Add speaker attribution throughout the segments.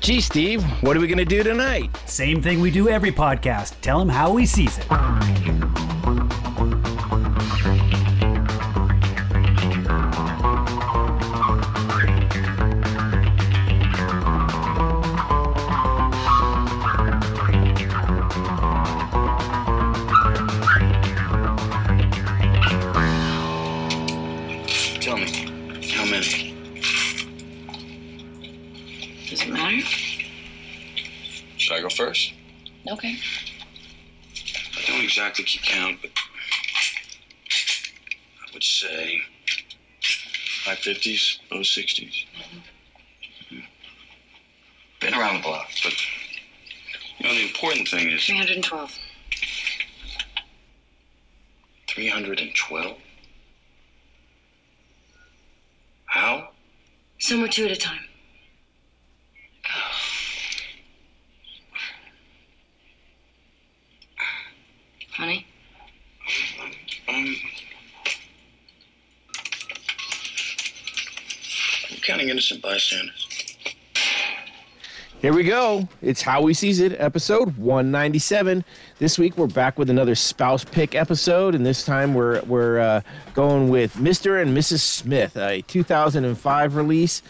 Speaker 1: Gee, Steve, what are we going to do tonight?
Speaker 2: Same thing we do every podcast. Tell him how he sees it.
Speaker 3: Okay.
Speaker 4: I don't exactly keep count, but I would say high 50s, low 60s. Hmm. Been around the block, but you know, the important thing is
Speaker 3: 312.
Speaker 4: 312. How?
Speaker 3: Somewhere two at a time. Honey?
Speaker 4: Um, I'm counting innocent bystanders.
Speaker 1: Here we go. It's How We Sees It, episode 197. This week we're back with another spouse pick episode, and this time we're we're uh, going with Mr. and Mrs. Smith, a 2005 release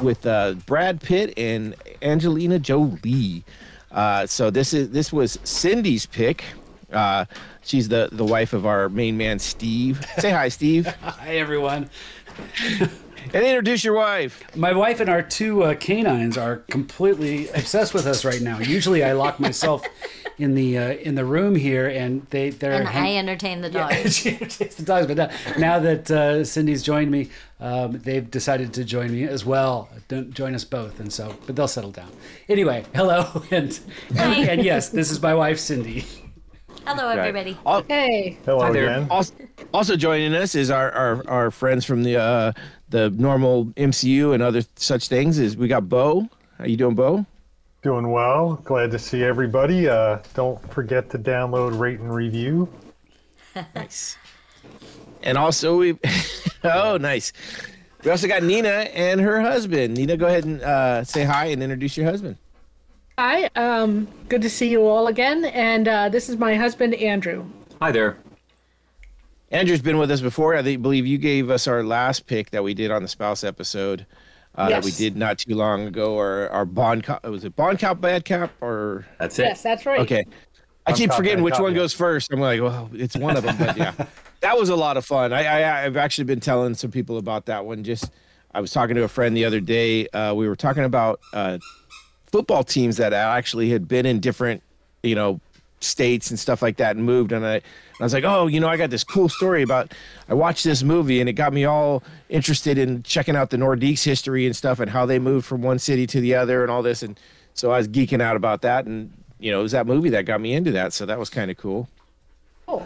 Speaker 1: with uh, Brad Pitt and Angelina Jolie. Uh, so this is this was Cindy's pick. Uh, she's the the wife of our main man Steve. Say hi, Steve,
Speaker 2: Hi, everyone.
Speaker 1: and introduce your wife.
Speaker 2: My wife and our two uh, canines are completely obsessed with us right now. Usually, I lock myself in the uh, in the room here, and they they're
Speaker 5: And
Speaker 2: hang-
Speaker 5: I entertain the
Speaker 2: Yeah,
Speaker 5: dogs.
Speaker 2: she entertains the dogs. But now, now that uh, Cindy's joined me, um, they've decided to join me as well. Don't join us both, and so, but they'll settle down. Anyway, hello, and and, and yes, this is my wife, Cindy.
Speaker 5: Hello, everybody.
Speaker 1: Al-
Speaker 6: Hey,
Speaker 7: Hello
Speaker 2: there.
Speaker 7: again.
Speaker 1: Also, also joining us is our, our, our friends from the uh, the normal MCU and other such things. Is we got Bo. How you doing, Bo?
Speaker 7: Doing well. Glad to see everybody. Uh, don't forget to download, rate, and review.
Speaker 1: Nice. And also we, oh nice. We also got Nina and her husband. Nina, go ahead and uh, say hi and introduce your husband.
Speaker 6: Hi. Um, good to see you all again. And uh, this is my husband, Andrew.
Speaker 8: Hi there.
Speaker 1: Andrew's been with us before. I think, believe you gave us our last pick that we did on the spouse episode uh, that we did not too long ago. Or our Bon Cop was it Bon Cop bad cop or
Speaker 8: That's it.
Speaker 6: Yes, that's right.
Speaker 1: Okay. I keep
Speaker 7: copy,
Speaker 1: forgetting
Speaker 7: I
Speaker 1: which one
Speaker 7: copy.
Speaker 1: goes first. I'm like, well, it's one of them, but yeah, that was a lot of fun. I, I I've actually been telling some people about that one. Just I was talking to a friend the other day. Uh, we were talking about uh, football teams that actually had been in different, you know, states and stuff like that and moved. And I, I was like, oh, you know, I got this cool story about. I watched this movie and it got me all interested in checking out the Nordiques history and stuff and how they moved from one city to the other and all this. And so I was geeking out about that. And you know, it was that movie that got me into that. So that was kind of cool.
Speaker 6: Cool.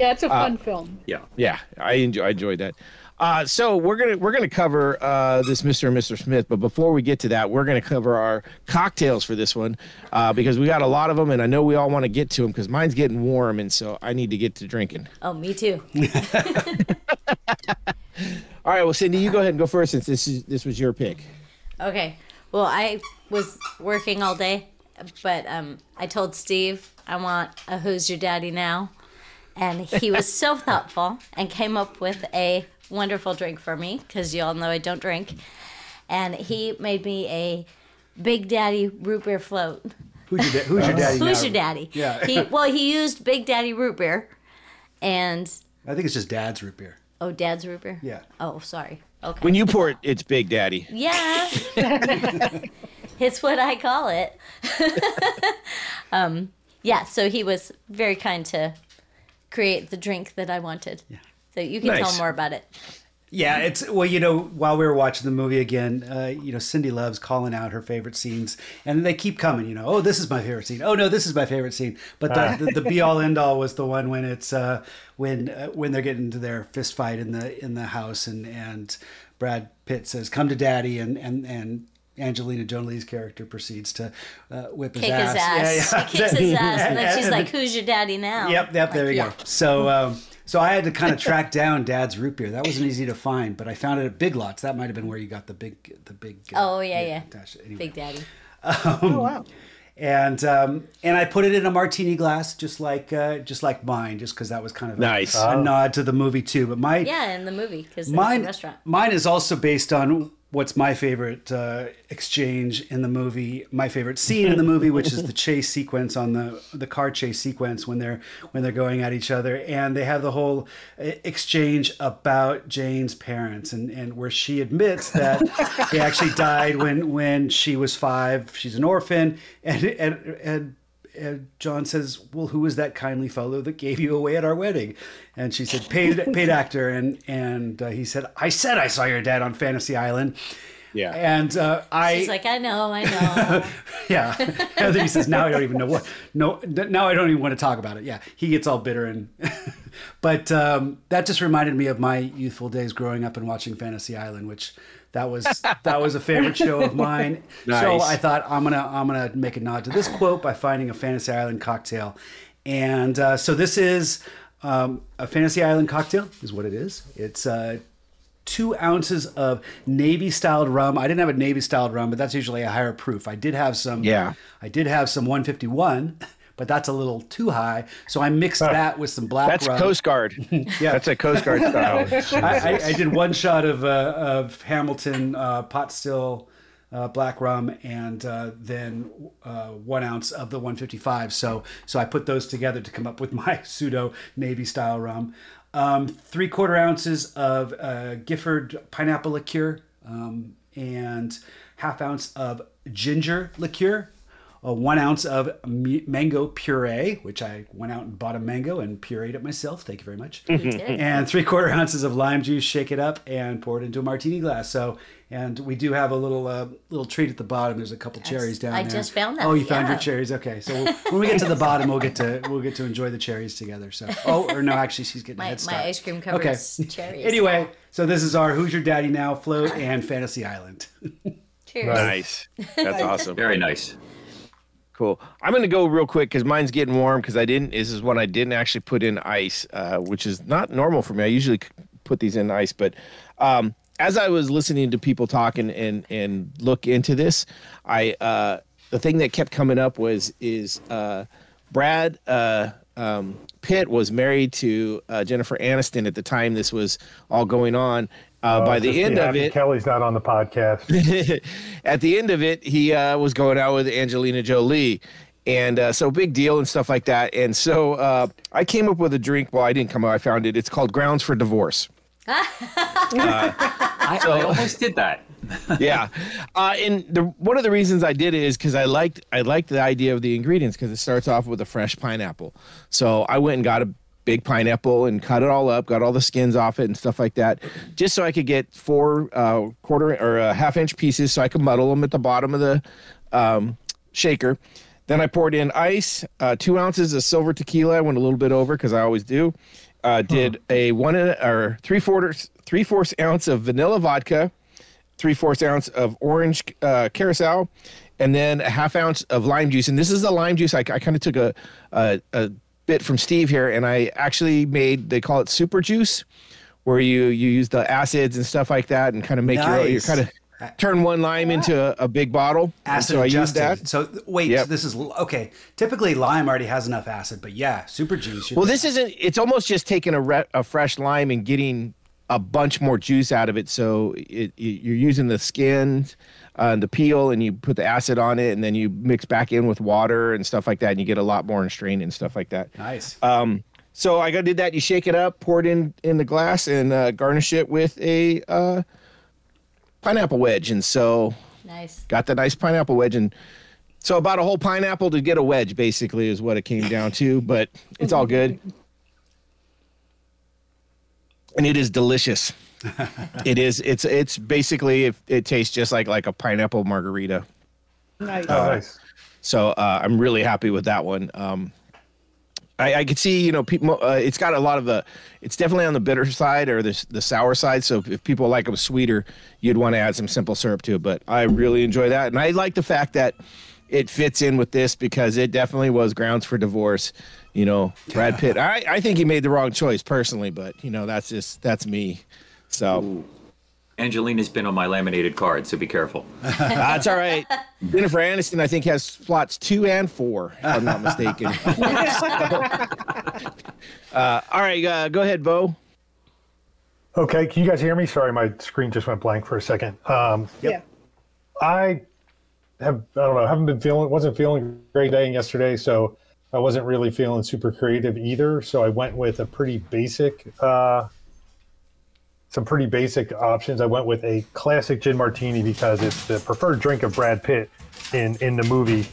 Speaker 6: Yeah, it's a fun film.
Speaker 8: Yeah.
Speaker 1: Yeah, I enjoy I enjoyed that. Uh, so we're gonna we're gonna cover uh, this Mr. and Mr. Smith, but before we get to that, we're gonna cover our cocktails for this one uh, because we got a lot of them, and I know we all want to get to them because mine's getting warm, and so I need to get to drinking.
Speaker 5: Oh, me too.
Speaker 1: All right, well, Cindy, you go ahead and go first since this is this was your pick.
Speaker 5: Okay. Well, I was working all day, but um, I told Steve I want a Who's Your Daddy Now. And he was so thoughtful and came up with a wonderful drink for me because you all know I don't drink. And he made me a Big Daddy root beer float.
Speaker 2: Who's your, da- who's your daddy?
Speaker 5: Who's
Speaker 2: now?
Speaker 5: your daddy?
Speaker 2: Yeah.
Speaker 5: He well, he used Big Daddy root beer, and
Speaker 2: I think it's just dad's root beer.
Speaker 5: oh, Dad's root beer.
Speaker 2: Yeah.
Speaker 5: Oh, sorry. Okay.
Speaker 1: When you pour it, it's Big Daddy.
Speaker 5: Yeah. it's what I call it. um, yeah, so he was very kind to create the drink that I wanted. Yeah. So you can
Speaker 1: Nice.
Speaker 5: tell more about it.
Speaker 2: Yeah, it's well, you know, while we were watching the movie again, uh, you know, Cindy loves calling out her favorite scenes, and they keep coming. You know, oh, this is my favorite scene. Oh no, this is my favorite scene. But the, the, the be all end all was the one when it's uh, when uh, when they're getting into their fist fight in the in the house, and and Brad Pitt says, "Come to Daddy," and and and. Angelina Jolie's character proceeds to uh, whip his
Speaker 5: Kick
Speaker 2: ass.
Speaker 5: his ass.
Speaker 2: Yeah, yeah.
Speaker 5: She kicks his ass, and then she's like, "Who's your daddy now?"
Speaker 2: Yep, yep. There
Speaker 5: Like,
Speaker 2: you
Speaker 5: yeah.
Speaker 2: go. So, um, So I had to kind of track down Dad's root beer. That wasn't easy to find, but I found it at Big Lots. That might have been where you got the big, the big. uh,
Speaker 5: Oh yeah, yeah.
Speaker 2: dash- anyway.
Speaker 5: Big Daddy.
Speaker 6: Oh wow.
Speaker 2: and um, and I put it in a martini glass, just like uh, just like mine, just because that was kind of a,
Speaker 1: Nice.
Speaker 2: a nod to the movie too. But my
Speaker 5: Yeah, in the movie because it's a
Speaker 2: mine
Speaker 5: restaurant.
Speaker 2: mine is also based on what's my favorite uh, exchange in the movie, my favorite scene in the movie, which is the chase sequence on the the car chase sequence when they're when they're going at each other, and they have the whole uh, exchange about Jane's parents, and and where she admits that they actually died when when she was five, she's an orphan, and and and and John says, "Well, who was that kindly fellow that gave you away at our wedding?" And she said, "Paid paid actor." And and uh, he said, "I said I saw your dad on Fantasy Island."
Speaker 1: Yeah.
Speaker 2: And uh, I
Speaker 5: She's like, I know, I know.
Speaker 2: yeah. And then he says, "Now I don't even know what. No, now I don't even want to talk about it." Yeah, he gets all bitter and. but um, that just reminded me of my youthful days growing up and watching Fantasy Island, which that was that was a favorite show of mine. So I thought I'm gonna I'm gonna make a nod to this quote by finding a Fantasy Island cocktail, and uh, so this is um, a Fantasy Island cocktail is what it is. It's uh, two ounces of navy styled rum. I didn't have a navy styled rum, but that's usually a higher proof. I did have some.
Speaker 1: Yeah.
Speaker 2: I did have some 151, but that's a little too high. So I mixed that with some black rum.
Speaker 1: That's
Speaker 2: rum.
Speaker 1: Coast Guard.
Speaker 2: Yeah.
Speaker 1: That's a Coast Guard style.
Speaker 2: I, I, I did one shot of uh, of Hamilton uh, pot still. Uh, black rum and uh, then uh, one ounce of the 155. So so I put those together to come up with my pseudo navy style rum. Um, three quarter ounces of uh, Giffard pineapple liqueur um, and half ounce of ginger liqueur. Uh, one ounce of mango puree, which I went out and bought a mango and pureed it myself. Thank you very much and three quarter ounces of lime juice. Shake it up and pour it into a martini glass. So, and we do have a little uh, little treat at the bottom. There's a couple cherries down
Speaker 5: I
Speaker 2: there.
Speaker 5: just found that,
Speaker 2: Oh, you found your cherries. Okay, so we'll, when we get to the bottom, we'll get to we'll get to enjoy the cherries together. So, oh, or no, actually, she's getting a
Speaker 5: My,
Speaker 2: head
Speaker 5: my ice cream covers cherries.
Speaker 2: Anyway, so this is our Who's Your Daddy Now float and Fantasy Island.
Speaker 5: Cheers.
Speaker 1: Nice. That's awesome.
Speaker 8: Very nice.
Speaker 1: Cool. I'm gonna go real quick because mine's getting warm because I didn't. This is one I didn't actually put in ice, uh, which is not normal for me. I usually put these in ice, but um, as I was listening to people talk and and and look into this, I uh, the thing that kept coming up was is uh, Brad uh, um, Pitt was married to uh, Jennifer Aniston at the time this was all going on. Uh, by
Speaker 7: Oh,
Speaker 1: the end of it,
Speaker 7: Kelly's not on the podcast.
Speaker 1: at the end of it, he uh, was going out with Angelina Jolie. And uh, so big deal and stuff like that. And so uh, I came up with a drink. Well, I didn't come up. I found it. It's called Grounds for Divorce.
Speaker 8: I, I almost did that.
Speaker 1: yeah, uh, and the, one of the reasons I did it is because I liked I liked the idea of the ingredients because it starts off with a fresh pineapple. So I went and got a big pineapple and cut it all up, got all the skins off it and stuff like that, just so I could get four uh, quarter or uh, half inch pieces so I could muddle them at the bottom of the um, shaker. Then I poured in ice, uh, two ounces of silver tequila. I went a little bit over because I always do. Uh, did a one or three fourths three fourths ounce of vanilla vodka three fourths ounce of orange uh, carousel, and then a half ounce of lime juice. And this is the lime juice. I, I kind of took a, a a bit from Steve here, and I actually made they call it super juice, where you you use the acids and stuff like that, and kind of make your you
Speaker 2: Nice.
Speaker 1: kind of turn one lime into a, a big bottle.
Speaker 2: Acid
Speaker 1: so I used that.
Speaker 2: So wait,
Speaker 1: Yep.
Speaker 2: this is okay. Typically, lime already has enough acid, but yeah, super juice.
Speaker 1: Well, this isn't. It's almost just taking a, re- a fresh lime and getting a bunch more juice out of it. So it, it, you're using the skin, uh, the peel, and you put the acid on it, and then you mix back in with water and stuff like that, and you get a lot more in strain and stuff like that.
Speaker 2: nice.
Speaker 1: Um, so I got did that. You shake it up, pour it in in the glass, and uh, garnish it with a uh, pineapple wedge. And so
Speaker 5: Nice.
Speaker 1: got the nice pineapple wedge and so about a whole pineapple to get a wedge basically is what it came down to but it's all good and it is delicious it is it's it's basically it, it tastes just like like a pineapple margarita
Speaker 6: Nice.
Speaker 7: Oh, nice.
Speaker 1: so uh, i'm really happy with that one um I, I could see, you know, people. Uh, it's got a lot of the. It's definitely on the bitter side or the the sour side. So if people like them sweeter, you'd want to add some simple syrup to it. But I really enjoy that, and I like the fact that it fits in with this because it definitely was grounds for divorce. You know, Brad Pitt. I, I think he made the wrong choice personally, but you know that's just that's me. So
Speaker 8: Angelina's been on my laminated card, so be careful.
Speaker 1: that's all right. Jennifer Aniston, I think, has slots two and four, if I'm not mistaken. uh, all right, uh, go ahead, Bo.
Speaker 7: Okay, can you guys hear me? Sorry, my screen just went blank for a second. Um,
Speaker 6: Yeah.
Speaker 7: I have I don't know, haven't been feeling wasn't feeling great day yesterday, so I wasn't really feeling super creative either. So I went with a pretty basic uh some pretty basic options. I went with a classic gin martini because it's the preferred drink of Brad Pitt in in the movie.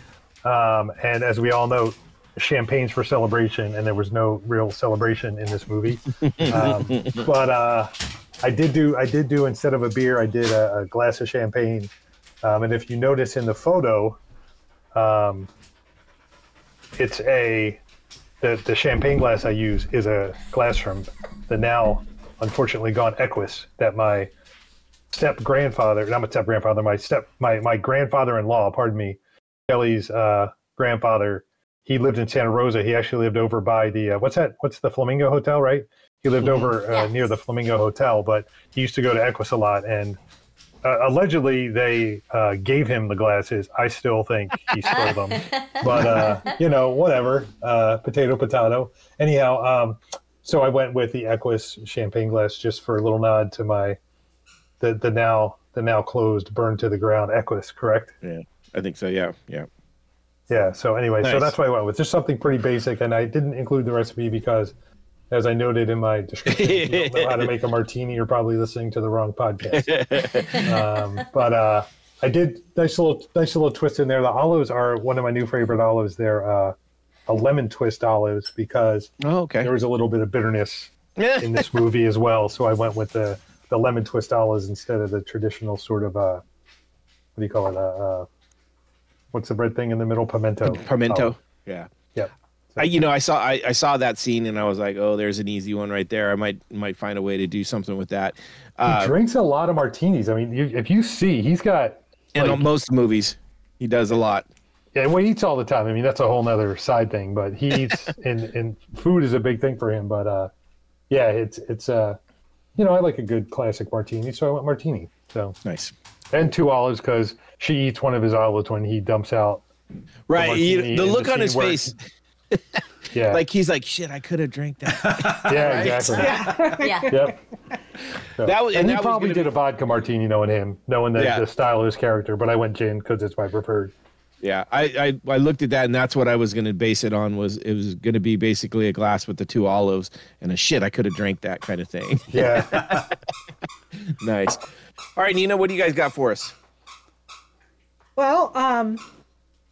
Speaker 7: Um, and as we all know, champagne's for celebration, and there was no real celebration in this movie. Um, but uh, I did do I did do instead of a beer, I did a, a glass of champagne. Um, and if you notice in the photo, um, it's a the the champagne glass I use is a glass from the now unfortunately gone Equus that my step grandfather, not my step grandfather, my step my my grandfather in law, pardon me, Kelly's uh, grandfather. He lived in Santa Rosa. He actually lived over by the uh, what's that? What's the Flamingo Hotel, right? He lived over uh,
Speaker 5: Yes.
Speaker 7: near the Flamingo Hotel, but he used to go to Equus a lot. And uh, allegedly, they uh, gave him the glasses. I still think he stole them, but uh, you know, whatever. Uh, potato, potato. Anyhow, um, so I went with the Equus champagne glass just for a little nod to my the the now the now closed, burned to the ground Equus. Correct?
Speaker 1: Yeah, I think so. Yeah, yeah.
Speaker 7: Yeah. So anyway, so that's what I went with. Just something pretty basic, and I didn't include the recipe because, as I noted in my description, if you don't know how to make a martini. You're probably listening to the wrong podcast. um, but uh, I did nice little nice little twist in there. The olives are one of my new favorite olives. They're uh, a lemon twist olives because
Speaker 1: Oh, okay.
Speaker 7: there was a little bit of bitterness in this movie as well. So I went with the the lemon twist olives instead of the traditional sort of uh, what do you call it? Uh, uh, what's the red thing in the middle? Pimento.
Speaker 1: Pimento.
Speaker 7: olive.
Speaker 1: Yeah. I, you know, I saw I, I saw that scene and I was like, oh, there's an easy one right there. I might might find a way to do something with that.
Speaker 7: He
Speaker 1: Uh,
Speaker 7: drinks a lot of martinis. I mean, you, if you see, he's got
Speaker 1: and
Speaker 7: like-
Speaker 1: on most movies, he does a lot.
Speaker 7: Yeah, well, he eats all the time. I mean, that's a whole other side thing. But he eats, and and food is a big thing for him. But uh, yeah, it's it's uh, you know, I like a good classic martini, so I went martini. So
Speaker 1: Nice.
Speaker 7: and two olives because she eats one of his olives when he dumps out.
Speaker 1: Right. you- the look
Speaker 7: the
Speaker 1: on his face,
Speaker 7: Yeah,
Speaker 1: like he's like, shit, I could have drank that.
Speaker 7: yeah, exactly.
Speaker 5: Yeah.
Speaker 7: Yep. So-
Speaker 1: That was-
Speaker 7: and,
Speaker 1: and
Speaker 7: he
Speaker 1: that was
Speaker 7: probably
Speaker 1: gonna
Speaker 7: did
Speaker 1: be-
Speaker 7: a vodka martini, knowing him, knowing the,
Speaker 1: Yeah.
Speaker 7: the style of his character. But I went gin because it's my preferred.
Speaker 1: yeah. I, I I looked at that and that's what I was gonna base it on. Was it was gonna be basically a glass with the two olives and a shit, I could have drank that kind of thing.
Speaker 7: Yeah.
Speaker 1: nice. All right, Nina, what do you guys got for us?
Speaker 6: Well, um,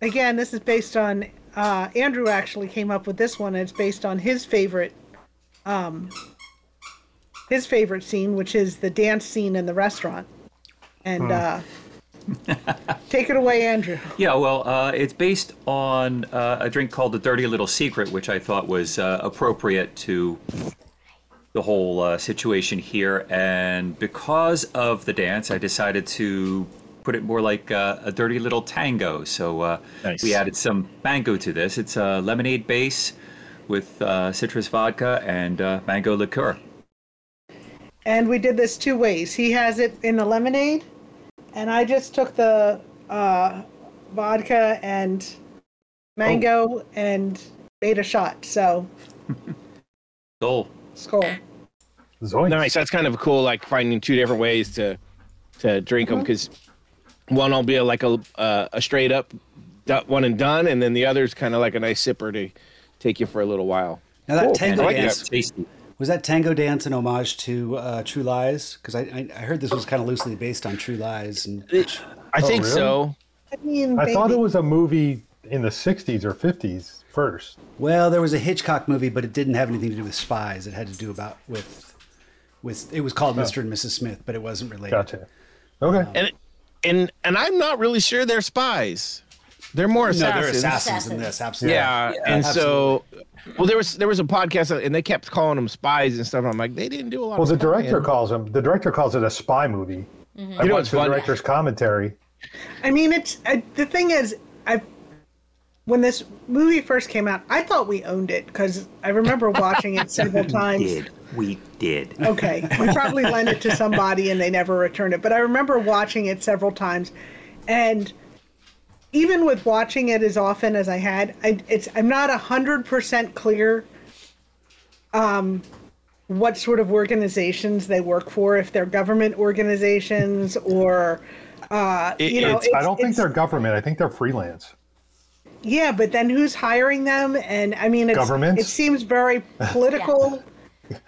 Speaker 6: again, this is based on uh, Andrew actually came up with this one. And it's based on his favorite, um, his favorite scene, which is the dance scene in the restaurant. And uh, take it away, Andrew.
Speaker 8: Yeah, well, uh, it's based on uh, a drink called the Dirty Little Secret, which I thought was uh, appropriate to the whole uh, situation here. And because of the dance, I decided to put it more like uh, a dirty little tango. So uh,
Speaker 1: Nice.
Speaker 8: we added some mango to this. It's a lemonade base with uh, citrus vodka and uh, mango liqueur.
Speaker 6: And we did this two ways. He has it in the lemonade, and I just took the uh, vodka and mango and made a shot. So,
Speaker 8: Dole.
Speaker 6: skull.
Speaker 7: Zoinks.
Speaker 1: Nice. That's kind of cool. Like finding two different ways to to drink them because one will be a, like a uh, a straight up one and done, and then the other's kind of like a nice sipper to take you for a little while.
Speaker 2: Now that
Speaker 1: Cool.
Speaker 2: tango
Speaker 1: like
Speaker 2: dance
Speaker 1: that.
Speaker 2: Was that tango dance an homage to uh, True Lies? Because I, I I heard this was kind of loosely based on True Lies, and
Speaker 1: I think
Speaker 7: really?
Speaker 1: so.
Speaker 6: I mean,
Speaker 7: I thought it was a movie in the 60s or 50s first.
Speaker 2: well, there was a Hitchcock movie, but it didn't have anything to do with spies. It had to do about with with it was called Mr. and Mrs. Smith, but it wasn't related.
Speaker 7: Gotcha. Okay.
Speaker 1: And and and I'm not really sure they're spies. They're more assassins.
Speaker 2: No,
Speaker 1: assassins.
Speaker 2: they're assassins in this. Absolutely.
Speaker 1: Yeah, and so, well, there was there was a podcast, and they kept calling them spies and stuff. I'm like, they didn't do a lot.
Speaker 7: Well,
Speaker 1: of
Speaker 7: the
Speaker 1: spying.
Speaker 7: director calls them. The director calls it a spy movie. Mm-hmm. I
Speaker 1: You know
Speaker 7: watched the
Speaker 1: funny?
Speaker 7: director's commentary.
Speaker 6: I mean, it's I, the thing is, I when this movie first came out, I thought we owned it because I remember watching it several times.
Speaker 8: We Did we did?
Speaker 6: Okay, we probably lent it to somebody and they never returned it. But I remember watching it several times, and even with watching it as often as I had, I, it's I'm not hundred percent clear. Um, what sort of organizations they work for? If they're government organizations or, uh,
Speaker 1: It-
Speaker 6: you know,
Speaker 1: it's-
Speaker 7: I don't think they're government. I think they're freelance.
Speaker 6: Yeah, but then who's hiring them? And I mean, it's,
Speaker 7: Governments?
Speaker 6: it seems very political.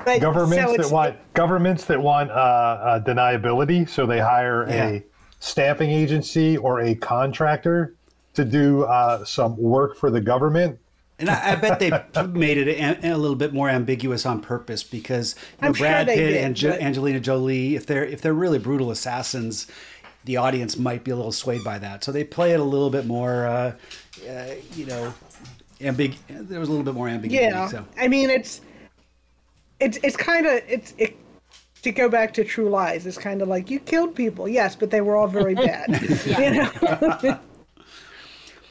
Speaker 6: But,
Speaker 7: Governments
Speaker 6: so
Speaker 7: that want governments that want uh, uh, deniability, so they hire
Speaker 2: Yeah.
Speaker 7: a staffing agency or a contractor to do uh, some work for the government.
Speaker 2: And I, I bet they made it a, a little bit more ambiguous on purpose because you know,
Speaker 6: I'm sure
Speaker 2: Brad Pitt
Speaker 6: did,
Speaker 2: and jo- Angelina Jolie, if they're if they're really brutal assassins, the audience might be a little swayed by that. So they play it a little bit more, uh, uh, you know, ambig. There was a little bit more ambiguity.
Speaker 6: Yeah,
Speaker 2: So.
Speaker 6: I mean, it's it's it's kind of it's it. To go back to True Lies, it's kind of like you killed people, yes, but they were all very bad. you know?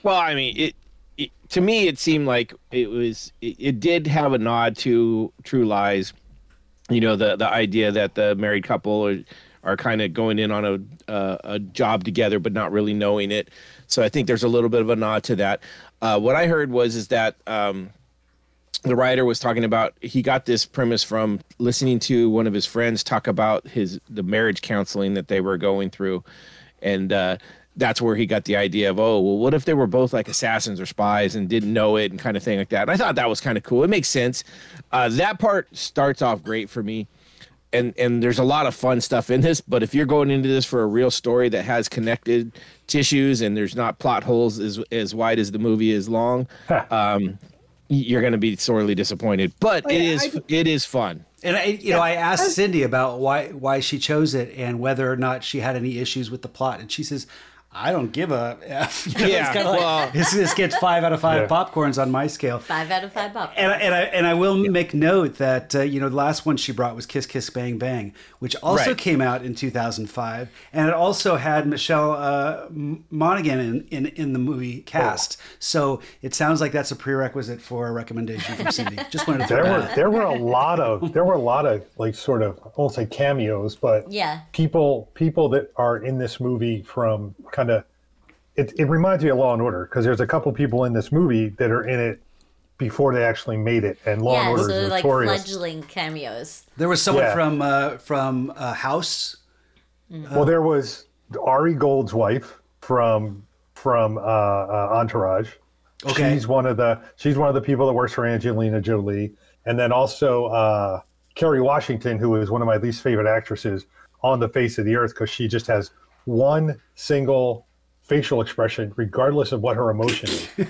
Speaker 1: Well, I mean, it, it to me it seemed like it was it, it did have a nod to True Lies. You know, the the idea that the married couple are are kind of going in on a uh, a job together, but not really knowing it. So I think there's a little bit of a nod to that. Uh, what I heard was is that um, the writer was talking about he got this premise from listening to one of his friends talk about his the marriage counseling that they were going through. And uh that's where he got the idea of oh well what if they were both like assassins or spies and didn't know it and kind of thing like that? And i thought that was kind of cool. It makes sense. Uh that part starts off great for me and and there's a lot of fun stuff in this but if you're going into this for a real story that has connected tissues and there's not plot holes as as wide as the movie is long um you're going to be sorely disappointed. But it
Speaker 6: Oh, yeah,
Speaker 1: is
Speaker 6: I-
Speaker 1: it is fun.
Speaker 2: And I, you know, I asked Cindy about why why she chose it and whether or not she had any issues with the plot, and she says, "I don't give a f." You know,
Speaker 1: Yeah,
Speaker 2: it's kinda like,
Speaker 1: well-
Speaker 2: this, this gets five out of five
Speaker 7: Yeah.
Speaker 2: popcorns on my scale.
Speaker 5: Five out of five up.
Speaker 2: And I, and I and I will make note that uh, you know the last one she brought was Kiss Kiss Bang Bang, which also
Speaker 1: Right.
Speaker 2: came out in 2005, and it also had Michelle uh, Monaghan in, in in the movie cast. So it sounds like that's a prerequisite for a recommendation from Cindy. Just wanted to
Speaker 7: There were
Speaker 2: out.
Speaker 7: there were a lot of there were a lot of like sort of I won't say cameos, but
Speaker 5: Yeah.
Speaker 7: people people that are in this movie from kind of it, it reminds me of Law and Order because there's a couple people in this movie that are in it before they actually made it, and Law and
Speaker 5: Yeah,
Speaker 7: Order
Speaker 5: so
Speaker 7: is
Speaker 5: like
Speaker 7: notorious.
Speaker 5: fledgling cameos.
Speaker 2: There was someone
Speaker 7: Yeah.
Speaker 2: from uh, from uh, House.
Speaker 7: well, there was Ari Gold's wife from from uh, uh, Entourage.
Speaker 2: Okay.
Speaker 7: She's one of the she's one of the people that works for Angelina Jolie, and then also uh, Kerry Washington, who is one of my least favorite actresses on the face of the earth because she just has one single facial expression, regardless of what her emotion is.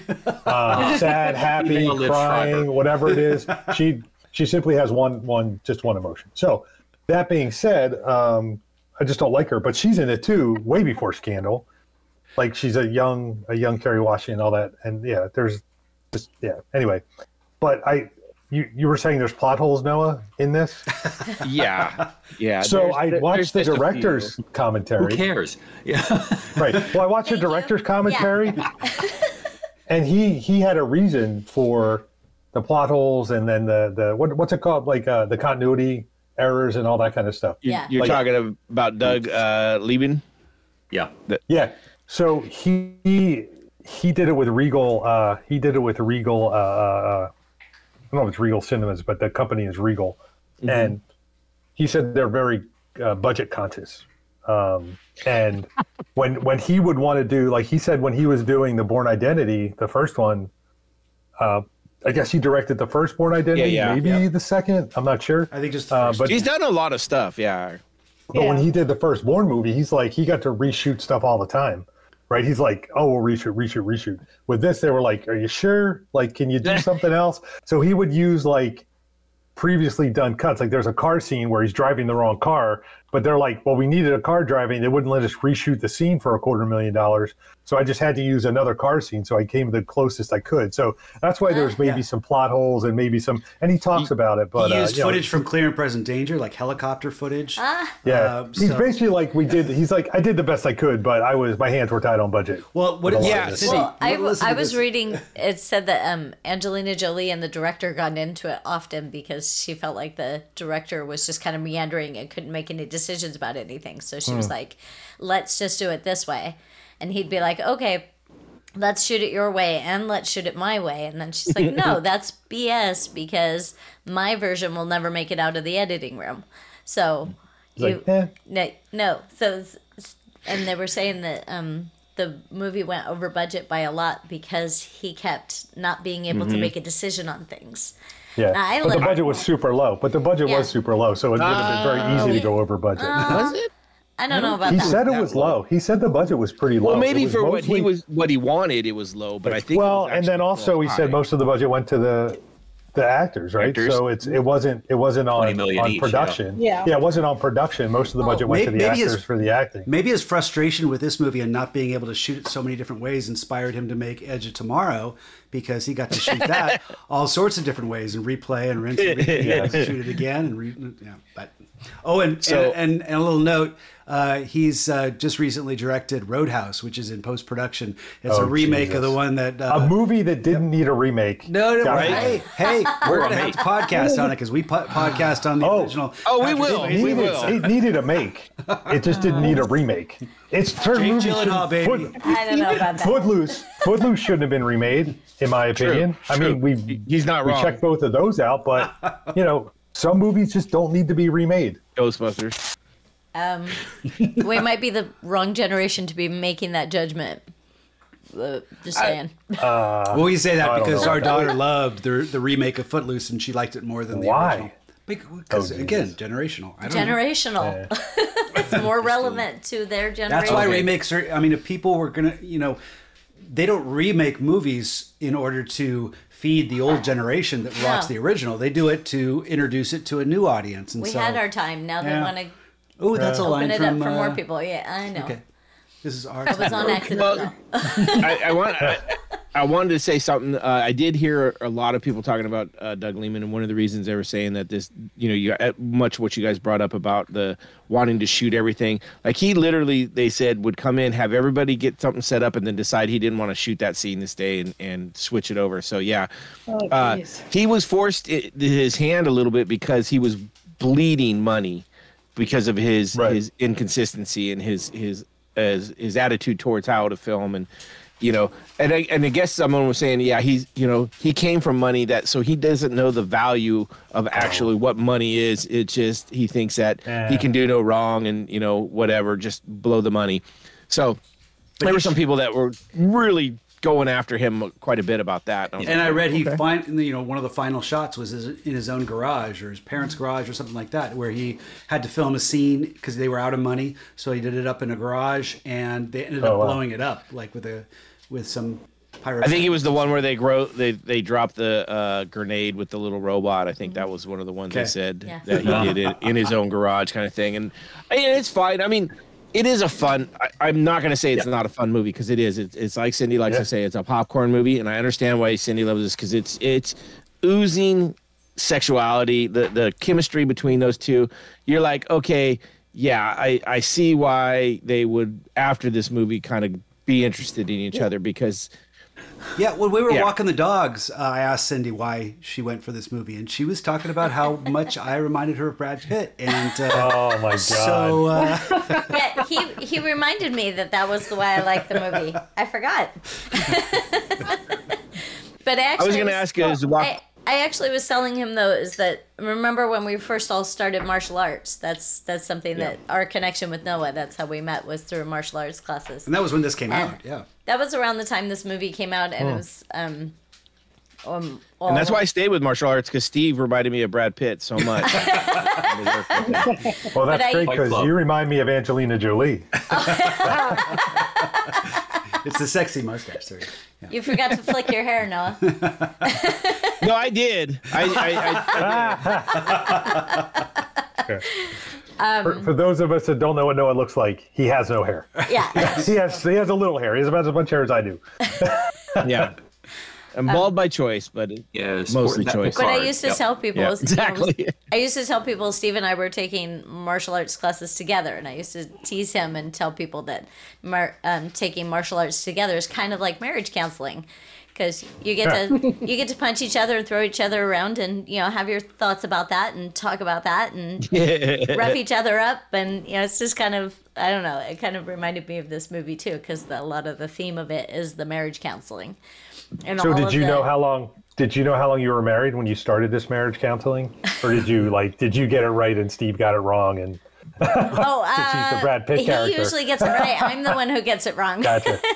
Speaker 7: Uh, sad, happy,
Speaker 8: Even a Liv
Speaker 7: crying, whatever it is. She she simply has one one just one emotion. So that being said, um, I just don't like her, but she's in it too, way before Scandal. Like she's a young a young Kerry Washington and all that, and yeah, there's just yeah. Anyway, but I you you were saying there's plot holes, Noah, in this.
Speaker 1: yeah yeah
Speaker 7: So
Speaker 1: there's-
Speaker 7: I
Speaker 1: there-
Speaker 7: watched the
Speaker 1: there's just a few.
Speaker 7: director's
Speaker 8: Who
Speaker 7: commentary.
Speaker 8: cares? Yeah.
Speaker 7: Right. Well, I watched the
Speaker 5: Thank you.
Speaker 7: director's commentary, and he he had a reason for the plot holes and then the the what, what's it called like uh, the continuity errors and all that kind of stuff.
Speaker 1: You-
Speaker 5: Yeah.
Speaker 1: you're
Speaker 7: Like-
Speaker 1: talking about doug uh Liman
Speaker 8: Yeah.
Speaker 7: Yeah. So he he did it with Regal. Uh, he did it with Regal. Uh, uh, I don't know if it's Regal Cinemas, but the company is Regal, and he said they're very uh, budget conscious. Um, and when when he would want to do like he said when he was doing the Bourne Identity, the first one, uh, I guess he directed the first Bourne Identity,
Speaker 1: yeah.
Speaker 7: maybe the second. I'm not sure.
Speaker 2: I think just the
Speaker 7: Uh,
Speaker 2: first.
Speaker 7: but
Speaker 1: he's done a lot of stuff yeah
Speaker 7: but when he did the first Bourne movie, he's like he got to reshoot stuff all the time, right? He's like, oh, we'll reshoot, reshoot, reshoot. With this, they were like, are you sure? Like, can you do something else? So he would use like previously done cuts. Like there's a car scene where he's driving the wrong car, but they're like, well, we needed a car driving. They wouldn't let us reshoot the scene for a quarter million dollars. So I just had to use another car scene. So I came the closest I could. So that's why there's maybe
Speaker 2: Yeah.
Speaker 7: some plot holes and maybe some, and he talks about it, but
Speaker 2: he
Speaker 7: uh,
Speaker 2: used
Speaker 7: know,
Speaker 2: footage from Clear and Present Danger, like helicopter footage. Ah.
Speaker 7: yeah,
Speaker 2: uh,
Speaker 7: he's
Speaker 2: so-
Speaker 7: basically like we did. He's like I did the best I could, but I was my hands were tied on budget.
Speaker 2: Well, what?
Speaker 7: With a
Speaker 2: Yeah,
Speaker 7: of.
Speaker 2: Cindy,
Speaker 5: Well, I, I was
Speaker 2: this.
Speaker 5: reading. It said that um, Angelina Jolie and the director got into it often because she felt like the director was just kind of meandering and couldn't make any decisions about anything. So she
Speaker 2: Hmm.
Speaker 5: was like, "Let's just do it this way," and he'd be like, "Okay." Let's shoot it your way and let's shoot it my way. And then she's like, no, that's BS because my version will never make it out of the editing room. So you,
Speaker 7: like, eh.
Speaker 5: no, no. So, and they were saying that um, the movie went over budget by a lot because he kept not being able to make a decision on things.
Speaker 7: Yeah,
Speaker 5: I
Speaker 7: but the budget was super low. But the budget
Speaker 5: Yeah.
Speaker 7: was super low, so it would have been very easy to go over budget.
Speaker 1: Was it?
Speaker 5: I don't know about
Speaker 7: he
Speaker 5: that.
Speaker 7: He said it was low. He said the budget was pretty low.
Speaker 1: Well, maybe
Speaker 7: was
Speaker 1: for what he was, what he wanted, it was low. But I think.
Speaker 7: well, and then also he
Speaker 1: high.
Speaker 7: said most of the budget went to the the actors, right?
Speaker 1: Actors.
Speaker 7: So it's it wasn't it wasn't on, on
Speaker 8: each,
Speaker 7: production.
Speaker 6: yeah.
Speaker 7: yeah, it wasn't on production. Most of the budget went to the
Speaker 2: maybe his-
Speaker 7: actors for the acting.
Speaker 2: Maybe his frustration with this movie and not being able to shoot it so many different ways inspired him to make Edge of Tomorrow because he got to shoot that all sorts of different ways and replay and rinse and repeat and shoot it again and re- yeah. But oh, and
Speaker 1: So-
Speaker 2: and, and, and a little note. Uh, he's uh, just recently directed Roadhouse, which is in post production. It's a
Speaker 7: Oh,
Speaker 2: remake of the one that uh,
Speaker 7: a movie that didn't need a remake.
Speaker 2: No, no, right. Hey, hey, we're gonna have to podcast on it because we po- podcast on the
Speaker 7: Oh.
Speaker 2: original.
Speaker 1: Oh, we
Speaker 2: Patrick
Speaker 1: will.
Speaker 2: Swayze
Speaker 7: It
Speaker 1: We
Speaker 7: needed,
Speaker 1: will.
Speaker 7: it needed a make. It just didn't need a remake. It's certain
Speaker 2: Jake
Speaker 7: movies
Speaker 2: Gyllenhaal, baby.
Speaker 7: Foot-
Speaker 5: I don't know about that.
Speaker 7: Footloose, Footloose shouldn't have been remade, in my opinion. I
Speaker 1: true.
Speaker 7: mean, we
Speaker 1: He's not
Speaker 7: we
Speaker 1: wrong.
Speaker 7: checked both of those out, but you know, some movies just don't need to be remade.
Speaker 1: Ghostbusters.
Speaker 5: Um, we might be the wrong generation to be making that judgment. Uh, just saying.
Speaker 2: Well, we say that
Speaker 7: I
Speaker 2: because our
Speaker 7: about that.
Speaker 2: daughter loved the the remake of Footloose and she liked it more than the
Speaker 7: Why?
Speaker 2: original. Because
Speaker 7: Oh,
Speaker 2: again,
Speaker 7: Jesus.
Speaker 2: generational. I don't know.
Speaker 5: generational. it's more relevant to their generation.
Speaker 2: That's why
Speaker 1: Okay.
Speaker 2: remakes are. I mean, if people were gonna, you know, they don't remake movies in order to feed the old generation that watched
Speaker 5: No.
Speaker 2: the original. They do it to introduce it to a new audience. And
Speaker 5: we
Speaker 2: so,
Speaker 5: had our time. Now they want to
Speaker 2: oh, that's a line
Speaker 5: open it
Speaker 2: from
Speaker 5: up for more
Speaker 2: uh,
Speaker 5: people. Yeah, I know.
Speaker 2: Okay, this is our.
Speaker 5: It was on accident.
Speaker 1: Well. I, I want. I, I wanted to say something. Uh, I did hear a lot of people talking about uh, Doug Liman, and one of the reasons they were saying that this, you know, you uh, much what you guys brought up about the wanting to shoot everything. Like he literally, they said would come in, have everybody get something set up, and then decide he didn't want to shoot that scene this day and, and switch it over. So yeah,
Speaker 6: Oh,
Speaker 1: uh, he was forced i- his hand a little bit because he was bleeding money because of his
Speaker 7: Right.
Speaker 1: his inconsistency and his his his, his attitude towards how to film and you know and I, and I guess someone was saying yeah he's you know he came from money that so he doesn't know the value of actually what money is. It just he thinks that he can do no wrong and you know whatever just blow the money. So there were some people that were really going after him quite a bit about that
Speaker 2: And I
Speaker 1: like,
Speaker 2: read he
Speaker 1: okay.
Speaker 2: find you know one of the final shots was in his own garage or his parents' garage or something like that, where he had to film a scene because they were out of money, so he did it up in a garage, and they ended up
Speaker 7: Oh, wow.
Speaker 2: blowing it up like with a with some pirate.
Speaker 1: I think it was the one where they grow they they dropped the uh, grenade with the little robot. I think that was one of the ones they said
Speaker 5: Yeah.
Speaker 1: that he did it in his own garage kind of thing. And I mean, it's fine. I mean, it is a fun. I, I'm not going to say it's not a fun movie because it is. It's, it's like Cindy likes
Speaker 7: Yeah.
Speaker 1: to say, it's a popcorn movie, and I understand why Cindy loves this because it's it's oozing sexuality, the the chemistry between those two. You're like, okay, yeah, I I see why they would after this movie kind of be interested in each other because
Speaker 2: Yeah, when we were
Speaker 1: Yeah.
Speaker 2: walking the dogs, uh, I asked Cindy why she went for this movie, and she was talking about how much I reminded her of Brad Pitt, and uh,
Speaker 7: Oh my god!
Speaker 2: so uh,
Speaker 5: Yeah, he he reminded me that that was the way I liked the movie. I forgot. but actually,
Speaker 1: I was going to ask you is walk.
Speaker 5: I, I actually was telling him though is that remember when we first all started martial arts? That's that's something that our connection with Noah. That's how we met was through martial arts classes.
Speaker 2: and that was when this came
Speaker 5: And
Speaker 2: out. Yeah,
Speaker 5: That was around the time this movie came out, and it was um. Um,
Speaker 1: And that's why I stayed with martial arts because Steve reminded me of Brad Pitt so much.
Speaker 7: well, that's
Speaker 5: I-
Speaker 7: great because you remind me of Angelina Jolie.
Speaker 2: it's the sexy mustache. Sorry. Yeah.
Speaker 5: You forgot to flick your hair, Noah.
Speaker 1: no, I did. I, I, I, I did.
Speaker 7: for, for those of us that don't know what Noah looks like, he has no hair.
Speaker 5: Yeah.
Speaker 7: He has he has a little hair. He has about as much hair as I do.
Speaker 1: Yeah. I'm bald by choice, but
Speaker 8: Yeah,
Speaker 1: mostly choice.
Speaker 5: But I used to
Speaker 8: yep.
Speaker 5: tell people,
Speaker 1: Yeah,
Speaker 5: you know,
Speaker 1: exactly.
Speaker 5: I used to tell people Steve and I were taking martial arts classes together, and I used to tease him and tell people that mar- um, taking martial arts together is kind of like marriage counseling, because you get to you get to punch each other and throw each other around, and you know have your thoughts about that and talk about that and rough each other up, and you know it's just kind of I don't know. It kind of reminded me of this movie too, because a lot of the theme of it is the marriage counseling. And
Speaker 7: So did you
Speaker 5: the-
Speaker 7: know how long? Did you know how long you were married when you started this marriage counseling, or did you like did you get it right and Steve got it wrong? And
Speaker 5: Oh,
Speaker 7: Since he's the
Speaker 5: uh,
Speaker 7: Brad Pitt
Speaker 5: he usually gets it right. I'm the one who gets it wrong.
Speaker 7: gotcha.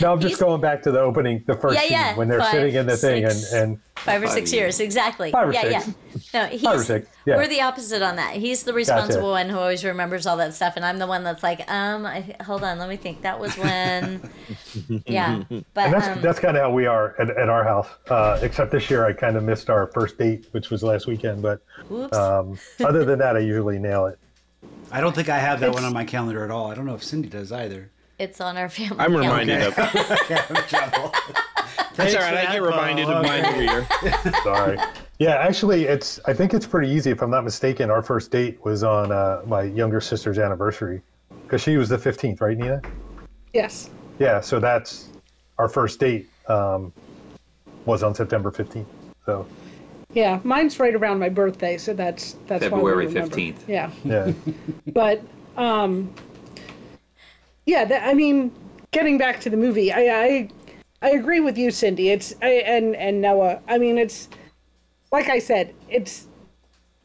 Speaker 7: No, I'm just
Speaker 5: He's-
Speaker 7: going back to the opening, the first
Speaker 5: Yeah,
Speaker 7: scene when they're
Speaker 5: five,
Speaker 7: sitting in the thing, and
Speaker 5: six.
Speaker 7: and
Speaker 5: Five or six years, exactly.
Speaker 7: Five or
Speaker 5: yeah,
Speaker 7: six.
Speaker 5: yeah. No, he's,
Speaker 7: or six, yeah.
Speaker 5: We're the opposite on that. He's the responsible one who always remembers all that stuff, and I'm the one that's like, um, I, hold on, let me think. That was when, yeah. But
Speaker 7: and that's
Speaker 5: um,
Speaker 7: that's kind of how we are at, at our house. Uh, except this year, I kind of missed our first date, which was last weekend. But
Speaker 5: whoops.
Speaker 7: um, other than that, I usually nail it.
Speaker 2: I don't think I have that one on my calendar at all. I don't know if Cindy does either.
Speaker 5: it's on our family.
Speaker 1: I'm
Speaker 5: calendar.
Speaker 1: reminded of. That's all right. I get reminded of mine every year.
Speaker 7: Sorry. yeah, actually, it's. I think it's pretty easy. If I'm not mistaken, our first date was on uh, my younger sister's anniversary, because she was the 15th, right, Nina?
Speaker 6: Yes.
Speaker 7: Yeah. So that's our first date. Um, was on September 15th. So
Speaker 6: Yeah, mine's right around my birthday, so that's that's why we
Speaker 8: February
Speaker 6: remember.
Speaker 8: 15th.
Speaker 6: Yeah,
Speaker 7: yeah.
Speaker 6: but um, yeah, that, I mean, getting back to the movie, I I, I agree with you, Cindy. It's I, and and Noah. I mean, it's like I said, it's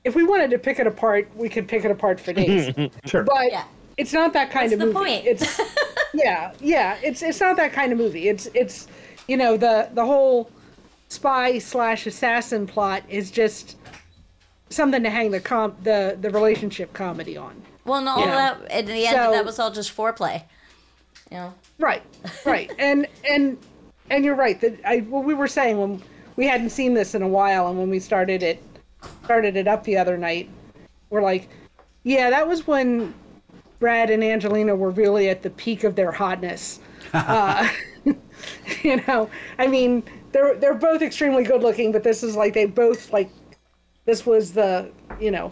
Speaker 6: if we wanted to pick it apart, we could pick it apart for days.
Speaker 7: Sure.
Speaker 6: but
Speaker 5: Yeah.
Speaker 6: it's not that kind
Speaker 5: That's
Speaker 6: of
Speaker 5: the
Speaker 6: movie.
Speaker 5: point.
Speaker 6: It's yeah, yeah. It's it's not that kind of movie. It's it's you know the the whole spy slash assassin plot is just something to hang the com the the relationship comedy on.
Speaker 5: Well, and all
Speaker 6: Yeah.
Speaker 5: that at the end,
Speaker 6: So-
Speaker 5: that was all just foreplay. You know.
Speaker 6: Right, right, and and and you're right that I what we were saying when we hadn't seen this in a while, and when we started it started it up the other night, we're like, yeah, that was when Brad and Angelina were really at the peak of their hotness. uh, you know, I mean, they're they're both extremely good looking, but this is like they both like this was the you know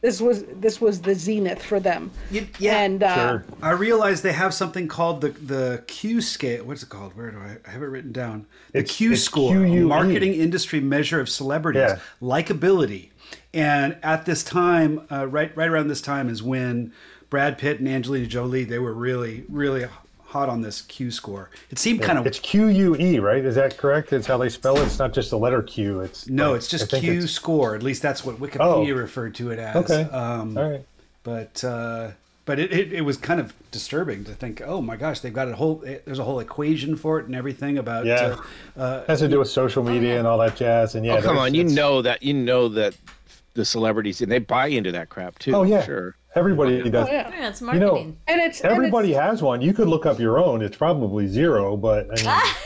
Speaker 6: this was this was the zenith for them.
Speaker 2: You- yeah.
Speaker 6: and uh,
Speaker 7: Sure.
Speaker 2: I realize they have something called the the Q scale. What's it called? Where do I, I have it written down? The
Speaker 7: It's-
Speaker 2: Q
Speaker 7: it's
Speaker 2: score,
Speaker 7: QUE.
Speaker 2: marketing industry measure of celebrities
Speaker 7: Yeah.
Speaker 2: likability. And at this time, uh, right right around this time is when Brad Pitt and Angelina Jolie they were really really hot on this Q score. It seemed kind of
Speaker 7: It's Q U E, right? Is that correct? It's how they spell it. It's not just the letter Q. It's
Speaker 2: no,
Speaker 7: like-
Speaker 2: it's just
Speaker 7: think
Speaker 2: Q
Speaker 7: it's-
Speaker 2: score. At least that's what Wikipedia
Speaker 7: Oh.
Speaker 2: referred to it as.
Speaker 7: Okay.
Speaker 2: Um,
Speaker 7: All right.
Speaker 2: but uh, but it, it, it was kind of disturbing to think, oh my gosh, they've got a whole there's a whole equation for it and everything about
Speaker 7: Yeah.
Speaker 2: uh, uh,
Speaker 7: has to do with social media and all that jazz. And yeah,
Speaker 1: Oh, come on. You know that. You know that the celebrities and they buy into that crap too.
Speaker 7: Oh yeah,
Speaker 1: Sure.
Speaker 7: Everybody does.
Speaker 6: oh, yeah.
Speaker 5: Yeah, it's
Speaker 7: You
Speaker 5: marketing.
Speaker 7: know,
Speaker 6: and it's and
Speaker 7: everybody
Speaker 6: it's-
Speaker 7: has one. You could look up your own. It's probably zero, but I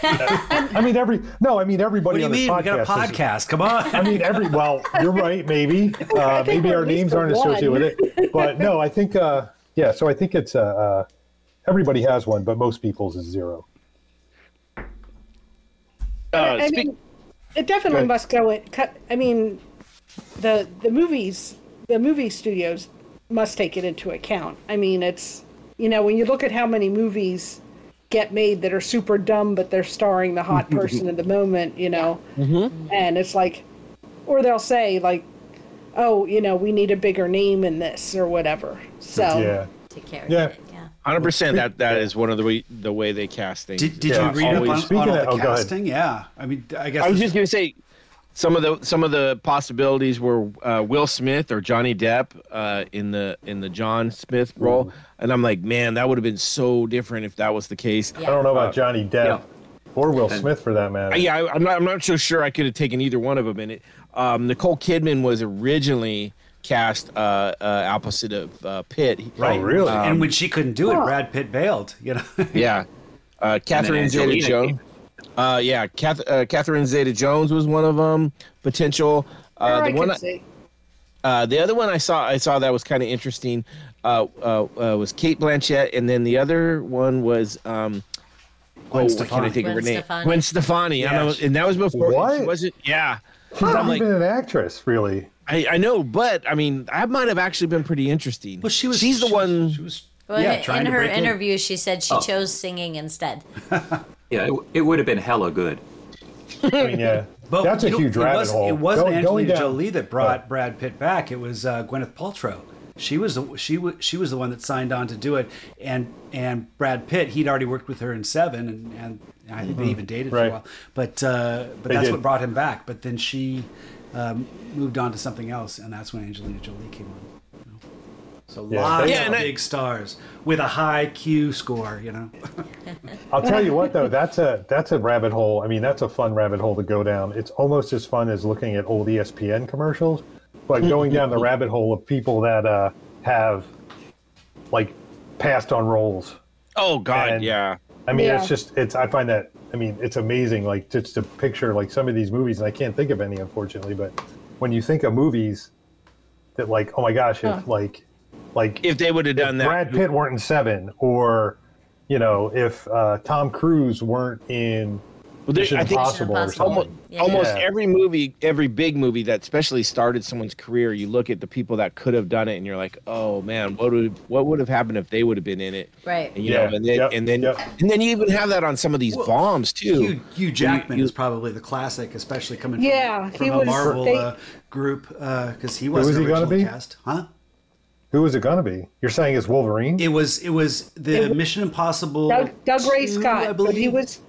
Speaker 7: mean, I mean every no, I mean everybody
Speaker 2: what do you
Speaker 7: on this
Speaker 2: mean? We got a
Speaker 7: podcast. is-
Speaker 2: Come on.
Speaker 7: I mean, every well, you're right. Maybe, uh, maybe our names aren't associated
Speaker 6: one.
Speaker 7: with it. But no, I think, uh, yeah. So I think it's uh, uh, everybody has one, but most people's is zero.
Speaker 1: Uh,
Speaker 6: I
Speaker 1: speak,
Speaker 6: mean, it definitely
Speaker 7: ahead.
Speaker 6: must go in. Cut. I mean, the the movies, the movie studios must take it into account. I mean, it's you know when you look at how many movies get made that are super dumb, but they're starring the hot person in the moment, you know, mm-hmm. and it's like, or they'll say like, oh, you know, we need a bigger name in this or whatever. So
Speaker 7: Yeah.
Speaker 5: Take care.
Speaker 7: Yeah.
Speaker 5: Of it. Yeah.
Speaker 1: hundred percent. That that is one of the way the way they cast things.
Speaker 2: Did, did
Speaker 7: Yeah,
Speaker 2: you read up
Speaker 1: always-
Speaker 2: on, on all
Speaker 7: of-
Speaker 2: the
Speaker 7: oh,
Speaker 2: casting? Yeah, I mean, I guess
Speaker 1: I was just gonna say some of the some of the possibilities were uh, Will Smith or Johnny Depp uh, in the in the John Smith role, and I'm like, man, that would have been so different if that was the case.
Speaker 7: I don't know about Johnny Depp
Speaker 8: yeah.
Speaker 7: or Will Smith for that matter.
Speaker 1: Uh, Yeah, I, I'm not. I'm not so sure I could have taken either one of them in it. Um, Nicole Kidman was originally cast uh, uh, opposite of uh, Pitt.
Speaker 7: Oh, really?
Speaker 2: and when she couldn't do it, Brad Pitt bailed. You know,
Speaker 1: Yeah, uh, Catherine Zeta-Jones.
Speaker 8: Came.
Speaker 1: Uh, yeah, Kath, uh, Catherine Zeta-Jones was one of them. Potential.
Speaker 6: There
Speaker 1: Uh,
Speaker 6: I
Speaker 1: the one. I-
Speaker 6: see.
Speaker 1: Uh, the other one I saw I saw that was kind of interesting uh, uh, uh, was Cate Blanchett, and then the other one was um,
Speaker 2: Gwen
Speaker 1: oh, what can I
Speaker 2: Stefani.
Speaker 1: think of her name?
Speaker 5: Stefani.
Speaker 1: Gwen Stefani. I
Speaker 2: Yeah,
Speaker 1: know, and that was before
Speaker 7: What?
Speaker 1: she wasn't. Yeah,
Speaker 7: She's not
Speaker 1: like-
Speaker 7: even an actress, really.
Speaker 1: I, I know, but I mean, that might have actually been pretty interesting.
Speaker 2: Well, she was.
Speaker 1: She's the
Speaker 2: she-
Speaker 1: one.
Speaker 2: She was.
Speaker 5: Well,
Speaker 2: yeah, trying
Speaker 5: in her
Speaker 2: break in.
Speaker 5: interview, she said
Speaker 8: Oh.
Speaker 5: she chose singing instead.
Speaker 8: Yeah, it, it would have been hella good.
Speaker 7: I mean, yeah,
Speaker 2: But
Speaker 7: that's a
Speaker 2: you know,
Speaker 7: huge
Speaker 2: it
Speaker 7: rabbit
Speaker 2: wasn't,
Speaker 7: hole.
Speaker 2: It wasn't
Speaker 7: Go-
Speaker 2: Angelina
Speaker 7: down-
Speaker 2: Jolie that brought Brad Pitt back. It was uh, Gwyneth Paltrow. She was the she was she was the one that signed on to do it, and and Brad Pitt he'd already worked with her in Seven, and, and I think they even dated for a while. But uh, but
Speaker 7: They
Speaker 2: that's
Speaker 7: did.
Speaker 2: what brought him back. But then she um, moved on to something else, and that's when Angelina Jolie came on. You know. So
Speaker 7: Yeah,
Speaker 2: lots
Speaker 1: Yeah,
Speaker 2: of
Speaker 1: and I-
Speaker 2: big stars with a high Q score, you know.
Speaker 7: I'll tell you what though, that's a that's a rabbit hole. I mean, that's a fun rabbit hole to go down. It's almost as fun as looking at old ESPN commercials, but going down the rabbit hole of people that uh, have like passed on roles.
Speaker 1: Oh God,
Speaker 7: And-
Speaker 1: yeah.
Speaker 7: I mean,
Speaker 6: Yeah.
Speaker 7: it's just it's. I find that. I mean, it's amazing. Like just to picture like some of these movies, and I can't think of any unfortunately. But when you think of movies that like, oh my gosh, if like like
Speaker 1: If they would have done that,
Speaker 7: Brad Pitt weren't in Seven, or you know, if uh, Tom Cruise weren't in
Speaker 1: Well, there-
Speaker 7: Mission
Speaker 1: I think
Speaker 7: Impossible
Speaker 5: Impossible.
Speaker 1: almost,
Speaker 5: Yeah.
Speaker 1: almost
Speaker 7: Yeah.
Speaker 1: every movie, every big movie that especially started someone's career, you look at the people that could have done it, and you're like, oh man, what would what would have happened if they would have been in it?
Speaker 5: Right.
Speaker 1: And, you
Speaker 7: Yeah,
Speaker 1: know, and then
Speaker 7: yep,
Speaker 1: and then
Speaker 7: yep.
Speaker 1: and then you even have that on some of these bombs too.
Speaker 2: Hugh, Hugh Jackman
Speaker 1: you-
Speaker 2: is probably the classic, especially coming from,
Speaker 6: Yeah,
Speaker 2: from
Speaker 6: he
Speaker 2: a
Speaker 6: was-
Speaker 2: Marvel
Speaker 6: they-
Speaker 2: uh, group because he wasn't
Speaker 7: was he gonna
Speaker 2: originally
Speaker 7: be?
Speaker 2: cast, huh?
Speaker 7: Who was it gonna be? You're saying it's Wolverine?
Speaker 2: It was it was the
Speaker 6: It wa-
Speaker 2: Mission Impossible.
Speaker 6: Doug, Dougray
Speaker 2: 2,
Speaker 6: Scott,
Speaker 2: I
Speaker 6: but he was,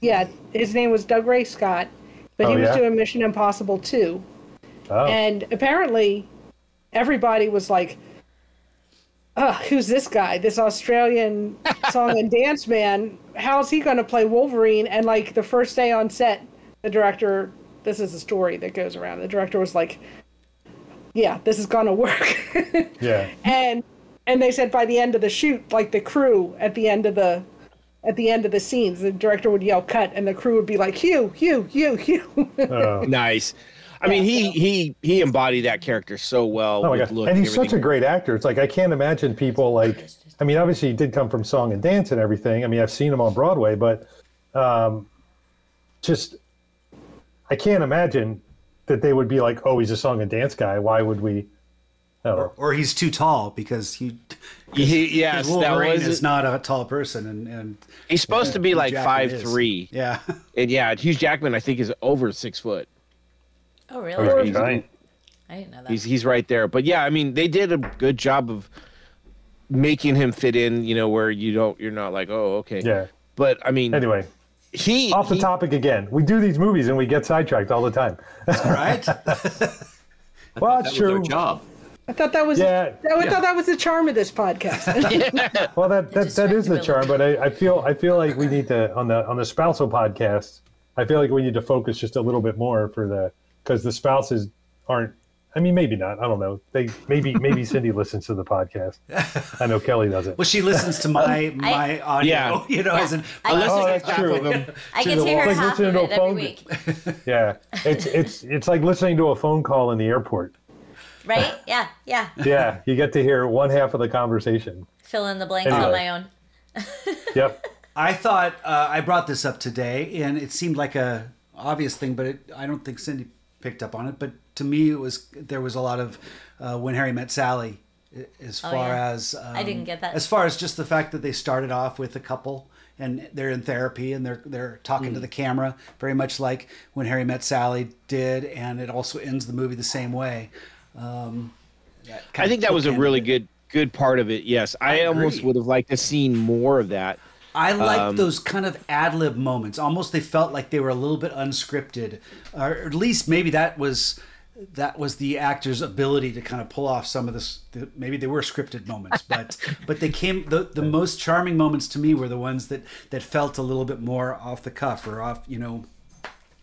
Speaker 6: yeah, his name was Dougray Scott, but
Speaker 7: Oh,
Speaker 6: he was
Speaker 7: yeah?
Speaker 6: doing Mission Impossible 2.
Speaker 7: oh,
Speaker 6: And apparently, everybody was like, uh, who's this guy? This Australian song and dance man. How's he going to play Wolverine? And like the first day on set, the director, this is a story that goes around. The director was like, yeah, this is going to work.
Speaker 7: yeah.
Speaker 6: and and they said by the end of the shoot like the crew at the end of the at the end of the scenes the director would yell cut and the crew would be like hugh hugh hugh hugh
Speaker 7: Oh.
Speaker 1: nice. I mean, he he he embodied that character so well.
Speaker 7: Oh my
Speaker 1: with
Speaker 7: god!
Speaker 1: look
Speaker 7: and he's such a great actor. It's like I can't imagine people like. I mean, obviously he did come from song and dance and everything. I mean, I've seen him on Broadway, but um, just I can't imagine that they would be like, "Oh, he's a song and dance guy. Why would we?" Oh,
Speaker 2: or he's too tall because he.
Speaker 1: He, yes, that
Speaker 2: Wolverine
Speaker 1: was.
Speaker 2: is not a tall person, and, and
Speaker 1: he's supposed to be like
Speaker 2: Jackman
Speaker 1: five
Speaker 2: is.
Speaker 1: three,
Speaker 2: Yeah,
Speaker 1: and yeah, Hugh Jackman I think is over six foot.
Speaker 5: Oh,
Speaker 7: oh,
Speaker 5: really?
Speaker 7: he's giant.
Speaker 5: I didn't know that.
Speaker 1: He's he's right there. But yeah, I mean, they did a good job of making him fit in. You know, where you don't, you're not like, oh, okay.
Speaker 7: Yeah.
Speaker 1: But I mean,
Speaker 7: Anyway,
Speaker 1: he
Speaker 7: off the
Speaker 1: he-
Speaker 7: topic again. We do these movies and we get sidetracked all the time.
Speaker 2: right.
Speaker 7: well,
Speaker 8: that's
Speaker 7: it's
Speaker 8: was our
Speaker 7: true.
Speaker 8: job.
Speaker 6: i thought that was
Speaker 7: Yeah.
Speaker 6: i
Speaker 8: Yeah.
Speaker 6: thought that was the charm of this podcast yeah.
Speaker 7: Well, that that, that is the charm, but I, I feel I feel like we need to on the on the spousal podcast. I feel like we need to focus just a little bit more for the because the spouses aren't. I mean, maybe not. I don't know. They maybe maybe Cindy listens to the podcast. I know Kelly doesn't.
Speaker 2: Well, she listens to my my audio.
Speaker 1: Yeah.
Speaker 2: You know, as an,
Speaker 5: I
Speaker 1: unless
Speaker 7: Oh,
Speaker 1: it's
Speaker 7: that's true.
Speaker 1: of them.
Speaker 5: I
Speaker 2: to
Speaker 5: get to hear
Speaker 7: like
Speaker 5: half of
Speaker 7: listening to
Speaker 5: it
Speaker 7: a
Speaker 5: every
Speaker 7: phone-
Speaker 5: week.
Speaker 7: Yeah, it's it's it's like listening to a phone call in the airport.
Speaker 5: Right? Yeah, yeah.
Speaker 7: Yeah, you get to hear one half of the conversation.
Speaker 5: Fill in the blanks on my own.
Speaker 7: Yep.
Speaker 2: I thought uh, I brought this up today, and it seemed like a obvious thing, but it, I don't think Cindy picked up on it. But to me, it was there was a lot of uh, when Harry met Sally, i- as
Speaker 5: Oh,
Speaker 2: far
Speaker 5: yeah.
Speaker 2: as um,
Speaker 5: I didn't get that.
Speaker 2: As far as just the fact that they started off with a couple and they're in therapy and they're they're talking
Speaker 1: Mm.
Speaker 2: to the camera, very much like when Harry met Sally did, and it also ends the movie the same way. Um,
Speaker 1: I think that was a really good good part of it. Yes, I, almost would have liked to seen more of that.
Speaker 2: I like
Speaker 1: Um,
Speaker 2: those kind of ad lib moments. Almost they felt like they were a little bit unscripted, or at least maybe that was that was the actor's ability to kind of pull off some of this. Maybe they were scripted moments, but but they came the the most charming moments to me were the ones that that felt a little bit more off the cuff or off you know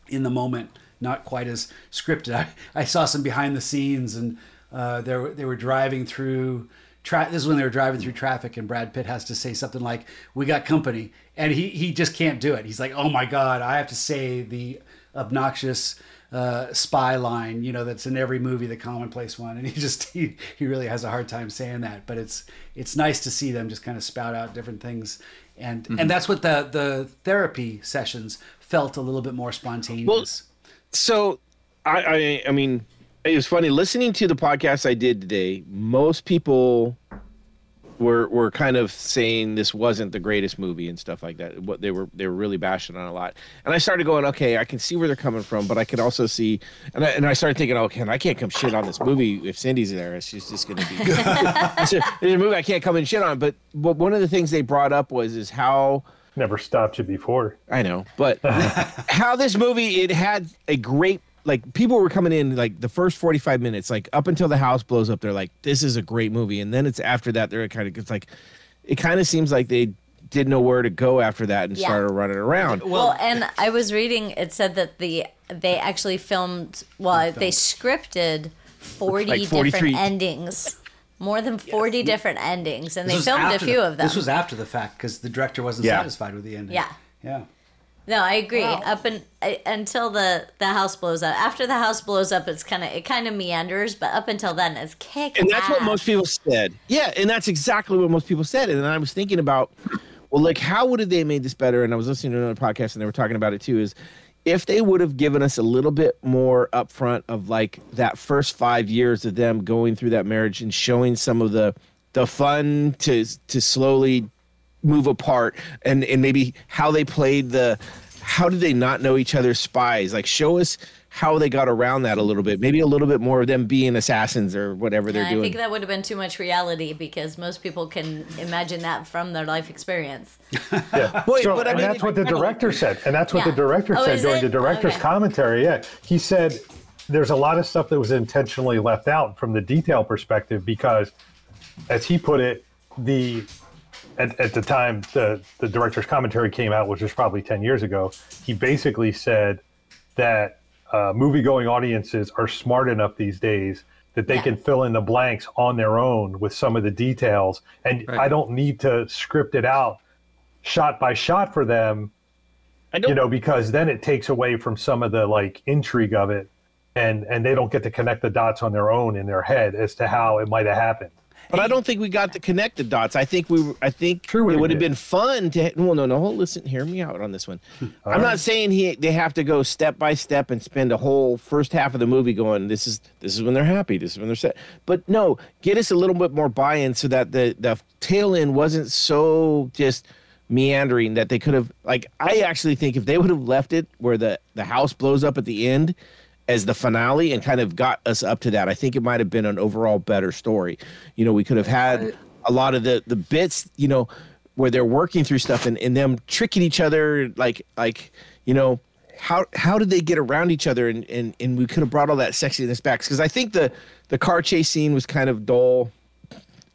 Speaker 2: in the moment, not quite as scripted. I, I saw some behind the scenes, and uh, they were they were driving through. Tra- this is when they were driving through traffic, and Brad Pitt has to say something like, "We got company," and he he just can't do it. He's like, "Oh my god, I have to say the obnoxious." uh, spy line, you know, that's in every movie, the commonplace one, and he just he, he really has a hard time saying that. But it's it's nice to see them just kind of spout out different things, and and that's what the the therapy sessions felt a little bit more spontaneous.
Speaker 1: so I, I I mean it was funny listening to the podcast I did today. Most people were were kind of saying this wasn't the greatest movie and stuff like that. What they were they were really bashing on a lot. And I started going, okay, I can see where they're coming from, but I could also see and I, and I started thinking, oh, okay, I can't come shit on this movie if Cindy's there. She's just going to be it's, a, it's a movie I can't come and shit on. But but one of the things they brought up was is how
Speaker 7: Never stopped you before.
Speaker 1: I know, but how this movie it had a great like people were coming in like the first 45 minutes like up until the house blows up they're like this is a great movie and then it's after that they're kind of it's like it kind of seems like they didn't know where to go after that and
Speaker 5: Yeah.
Speaker 1: started running around
Speaker 5: Well, and I was reading it said that the they actually filmed well they scripted 40
Speaker 1: Like
Speaker 5: different endings. More than 40 different endings and they
Speaker 2: This was
Speaker 5: filmed a few
Speaker 2: the-
Speaker 5: of them.
Speaker 2: This was after the fact because the director wasn't
Speaker 1: Yeah.
Speaker 2: satisfied with the ending.
Speaker 5: Yeah.
Speaker 2: yeah.
Speaker 5: No, I agree.
Speaker 6: Wow.
Speaker 5: Up and uh, until the the house blows up. After the house blows up, it's kind of it kind of meanders, but up until then, it's kick.
Speaker 1: and that's what most people said yeah and that's exactly what most people said and then i was thinking about well like how would have they made this better and i was listening to another podcast and they were talking about it too is if they would have given us a little bit more upfront of like that first five years of them going through that marriage and showing some of the the fun to to slowly move apart and and maybe how they played the how did they not know each other's spies like show us how they got around that a little bit maybe a little bit more of them being assassins or whatever they're doing I
Speaker 5: think that would have been too much reality because most people can imagine that from their life experience.
Speaker 7: Yeah.
Speaker 1: Wait,
Speaker 7: so,
Speaker 1: but I
Speaker 7: and
Speaker 1: mean,
Speaker 7: that's what the
Speaker 1: I don't-
Speaker 7: director said. And that's what
Speaker 5: Yeah.
Speaker 7: the director
Speaker 5: Oh,
Speaker 7: said during
Speaker 5: it?
Speaker 7: the director's
Speaker 5: Okay.
Speaker 7: commentary. Yeah. He said there's a lot of stuff that was intentionally left out from the detail perspective because, as he put it, the at, at the time the, the director's commentary came out, which was probably 10 years ago, he basically said that uh, movie going audiences are smart enough these days that they
Speaker 5: Yeah.
Speaker 7: can fill in the blanks on their own with some of the details. And
Speaker 8: Right.
Speaker 7: I don't need to script it out shot by shot for them
Speaker 1: I don't
Speaker 7: you know because then it takes away from some of the like intrigue of it and and they don't get to connect the dots on their own in their head as to how it might have happened
Speaker 1: But I don't think we got to connect the dots. I think we. were- I think
Speaker 7: we
Speaker 1: it would have been fun to. Well, no, no. Hold, listen, hear me out on this one. I'm not saying he. They have to go step by step and spend a whole first half of the movie going. This is this is when they're happy. This is when they're sad. But no, get us a little bit more buy-in so that the the tail end wasn't so just meandering that they could have like. I actually think if they would have left it where the the house blows up at the end as the finale and kind of got us up to that. I think it might have been an overall better story. You know, we could have had a lot of the the bits, you know, where they're working through stuff and, and them tricking each other like like, you know, how how did they get around each other and and, and we could have brought all that sexiness back because I think the the car chase scene was kind of dull.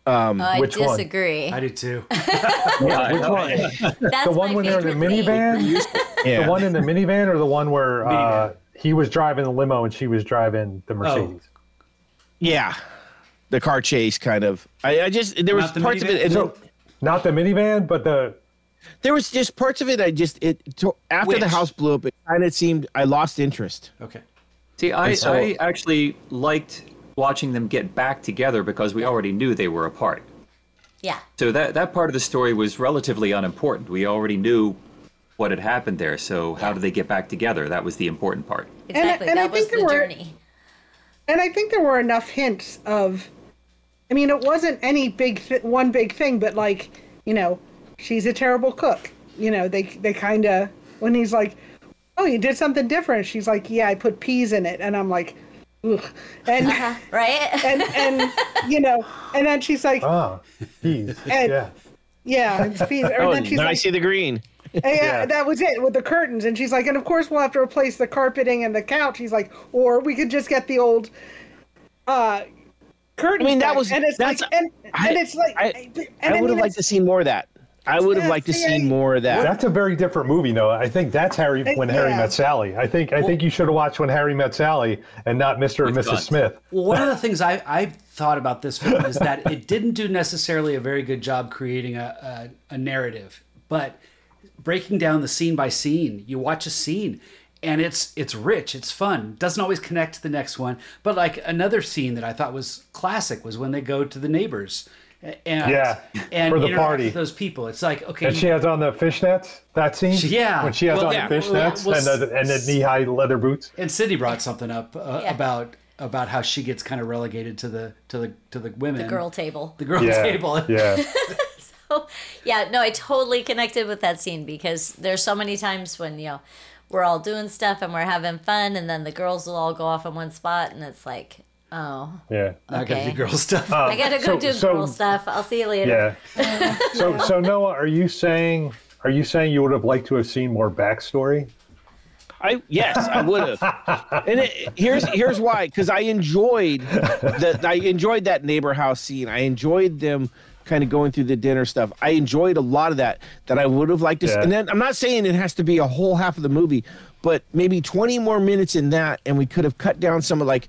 Speaker 5: I
Speaker 7: Which one?
Speaker 5: disagree.
Speaker 2: I did too.
Speaker 8: Yeah,
Speaker 7: which one
Speaker 5: That's
Speaker 7: the one
Speaker 5: my
Speaker 7: when they're in the minivan
Speaker 1: Yeah.
Speaker 7: the one in the minivan or the one where uh,
Speaker 2: Minivan.
Speaker 7: He was driving the limo and she was driving the mercedes
Speaker 1: Yeah. The car chase kind of. I, I just there was
Speaker 2: the
Speaker 1: parts of it
Speaker 7: so not the minivan but the
Speaker 1: there was just parts of it I just it to, after the house blew up it kind of seemed I lost interest.
Speaker 2: Okay.
Speaker 8: See, I,
Speaker 1: so-
Speaker 8: I actually liked watching them get back together because we already knew they were apart.
Speaker 5: Yeah.
Speaker 8: So that that part of the story was relatively unimportant. We already knew what had happened there. So how did they get back together? That was the important part.
Speaker 5: Exactly.
Speaker 6: and I
Speaker 5: that was
Speaker 6: think
Speaker 5: the
Speaker 6: there were-
Speaker 5: journey.
Speaker 6: And I think there were enough hints of, I mean, it wasn't any big th- one big thing, but like, you know, she's a terrible cook. You know, they they kind of when he's like, oh, you did something different. She's like, yeah, I put peas in it, and I'm like, ugh, and uh-huh,
Speaker 5: Right?
Speaker 6: and and you know, and then she's like,
Speaker 7: "Oh, peas,
Speaker 6: And-
Speaker 7: yeah
Speaker 6: yeah, it's peas. Or
Speaker 1: Oh,
Speaker 6: then she's
Speaker 1: now I see the green.
Speaker 6: yeah,
Speaker 7: Yeah.
Speaker 6: that was it with the curtains. And she's like, and of course we'll have to replace the carpeting and the couch. He's like, or we could just get the old uh curtains.
Speaker 1: I mean, that
Speaker 6: back.
Speaker 1: was-
Speaker 6: and it's
Speaker 1: that's-
Speaker 6: like and,
Speaker 1: I-
Speaker 6: and it's like
Speaker 1: I-
Speaker 6: and
Speaker 1: I would have liked to
Speaker 6: it's-
Speaker 1: see more of that. I would have
Speaker 6: Yeah,
Speaker 1: liked to
Speaker 6: see,
Speaker 1: see more of that.
Speaker 7: That's a very different movie, though. I think that's Harry when Harry met Sally. I think I think you should have watched when Harry met Sally and not Mr. and
Speaker 8: With
Speaker 7: Mrs.
Speaker 8: guns.
Speaker 7: Smith.
Speaker 2: Well, one of the things I, I thought about this film is that it didn't do necessarily a very good job creating a, a, a narrative, but breaking down the scene by scene, you watch a scene and it's it's rich, it's fun. Doesn't always connect to the next one, but like another scene that I thought was classic was when they go to the neighbors. And,
Speaker 7: Yeah,
Speaker 2: and
Speaker 7: for the party.
Speaker 2: with those people. It's like okay,
Speaker 7: And she has on the fishnets. That scene.
Speaker 2: Yeah.
Speaker 7: When she has
Speaker 2: Well,
Speaker 7: on
Speaker 1: yeah.
Speaker 7: the fishnets
Speaker 2: Well,
Speaker 7: and the and the knee high leather boots.
Speaker 2: and Cindy brought something up uh,
Speaker 5: Yeah.
Speaker 2: about about how she gets kind of relegated to the to the to the women,
Speaker 5: The girl table.
Speaker 2: the girl
Speaker 7: Yeah.
Speaker 2: table.
Speaker 7: Yeah.
Speaker 5: yeah, no, I totally connected with that scene because there's so many times when, you know, we're all doing stuff and we're having fun and then the girls will all go off in one spot and it's like, oh,
Speaker 7: Yeah.
Speaker 2: I gotta do girl stuff.
Speaker 5: Uh, I gotta go
Speaker 7: so-
Speaker 5: do
Speaker 7: so-
Speaker 5: girl stuff. I'll see you later.
Speaker 7: Yeah. so so Noah, are you saying are you saying you would have liked to have seen more backstory?
Speaker 1: I yes, I would have. and it, here's here's why because I enjoyed that I enjoyed that neighbor house scene. I enjoyed them kind of going through the dinner stuff. I enjoyed a lot of that that I would have liked to.
Speaker 7: Yeah.
Speaker 1: And then I'm not saying it has to be a whole half of the movie, but maybe 20 more minutes in that, and we could have cut down some of like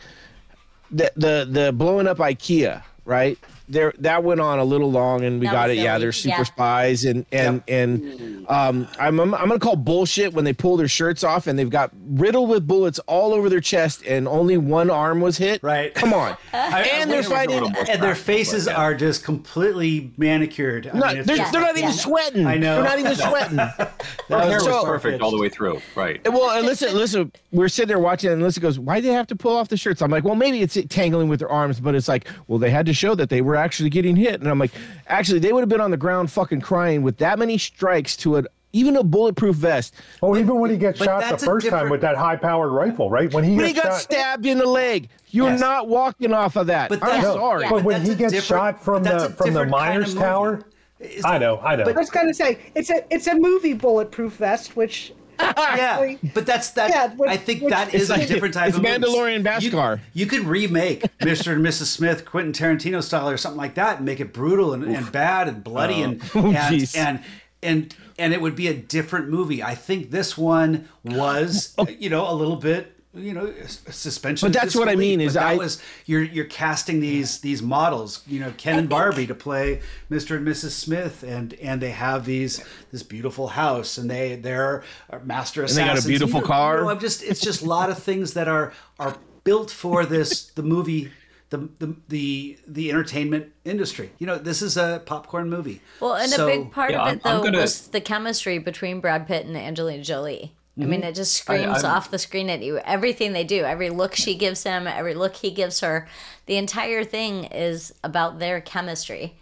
Speaker 1: the the the blowing up IKEA, right? There that went on a little long, and we
Speaker 5: That
Speaker 1: got
Speaker 5: was
Speaker 1: it. Yeah, they're super
Speaker 5: Yeah.
Speaker 1: spies, and and and um, I'm I'm I'm gonna call bullshit when they pull their shirts off and they've got riddled with bullets all over their chest, and only one arm was hit.
Speaker 2: Right.
Speaker 1: Come on.
Speaker 2: I-
Speaker 1: and
Speaker 2: I
Speaker 1: they're fighting.
Speaker 2: and their faces are just completely manicured. I
Speaker 1: No,
Speaker 2: mean,
Speaker 1: they're,
Speaker 2: just-
Speaker 1: they're not even
Speaker 5: Yeah.
Speaker 1: sweating.
Speaker 2: I know.
Speaker 1: They're not even sweating.
Speaker 2: that
Speaker 8: Her hair was
Speaker 1: so-
Speaker 8: perfect all the way through. Right.
Speaker 1: well, and listen, listen, we're sitting there watching, and Alyssa goes, "Why do they have to pull off the shirts?" I'm like, "Well, maybe it's tangling with their arms, but it's like, well, they had to show that they were actually getting hit." And I'm like, "Actually, they would have been on the ground fucking crying with that many strikes to an even a bulletproof vest."
Speaker 7: Oh, even when he gets
Speaker 2: but
Speaker 7: shot the
Speaker 2: that's a
Speaker 7: first time with that high powered rifle, right? When he
Speaker 1: When he got
Speaker 7: shot,
Speaker 1: stabbed in the leg, you're
Speaker 2: Yes.
Speaker 1: not walking off of that.
Speaker 2: But
Speaker 1: I'm
Speaker 2: that's-
Speaker 1: sorry.
Speaker 5: Yeah.
Speaker 7: but when he gets shot from the from the
Speaker 2: different kind of
Speaker 7: Myers. Tower,
Speaker 2: Is-
Speaker 7: I know, I know.
Speaker 6: I was gonna say it's a it's a movie bulletproof vest, which
Speaker 2: Yeah, but that's that.
Speaker 6: Yeah, which-
Speaker 2: I think
Speaker 6: which-
Speaker 2: that is
Speaker 1: It's
Speaker 2: a different type
Speaker 1: it's
Speaker 2: of movie.
Speaker 1: Mandalorian Beskar.
Speaker 2: You, you could remake Mr. and Mrs. Smith, Quentin Tarantino style, or something like that, and make it brutal and, and bad and bloody and
Speaker 1: Oh,
Speaker 2: and,
Speaker 1: oh,
Speaker 2: and and and it would be a different movie. I think this one was, oh. you know, a little bit. You know, s- suspension.
Speaker 1: But that's what I mean is
Speaker 2: that
Speaker 1: I-
Speaker 2: was you're you're casting these these models. You know, Ken and Barbie to play Mr. and Mrs. Smith, and and they have these this beautiful house, and they they're master
Speaker 1: they got a
Speaker 2: assassins.
Speaker 1: beautiful
Speaker 2: You know,
Speaker 1: car.
Speaker 2: you know, I'm just it's just a lot of things that are are built for this the movie the the the, the entertainment industry. You know, this is a popcorn movie.
Speaker 5: Well, and
Speaker 2: So-
Speaker 5: a big part
Speaker 8: Yeah,
Speaker 5: of
Speaker 8: I'm-
Speaker 5: it, though,
Speaker 8: I'm gonna-
Speaker 5: was the chemistry between Brad Pitt and Angelina Jolie. I mean, it just screams
Speaker 8: I'm-
Speaker 5: off the screen at you. Everything they do, every look she gives him, every look he gives her, the entire thing is about their chemistry.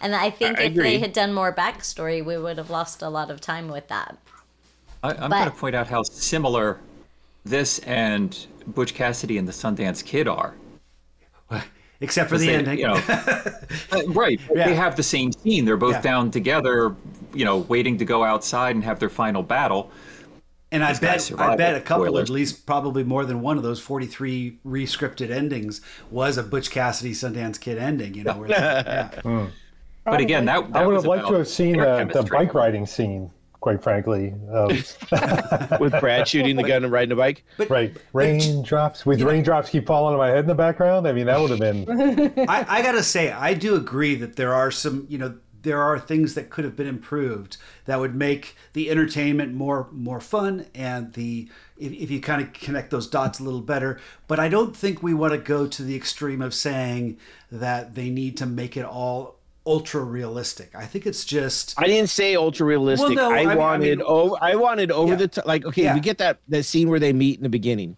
Speaker 5: And I think
Speaker 1: I
Speaker 5: if
Speaker 1: agree.
Speaker 5: they had done more backstory, we would have lost a lot of time with that.
Speaker 8: I, I'm going to point out how similar this and Butch Cassidy and the Sundance Kid are.
Speaker 2: except for the
Speaker 8: They-
Speaker 2: ending.
Speaker 8: you know, uh, right.
Speaker 2: Yeah.
Speaker 8: They have the same scene. They're both
Speaker 2: Yeah.
Speaker 8: down together, you know, waiting to go outside and have their final battle.
Speaker 2: And I bet I bet a couple,
Speaker 8: Spoilers.
Speaker 2: at least probably more than one of those 43 re-scripted endings was a Butch Cassidy Sundance Kid ending. You know, where yeah. Hmm.
Speaker 8: But again, that, that
Speaker 7: I would
Speaker 8: was
Speaker 7: have liked to have seen the, the bike riding scene, quite frankly. Of,
Speaker 1: with Brad shooting the gun and riding a bike.
Speaker 7: right, raindrops with raindrops keep falling on my head in the background. I mean, that would have been.
Speaker 2: I, I gotta say, I do agree that there are some, you know, there are things that could have been improved that would make the entertainment more more fun and the if, if you kind of connect those dots a little better. But I don't think we want to go to the extreme of saying that they need to make it all ultra realistic. I think it's just
Speaker 1: I didn't say ultra realistic.
Speaker 2: Well, no, I
Speaker 1: I,
Speaker 2: mean- I
Speaker 1: wanted
Speaker 2: mean-
Speaker 1: over. I wanted over
Speaker 2: Yeah.
Speaker 1: the top. Like, okay,
Speaker 2: Yeah.
Speaker 1: we get that that scene where they meet in the beginning,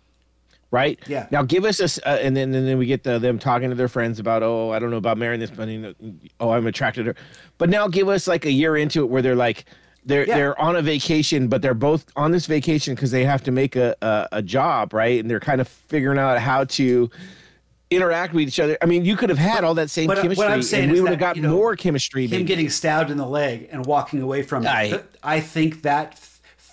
Speaker 1: right?
Speaker 2: Yeah.
Speaker 1: Now give us a, uh, and then and then we get the, them talking to their friends about, oh, I don't know about marrying this, but oh, I'm attracted to her. But now give us like a year into it where they're like. They're,
Speaker 2: Yeah.
Speaker 1: they're on a vacation, but they're both on this vacation because they have to make a, a, a job, right? And they're kind of figuring out how to interact with each other. I mean, you could have had all that same
Speaker 2: But, uh, what
Speaker 1: chemistry,
Speaker 2: I'm saying
Speaker 1: and we would have got
Speaker 2: you know,
Speaker 1: more chemistry.
Speaker 2: him
Speaker 1: maybe.
Speaker 2: getting stabbed in the leg and walking away from it. I think that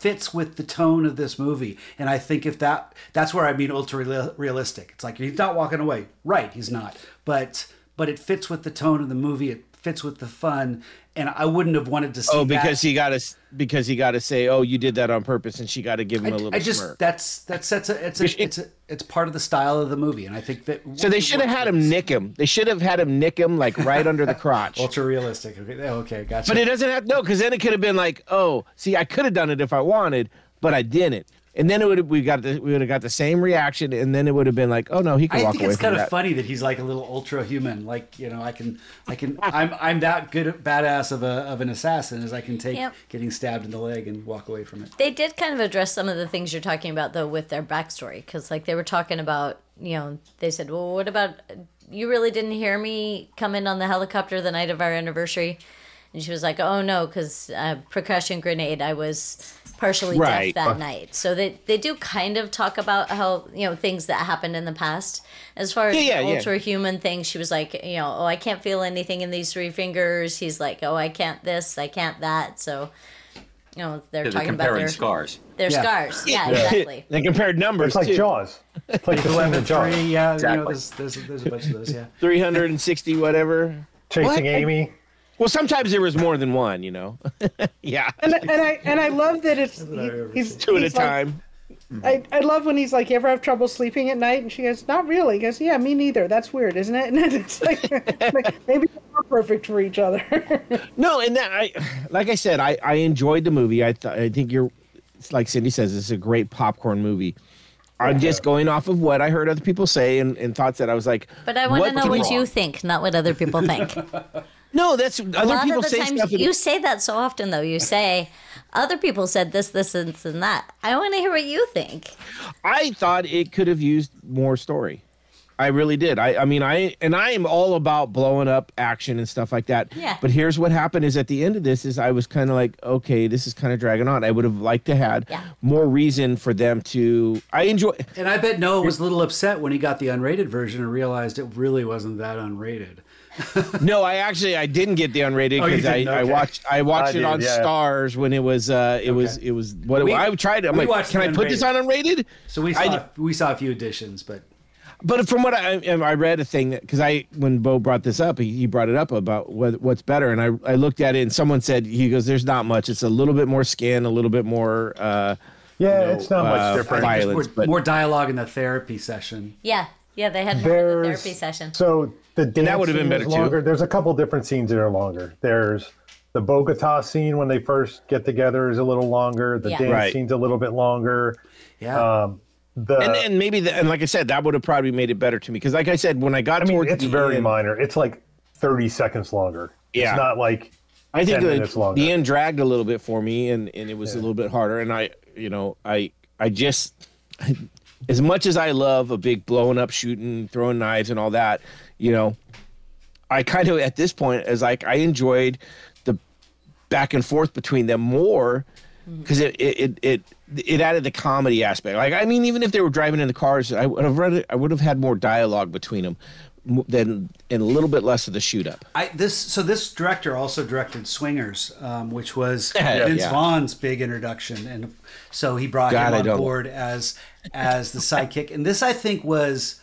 Speaker 2: fits with the tone of this movie, and I think if that that's where I mean ultra realistic. It's like he's not walking away, right? He's not, but but it fits with the tone of the movie. It fits with the fun, and I wouldn't have wanted to see.
Speaker 1: Oh, because
Speaker 2: that.
Speaker 1: he got to because he got to say, "Oh, you did that on purpose," and she got to give him a
Speaker 2: I,
Speaker 1: little
Speaker 2: I just
Speaker 1: smirk.
Speaker 2: that's that sets a it's a, it's a it's part of the style of the movie, and I think that
Speaker 1: So they should have had him nick him. They should have had him nick him like right under the crotch.
Speaker 2: ultra realistic. Okay, okay, gotcha.
Speaker 1: But it doesn't have no, because then it could have been like, "Oh, see, I could have done it if I wanted, but I didn't." And then it would we got the, we would have got the same reaction, and then it would have been like, oh no, he can
Speaker 2: I
Speaker 1: walk
Speaker 2: think
Speaker 1: away
Speaker 2: it's kind of
Speaker 1: that.
Speaker 2: funny that he's like a little ultra human. Like you know, I can, I can, I'm, I'm that good, badass of a of an assassin as I can take
Speaker 5: Yep.
Speaker 2: getting stabbed in the leg and walk away from it.
Speaker 5: They did kind of address some of the things you're talking about though with their backstory because like they were talking about you know they said well what about you really didn't hear me come in on the helicopter the night of our anniversary and she was like oh no because uh, percussion grenade I was partially
Speaker 1: Right.
Speaker 5: deaf that night so they they do kind of talk about how you know things that happened in the past as far as
Speaker 1: Yeah, yeah,
Speaker 5: the ultra human thing she was like you know oh I can't feel anything in these three fingers he's like oh I can't this I can't that so. You know, they're
Speaker 8: They're
Speaker 5: talking about
Speaker 8: comparing
Speaker 5: their
Speaker 8: scars.
Speaker 5: their
Speaker 2: Yeah.
Speaker 5: scars. Yeah, exactly.
Speaker 1: they compared numbers
Speaker 7: It's like
Speaker 1: too.
Speaker 7: Jaws. It's like the scene in
Speaker 2: Eleven
Speaker 7: Jaws.
Speaker 2: three, yeah, you know,
Speaker 8: Exactly.
Speaker 2: there's, there's there's a bunch of those, yeah.
Speaker 1: 360 whatever.
Speaker 7: Chasing
Speaker 1: What?
Speaker 7: Amy.
Speaker 1: Well, sometimes there was more than one, you know. yeah,
Speaker 6: And, and I and I love that it's he- he's
Speaker 1: two at a
Speaker 6: he's like-
Speaker 1: time.
Speaker 6: I, I love when he's like, "You ever have trouble sleeping at night?" And she goes, "Not really." He goes, "Yeah, me neither. That's weird, isn't it?" And it's like, like, maybe we're perfect for each other.
Speaker 1: No, and that I, like I said, I I enjoyed the movie. I th- I think you're, it's like Cindy says, it's a great popcorn movie. I'm just going off of what I heard other people say and, and thoughts that I was like.
Speaker 5: But I want to know
Speaker 1: could be
Speaker 5: what you think, not what other people think.
Speaker 1: No, that's
Speaker 5: A
Speaker 1: other
Speaker 5: lot
Speaker 1: people
Speaker 5: of the
Speaker 1: say
Speaker 5: times
Speaker 1: stuff. and-
Speaker 5: you say that so often, though. You say other people said this, this, and this, and that. I want to hear what you think.
Speaker 1: I thought it could have used more story. I really did. I, I mean, I and I am all about blowing up action and stuff like that.
Speaker 5: Yeah.
Speaker 1: But here's what happened: is at the end of this, is I was kind of like, okay, this is kind of dragging on. I would have liked to had
Speaker 5: Yeah.
Speaker 1: more reason for them to. I enjoy.
Speaker 2: And I bet Noah was a little upset when he got the unrated version and realized it really wasn't that unrated.
Speaker 1: No, I actually I didn't get the unrated
Speaker 2: Oh, you
Speaker 1: because I,
Speaker 2: didn't?
Speaker 1: I
Speaker 2: Okay.
Speaker 1: watched I watched
Speaker 7: I
Speaker 1: it
Speaker 7: did,
Speaker 1: on
Speaker 7: yeah.
Speaker 1: Starz when it was uh it was it was what
Speaker 2: We-
Speaker 1: I tried. I'm like, can I put this on unrated?
Speaker 2: So we saw
Speaker 1: d-
Speaker 2: we saw a few additions, but
Speaker 1: But from what I I read a thing because I when Bo brought this up, he, he brought it up about what what's better, and I I looked at it and someone said he goes, "There's not much. It's a little bit more skin, a little bit more." uh
Speaker 7: Yeah,
Speaker 1: you know,
Speaker 7: it's not
Speaker 1: uh,
Speaker 7: much different.
Speaker 1: violence,
Speaker 2: more,
Speaker 1: but
Speaker 2: more dialogue in the therapy session.
Speaker 5: Yeah, yeah, they had more in the therapy session.
Speaker 7: So the dance
Speaker 1: that would've been better,
Speaker 7: is
Speaker 1: too.
Speaker 7: longer. There's a couple different scenes that are longer. There's the Bogota scene when they first get together is a little longer. The
Speaker 5: Yeah.
Speaker 7: dance
Speaker 1: Right.
Speaker 7: scene's a little bit longer.
Speaker 2: Yeah.
Speaker 7: Um, the
Speaker 1: and and maybe the, and like I said, that would have probably made it better to me because like I said, when I got
Speaker 7: I mean,
Speaker 1: towards
Speaker 7: it's
Speaker 1: the
Speaker 7: very
Speaker 1: end,
Speaker 7: minor. It's like 30 seconds longer.
Speaker 1: Yeah.
Speaker 7: It's not like
Speaker 1: I think
Speaker 7: 10
Speaker 1: the,
Speaker 7: minutes longer.
Speaker 1: the end dragged a little bit for me, and, and it was a little bit harder. And I, you know, I I just as much as I love a big blowing up, shooting, throwing knives, and all that, you know, I kind of at this point as like I enjoyed the back and forth between them more because it, it it it it added the comedy aspect. Like I mean, even if they were driving in the cars, I would have read it. I would have had more dialogue between them m- than and a little bit less of the shoot up.
Speaker 2: I this so this director also directed Swingers, um, which was
Speaker 1: Yeah,
Speaker 2: Vince
Speaker 1: yeah.
Speaker 2: Vaughn's big introduction, and so he brought
Speaker 1: God,
Speaker 2: him on board as as the sidekick. And this, I think, was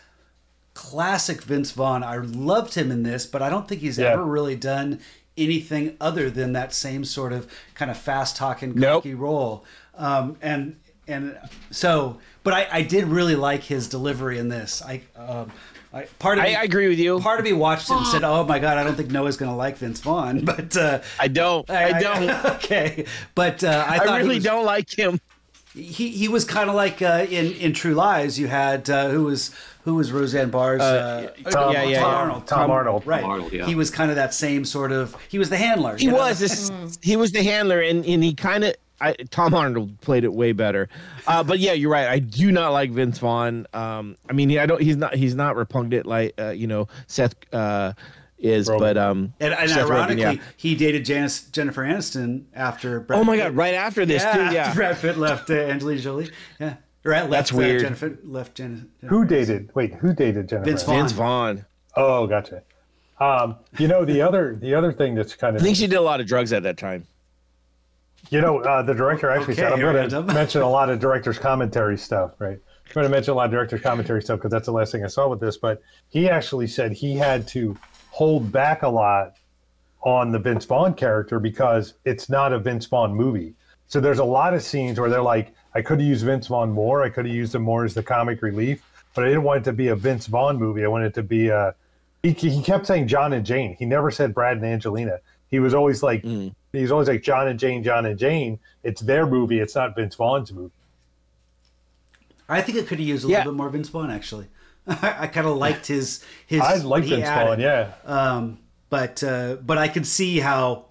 Speaker 2: classic Vince Vaughn. I loved him in this, but I don't think he's
Speaker 7: Yeah.
Speaker 2: ever really done anything other than that same sort of kind of fast talking,
Speaker 1: Nope.
Speaker 2: cocky role. Um, and and so, but I, I did really like his delivery in this. I. Um, I, part of
Speaker 1: I,
Speaker 2: me-
Speaker 1: I agree with you.
Speaker 2: Part of me watched it and said, "Oh my god, I don't think Noah's going to like Vince Vaughn." But uh,
Speaker 1: I don't. I, don't.
Speaker 2: okay, but uh, I
Speaker 1: I, really
Speaker 2: was-
Speaker 1: don't like him.
Speaker 2: He he was kind of like uh, in in True Lies. You had uh, who was who was Roseanne Barr's uh,
Speaker 7: Tom,
Speaker 1: yeah, yeah,
Speaker 7: Tom,
Speaker 1: yeah.
Speaker 2: Arnold.
Speaker 7: Tom Arnold.
Speaker 2: right?
Speaker 8: Arnold, yeah.
Speaker 2: He was kind of that same sort of. He was the handler.
Speaker 1: He was this. He was the handler, and and he kind of. I, Tom Arnold played it way better, uh, but yeah, you're right. I do not like Vince Vaughn. Um, I mean, I don't. He's not. He's not repugnant like uh, you know Seth uh, is,
Speaker 7: Rogen.
Speaker 1: but um,
Speaker 2: And, and
Speaker 1: Seth Rogen,
Speaker 2: ironically,
Speaker 1: yeah.
Speaker 2: he dated Janice, Jennifer Aniston after. Brad
Speaker 1: Oh my
Speaker 2: Pitt-
Speaker 1: God! Right after this,
Speaker 2: yeah,
Speaker 1: too.
Speaker 2: after
Speaker 1: Yeah.
Speaker 2: Brad Pitt left uh, Angelina Jolie. Yeah, right. Left,
Speaker 1: That's
Speaker 2: uh,
Speaker 1: weird.
Speaker 2: Jennifer left Jen.
Speaker 7: Who dated? Wait, who dated Jennifer?
Speaker 2: Vince Vaughn.
Speaker 1: Vince Vaughn.
Speaker 7: Oh, gotcha. Um, you know the other the other thing that's kind of
Speaker 1: I think she did a lot of drugs at that time.
Speaker 7: You know, uh, the director actually
Speaker 2: Okay,
Speaker 7: said, I'm going to mention a lot of director's commentary stuff, right? I'm going to mention a lot of director's commentary stuff because that's the last thing I saw with this. But he actually said he had to hold back a lot on the Vince Vaughn character because it's not a Vince Vaughn movie. So there's a lot of scenes where they're like, I could have used Vince Vaughn more. I could have used him more as the comic relief, but I didn't want it to be a Vince Vaughn movie. I wanted it to be a. He, he kept saying John and Jane. He never said Brad and Angelina. He was always like, he was always like John and Jane, John and Jane. It's their movie. It's not Vince Vaughn's movie.
Speaker 2: I think it could have used a
Speaker 1: Yeah.
Speaker 2: little bit more Vince Vaughn actually. I kind of liked his his.
Speaker 7: I like Vince
Speaker 2: added.
Speaker 7: Vaughn, yeah.
Speaker 2: Um, but uh, but I can see how,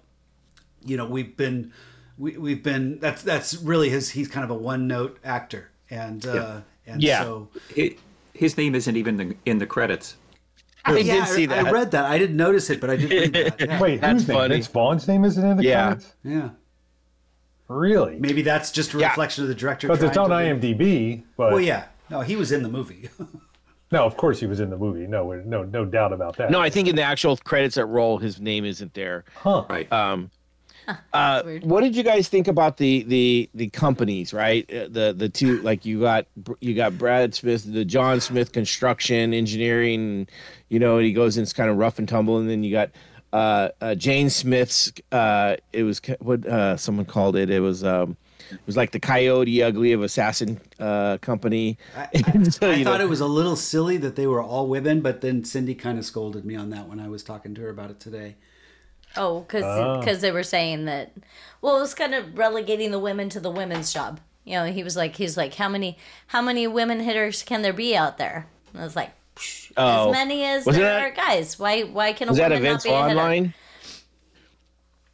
Speaker 2: you know, we've been we, we've been that's that's really his. He's kind of a one note actor, and uh, and
Speaker 1: Yeah.
Speaker 2: so
Speaker 8: It, his name isn't even in the, in the credits.
Speaker 1: I
Speaker 2: yeah,
Speaker 1: did see that.
Speaker 2: I read that. I didn't notice it, but I did read that. Yeah.
Speaker 7: Wait,
Speaker 1: That's
Speaker 7: whose name?
Speaker 1: funny.
Speaker 7: Vince Vaughn's name isn't in the
Speaker 1: Yeah.
Speaker 7: credits?
Speaker 2: yeah.
Speaker 7: Really?
Speaker 2: Maybe that's just a
Speaker 1: Yeah.
Speaker 2: reflection of the director.
Speaker 7: Because it's on
Speaker 2: trying to-
Speaker 7: IMDb, but
Speaker 2: Well, yeah. No, he was in the movie.
Speaker 7: no, of course he was in the movie. No, no, no doubt about that.
Speaker 1: No, I think in the actual credits that roll, his name isn't there.
Speaker 7: Huh.
Speaker 8: Right.
Speaker 1: Um, uh, what did you guys think about the the the companies? Right, Uh, the the two like you got you got Brad Smith, the John Smith Construction Engineering, you know, and he goes in it's kind of rough and tumble, and then you got uh, uh Jane Smith's. Uh, it was what uh someone called it. It was um. It was like the Coyote Ugly of Assassin uh, Company. And so,
Speaker 2: I
Speaker 1: you know,
Speaker 2: thought it was a little silly that they were all women, but then Cindy kind of scolded me on that when I was talking to her about it today.
Speaker 5: Oh, because because oh. they were saying that. Well, it was kind of relegating the women to the women's job. You know, he was like, he's like, how many, how many women hitters can there be out there? And I was like,
Speaker 1: oh,
Speaker 5: as many as
Speaker 1: Wasn't
Speaker 5: there
Speaker 1: that-
Speaker 5: are guys. Why, why can a
Speaker 1: was that
Speaker 5: woman
Speaker 1: a
Speaker 5: not
Speaker 1: Vince
Speaker 5: be a
Speaker 1: Vaughn
Speaker 5: hitter?
Speaker 1: line?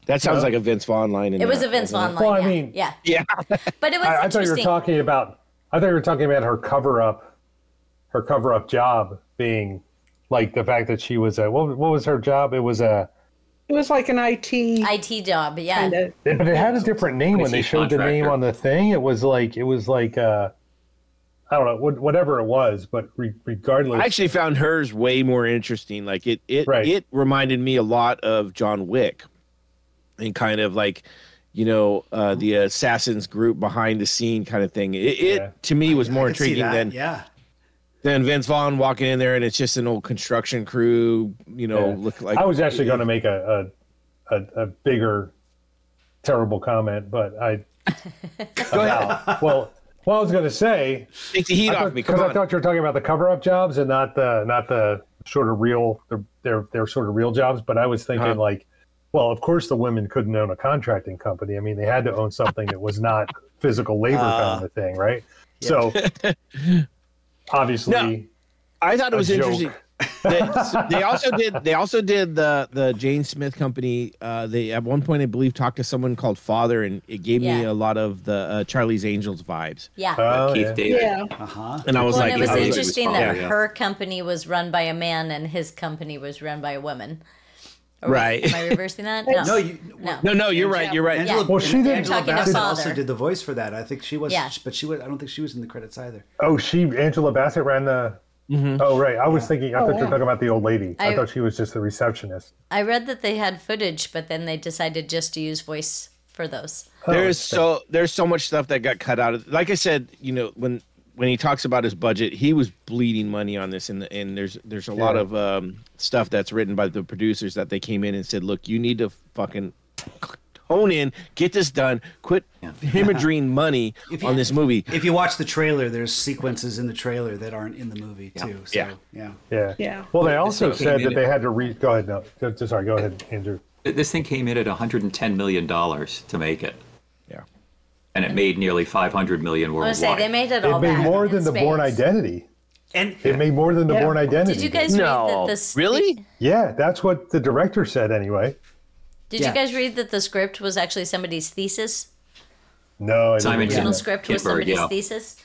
Speaker 1: That sounds like a Vince Vaughn line. In
Speaker 5: It was
Speaker 1: that,
Speaker 5: a Vince Vaughn
Speaker 1: it?
Speaker 5: line.
Speaker 7: Well, I
Speaker 5: yeah.
Speaker 7: mean-
Speaker 5: yeah,
Speaker 1: Yeah.
Speaker 5: but it was
Speaker 7: I, I thought you were talking about. I thought you were talking about her cover up, her cover up job being like the fact that she was a what, what was her job? It was a
Speaker 6: It was like an IT
Speaker 5: IT job. Yeah,
Speaker 6: kind of.
Speaker 7: but it had a different name when they showed the name on the thing. It was like it was like uh, I don't know whatever it was, but re- regardless,
Speaker 1: I actually found hers way more interesting. Like it, it,
Speaker 7: Right.
Speaker 1: it reminded me a lot of John Wick, and kind of like, you know, uh, the assassins group behind the scene kind of thing. It, it
Speaker 7: Yeah.
Speaker 1: to me was more
Speaker 2: I could see
Speaker 1: intriguing than
Speaker 2: yeah.
Speaker 1: Than Vince Vaughn walking in there and it's just an old construction crew. You know,
Speaker 7: Yeah.
Speaker 1: look like
Speaker 7: I was actually going to make a a, a a bigger terrible comment, but I
Speaker 1: Go ahead,
Speaker 7: well. Well, I was going to say
Speaker 1: take the heat off me.
Speaker 7: Because I thought you were talking about the cover-up jobs and not the not the sort of real they're they're, they're sort of real jobs. But I was thinking
Speaker 1: Uh-huh.
Speaker 7: like, well, of course the women couldn't own a contracting company. I mean, they had to own something that was not physical labor
Speaker 1: Uh,
Speaker 7: kind of thing, right? So obviously,
Speaker 1: No. I thought it was
Speaker 7: joke.
Speaker 1: interesting. they, they also did. They also did the the Jane Smith company. Uh, they at one point, I believe, talked to someone called Father, and it gave me a lot of the uh, Charlie's Angels vibes.
Speaker 5: yeah.
Speaker 7: oh,
Speaker 8: Keith
Speaker 7: yeah.
Speaker 8: David.
Speaker 6: Yeah.
Speaker 2: Uh huh.
Speaker 1: And I was
Speaker 5: well,
Speaker 1: like,
Speaker 5: and it was
Speaker 1: I was like,
Speaker 5: interesting
Speaker 8: was
Speaker 5: that
Speaker 8: yeah.
Speaker 5: her company was run by a man and his company was run by a woman. Or was-
Speaker 1: Right.
Speaker 5: Am I reversing that? No.
Speaker 2: No, you.
Speaker 5: No.
Speaker 1: no, no, you're right. You're right.
Speaker 2: Angela,
Speaker 5: Yeah.
Speaker 7: Well, she did-
Speaker 2: Angela
Speaker 5: Talking
Speaker 2: Bassett also did the voice for that. I think she was.
Speaker 5: Yeah.
Speaker 2: But she was. I don't think she was in the credits either.
Speaker 7: Oh, she Angela Bassett ran the. Mm-hmm. Oh right, I was thinking. I oh, thought you were talking about the old lady. I,
Speaker 5: I-
Speaker 7: thought she was just the receptionist.
Speaker 5: I read that they had footage, but then they decided just to use voice for those.
Speaker 1: Oh, there's so there's so much stuff that got cut out of. Like I said, you know, when when he talks about his budget, he was bleeding money on this, and the, and there's there's a lot of um, stuff that's written by the producers that they came in and said, look, you need to fucking hone in, get this done, quit hemorrhaging money
Speaker 2: If
Speaker 1: on
Speaker 2: you-
Speaker 1: this movie.
Speaker 2: If you watch the trailer, there's sequences in the trailer that aren't in the movie too. So,
Speaker 1: Yeah.
Speaker 2: yeah.
Speaker 7: Yeah.
Speaker 6: Yeah.
Speaker 7: Well, they also said that they
Speaker 8: at-
Speaker 7: had to re. Go ahead. No. Go- Sorry. Go ahead, Andrew.
Speaker 8: This thing came in at 110 million dollars to make it,
Speaker 1: Yeah.
Speaker 8: And it made nearly 500 million
Speaker 5: I was
Speaker 8: worldwide.
Speaker 5: gonna say they made it all.
Speaker 7: It made
Speaker 5: back
Speaker 7: more
Speaker 5: in
Speaker 7: than the
Speaker 5: Bourne.
Speaker 7: Identity.
Speaker 2: And
Speaker 7: It made more than the
Speaker 6: Yeah.
Speaker 7: Bourne Identity.
Speaker 5: Did you guys
Speaker 1: No.
Speaker 5: read that this
Speaker 1: Really?
Speaker 7: Yeah, that's what the director said anyway.
Speaker 5: Did
Speaker 2: Yeah.
Speaker 5: you guys read that the script was actually somebody's thesis?
Speaker 7: No, I
Speaker 8: Simon
Speaker 7: didn't, The
Speaker 5: Original
Speaker 8: Yeah.
Speaker 5: script was
Speaker 8: Kinberg,
Speaker 5: somebody's
Speaker 8: yeah.
Speaker 5: thesis.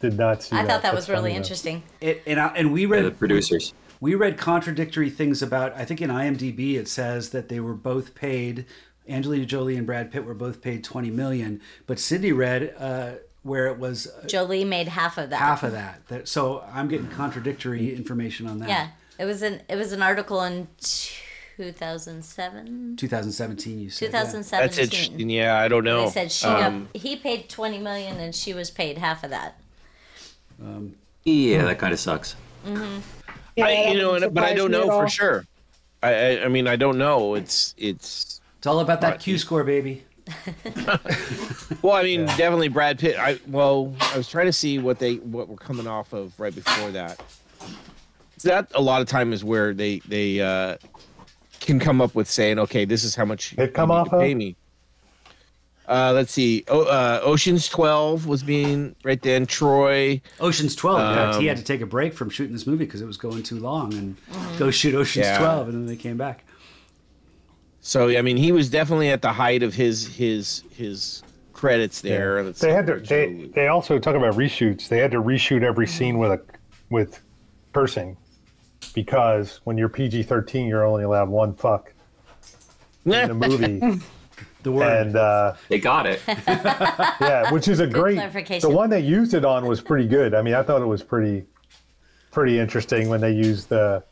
Speaker 7: did not see
Speaker 5: I
Speaker 7: that.
Speaker 5: thought that
Speaker 7: That's
Speaker 5: was really
Speaker 7: funny, though.
Speaker 5: interesting.
Speaker 2: it, and I, and we
Speaker 8: By
Speaker 2: read
Speaker 8: the producers.
Speaker 2: we read contradictory things about. I think in IMDb it says that they were both paid. Angelina Jolie and Brad Pitt were both paid 20 million, but Cindy read uh, where it was uh,
Speaker 5: Jolie made half of that.
Speaker 2: half of that. that. So I'm getting contradictory information on that.
Speaker 5: Yeah, it was an it was an article in 2007,
Speaker 2: 2017, you said. yeah.
Speaker 5: 2017.
Speaker 1: That's interesting. Yeah, I don't know.
Speaker 5: They said she
Speaker 1: Um,
Speaker 5: got he paid 20 million and she was paid half of that.
Speaker 8: Yeah, that kind of sucks.
Speaker 6: Yeah,
Speaker 1: I, you know, but I don't know for sure. I, I I mean, I don't know. It's it's
Speaker 2: It's all about that Q score, baby.
Speaker 1: Well, I mean, definitely Brad Pitt. I well, I was trying to see what they what we're coming off of right before that. That a lot of time is where they they uh, can come up with saying, okay, this is how much
Speaker 7: It come
Speaker 1: need
Speaker 7: off
Speaker 1: to pay
Speaker 7: of?
Speaker 1: me. Uh, let's see. O- uh, Ocean's Twelve was being right then. Troy.
Speaker 2: Ocean's 12. in fact, he
Speaker 1: Um,
Speaker 2: had to take a break from shooting this movie because it was going too long and go shoot Ocean's
Speaker 1: Yeah.
Speaker 2: 12, and then they came back.
Speaker 1: So I mean, he was definitely at the height of his his his credits there. Let's
Speaker 7: They had to. They they also talk about reshoots. They had to reshoot every scene with a with cursing because when you're PG thirteen, you're only allowed one fuck in the movie.
Speaker 2: The word.
Speaker 7: and uh,
Speaker 8: They got it.
Speaker 7: yeah, which is a great.
Speaker 5: clarification.
Speaker 7: The one they used it on was pretty good. I mean, I thought it was pretty pretty interesting when they used the.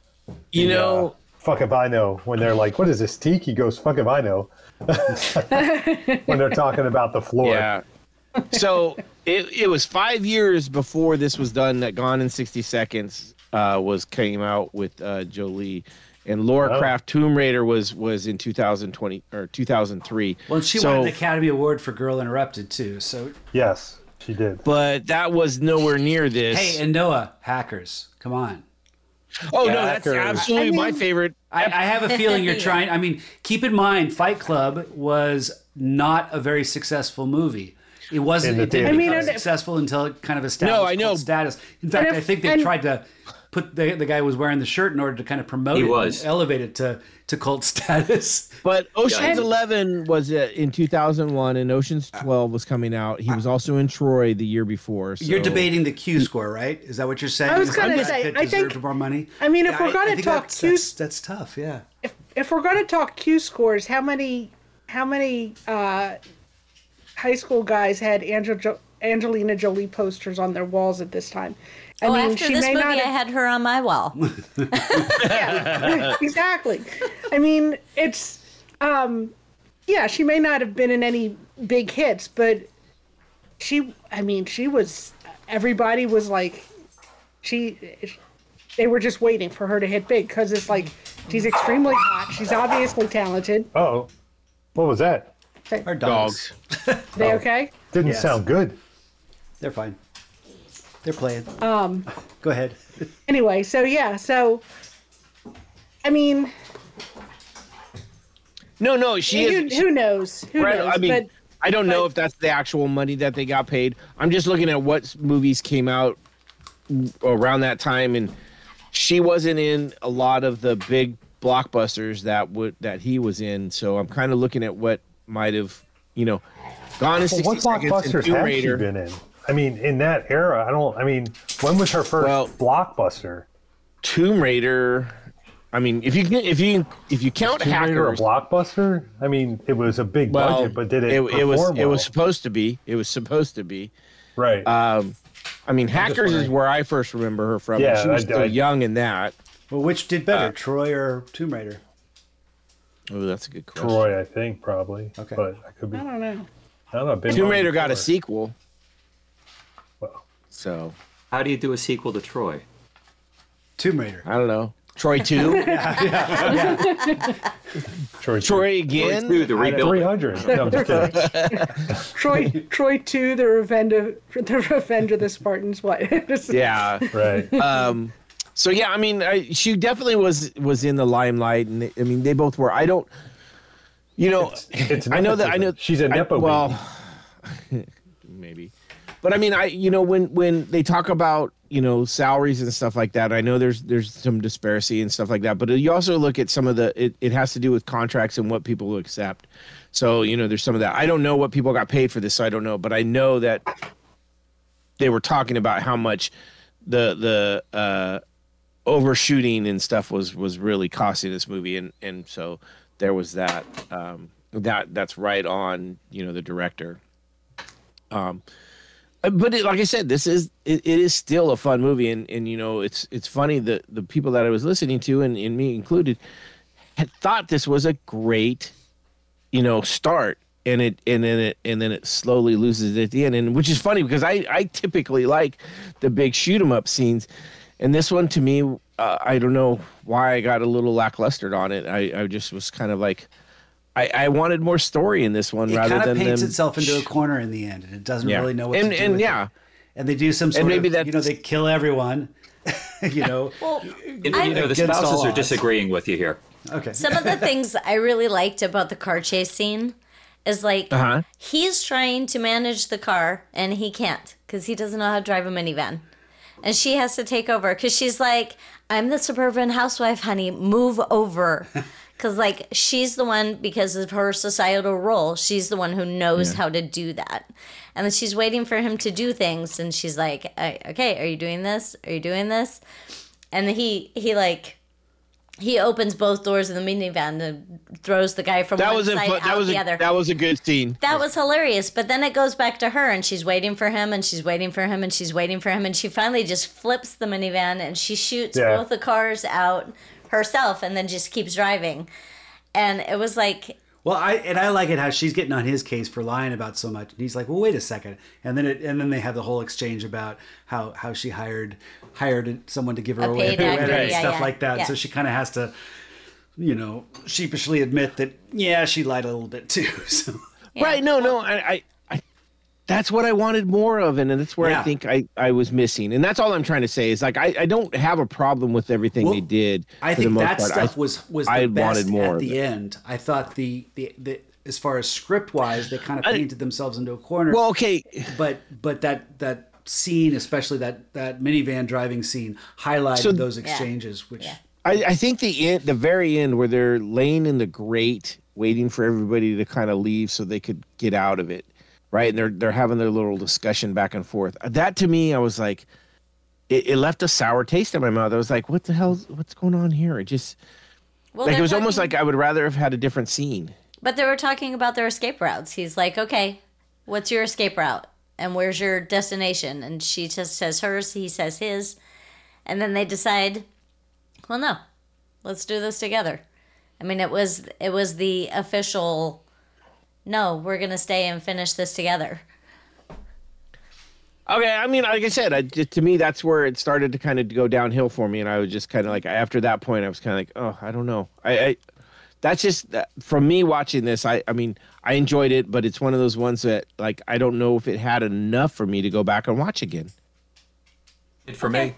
Speaker 1: you
Speaker 7: the,
Speaker 1: know.
Speaker 7: Fuck if I know when they're like, "What is this teak?" He goes, "Fuck if I know." when they're talking about the floor.
Speaker 1: Yeah. So it, it was five years before this was done that Gone in 60 Seconds uh, was came out with uh, Jolie. And Lara
Speaker 7: Oh.
Speaker 1: Croft Tomb Raider was was in 2020 or 2003.
Speaker 2: well, and she
Speaker 1: so,
Speaker 2: won an Academy Award for Girl Interrupted, too. So,
Speaker 7: Yes, she did.
Speaker 1: but that was nowhere near this.
Speaker 2: hey, and Noah, hackers, come on.
Speaker 1: Oh no, that's
Speaker 7: Hackers.
Speaker 1: absolutely
Speaker 6: I
Speaker 1: my favorite.
Speaker 2: I, I have a feeling you're trying. I mean, keep in mind, Fight Club was not a very successful movie. It wasn't.
Speaker 7: In
Speaker 2: It didn't
Speaker 6: I mean, and-
Speaker 2: successful until it kind of established
Speaker 1: No, I know.
Speaker 2: status. In fact,
Speaker 6: if-
Speaker 2: I think they
Speaker 6: and-
Speaker 2: tried to put the the guy was wearing the shirt in order to kind of promote
Speaker 8: He
Speaker 2: it,
Speaker 8: was.
Speaker 2: and elevate it to to cult status.
Speaker 1: But Ocean's
Speaker 6: Yeah.
Speaker 1: 11 was uh, in 2001, and Ocean's 12 was coming out. He was also in Troy the year before. So.
Speaker 2: You're debating the Q score, right? Is that what you're saying?
Speaker 6: I was gonna say, I
Speaker 2: deserved
Speaker 6: think-
Speaker 2: more money.
Speaker 6: I mean, if
Speaker 2: Yeah,
Speaker 6: we're going to talk
Speaker 2: that's,
Speaker 6: Q,
Speaker 2: that's, that's tough. Yeah.
Speaker 6: if if we're going to talk Q scores, how many how many uh, high school guys had Angel Angelina Jolie posters on their walls at this time? I
Speaker 5: oh,
Speaker 6: mean,
Speaker 5: after
Speaker 6: she
Speaker 5: this
Speaker 6: may
Speaker 5: movie,
Speaker 6: not
Speaker 5: I
Speaker 6: have-
Speaker 5: had her on my wall.
Speaker 6: yeah, exactly. I mean, it's um, yeah, she may not have been in any big hits, but she, I mean, she was. Everybody was like, she. They were just waiting for her to hit big because it's like she's extremely hot. She's obviously talented.
Speaker 7: Oh, what was that?
Speaker 2: Our dogs.
Speaker 1: dogs.
Speaker 6: They okay?
Speaker 7: Didn't
Speaker 2: Yes.
Speaker 7: sound good.
Speaker 2: They're fine. They're playing. Um. Go ahead.
Speaker 6: Anyway, so yeah, so I mean,
Speaker 1: No, no, she
Speaker 6: who,
Speaker 1: is.
Speaker 6: who knows? Who
Speaker 1: Right,
Speaker 6: knows?
Speaker 1: I mean,
Speaker 6: but
Speaker 1: I don't know
Speaker 6: but-
Speaker 1: if that's the actual money that they got paid. I'm just looking at what movies came out around that time, and she wasn't in a lot of the big blockbusters that would that he was in. So I'm kind of looking at what might have, you know, gone in
Speaker 7: Well,
Speaker 1: 60
Speaker 7: what
Speaker 1: seconds and
Speaker 7: blockbusters
Speaker 1: Tomb
Speaker 7: has
Speaker 1: Raider.
Speaker 7: she been in? I mean, in that era, I don't. I mean, when was her first
Speaker 1: Well-
Speaker 7: blockbuster?
Speaker 1: Tomb Raider. I mean, if you can, if you if you count
Speaker 7: Tomb Raider a blockbuster? I mean, it was a big
Speaker 1: well,
Speaker 7: budget, but did it?
Speaker 1: it, it was
Speaker 7: perform
Speaker 1: it was supposed to be. It was supposed to be.
Speaker 7: right.
Speaker 1: Um, I mean, hackers is where I first remember her from.
Speaker 7: Yeah,
Speaker 1: she was
Speaker 7: I-
Speaker 1: still
Speaker 7: I-
Speaker 1: young in that.
Speaker 2: Well, which did better, Troy or Tomb Raider?
Speaker 1: Oh, that's a good question.
Speaker 7: Troy, I think probably.
Speaker 2: Okay.
Speaker 7: but I could be.
Speaker 6: I
Speaker 7: I
Speaker 6: don't know.
Speaker 7: I don't know. been
Speaker 1: Tomb
Speaker 7: on
Speaker 1: Raider got a sequel,
Speaker 7: Well,
Speaker 1: so
Speaker 8: How do you do a sequel to Troy?
Speaker 2: Tomb Raider.
Speaker 1: I don't know. Troy two,
Speaker 7: Troy.
Speaker 1: Troy again.
Speaker 8: Two, the rebuild.
Speaker 7: Three hundred. No, I'm just kidding.
Speaker 6: Troy Troy two, the revenge of the revenge of the Spartans. What?
Speaker 1: Yeah.
Speaker 7: Right.
Speaker 1: Um. So yeah, I mean, I, she definitely was was in the limelight, and they, I mean, they both were. I don't, you know,
Speaker 7: It's
Speaker 1: I know that I
Speaker 7: nepotism.
Speaker 1: know
Speaker 7: she's a
Speaker 1: I-
Speaker 7: nepo.
Speaker 1: well, maybe, but I mean, I you know when when they talk about you know salaries and stuff like that, I know there's there's some disparity and stuff like that, but you also look at some of the it, it has to do with contracts and what people will accept. So you know, there's some of that. I don't know what people got paid for this, so I don't know, but I know that they were talking about how much the the uh overshooting and stuff was was really costing this movie and and so there was that um that that's right on you know the director um but it, like i said this is it, it is still a fun movie. And and you know it's it's funny that the people that i was listening to and, and me included had thought this was a great you know start. And it and then it and then it slowly loses at the end. And which is funny because i i typically like the big shoot 'em up scenes. And this one to me uh, i don't know why i got a little lacklustered on it. I i just was kind of like i i wanted more story in this one
Speaker 2: It
Speaker 1: rather
Speaker 2: kind of
Speaker 1: than
Speaker 2: paints
Speaker 1: them
Speaker 2: itself into a corner in the end, and it doesn't
Speaker 1: Yeah.
Speaker 2: really know what
Speaker 1: And-
Speaker 2: to do.
Speaker 1: and
Speaker 2: with
Speaker 1: yeah.
Speaker 2: it. and they do some sort
Speaker 1: maybe
Speaker 2: of, you know, they kill everyone. you know.
Speaker 5: Well,
Speaker 8: You know, you know, the spouses are disagreeing with you here.
Speaker 2: Okay.
Speaker 5: some of the things I really liked about the car chase scene is like
Speaker 1: Uh-huh.
Speaker 5: he's trying to manage the car and he can't because he doesn't know how to drive a minivan. And she has to take over because she's like, I'm the suburban housewife, honey, move over. Because, like, she's the one, because of her societal role, she's the one who knows how to do that. And then she's waiting for him to do things. And she's like, "Uh, okay, are you doing this? Are you doing this? And he, he like, he opens both doors of the minivan and throws the guy from
Speaker 1: That
Speaker 5: one
Speaker 1: was a
Speaker 5: side
Speaker 1: fu-
Speaker 5: out
Speaker 1: that was
Speaker 5: the
Speaker 1: a,
Speaker 5: other.
Speaker 1: that was a good scene.
Speaker 5: That was hilarious. But then it goes back to her and she's waiting for him and she's waiting for him and she's waiting for him and she finally just flips the minivan and she shoots
Speaker 7: Yeah.
Speaker 5: both the cars out herself and then just keeps driving. And it was like
Speaker 2: Well, I and I like it how she's getting on his case for lying about so much, and he's like, "Well, wait a second. and then it and then they have the whole exchange about how how she hired hired someone to give her
Speaker 5: A
Speaker 2: away
Speaker 5: paid actor,
Speaker 2: and
Speaker 5: yeah,
Speaker 2: stuff
Speaker 5: yeah,
Speaker 2: like that.
Speaker 5: yeah.
Speaker 2: So she kind of has to, you know, sheepishly admit that yeah, she lied a little bit too. So
Speaker 1: Right? No, no. I, I, I, that's what I wanted more of, and that's where
Speaker 2: Yeah.
Speaker 1: I think I, I was missing, and that's all I'm trying to say is like I, I don't have a problem with everything
Speaker 2: Well,
Speaker 1: they did.
Speaker 2: I think that
Speaker 1: part.
Speaker 2: stuff
Speaker 1: I,
Speaker 2: was was the
Speaker 1: I
Speaker 2: best
Speaker 1: wanted more
Speaker 2: at the end. I thought the the, the as far as script wise, they kind of
Speaker 1: I-
Speaker 2: painted themselves into a corner.
Speaker 1: Well, okay.
Speaker 2: but but that that scene, especially that that minivan driving scene, highlighted
Speaker 1: So-
Speaker 2: those exchanges. Which
Speaker 5: Yeah.
Speaker 1: I, I think the end, the very end, where they're laying in the grate, waiting for everybody to kind of leave so they could get out of it, right? And they're they're having their little discussion back and forth. That to me, I was like, it, it left a sour taste in my mouth. I was like, what the hell? What's going on here? It just
Speaker 5: well,
Speaker 1: like it was almost like I would rather have had a different scene.
Speaker 5: But they were talking about their escape routes. He's like, okay, what's your escape route? And where's your destination? And she just says hers, he says his. And then they decide, well, no, let's do this together. I mean, it was it was the official. No, we're gonna stay and finish this together.
Speaker 1: Okay, I mean, like I said, I, just, to me, that's where it started to kind of go downhill for me, and I was just kind of like, after that point, I was kind of like, oh, I don't know. I, I that's just that- from me watching this. I, I mean, I enjoyed it, but it's one of those ones that, like, I don't know if it had enough for me to go back and watch again.
Speaker 8: It for me.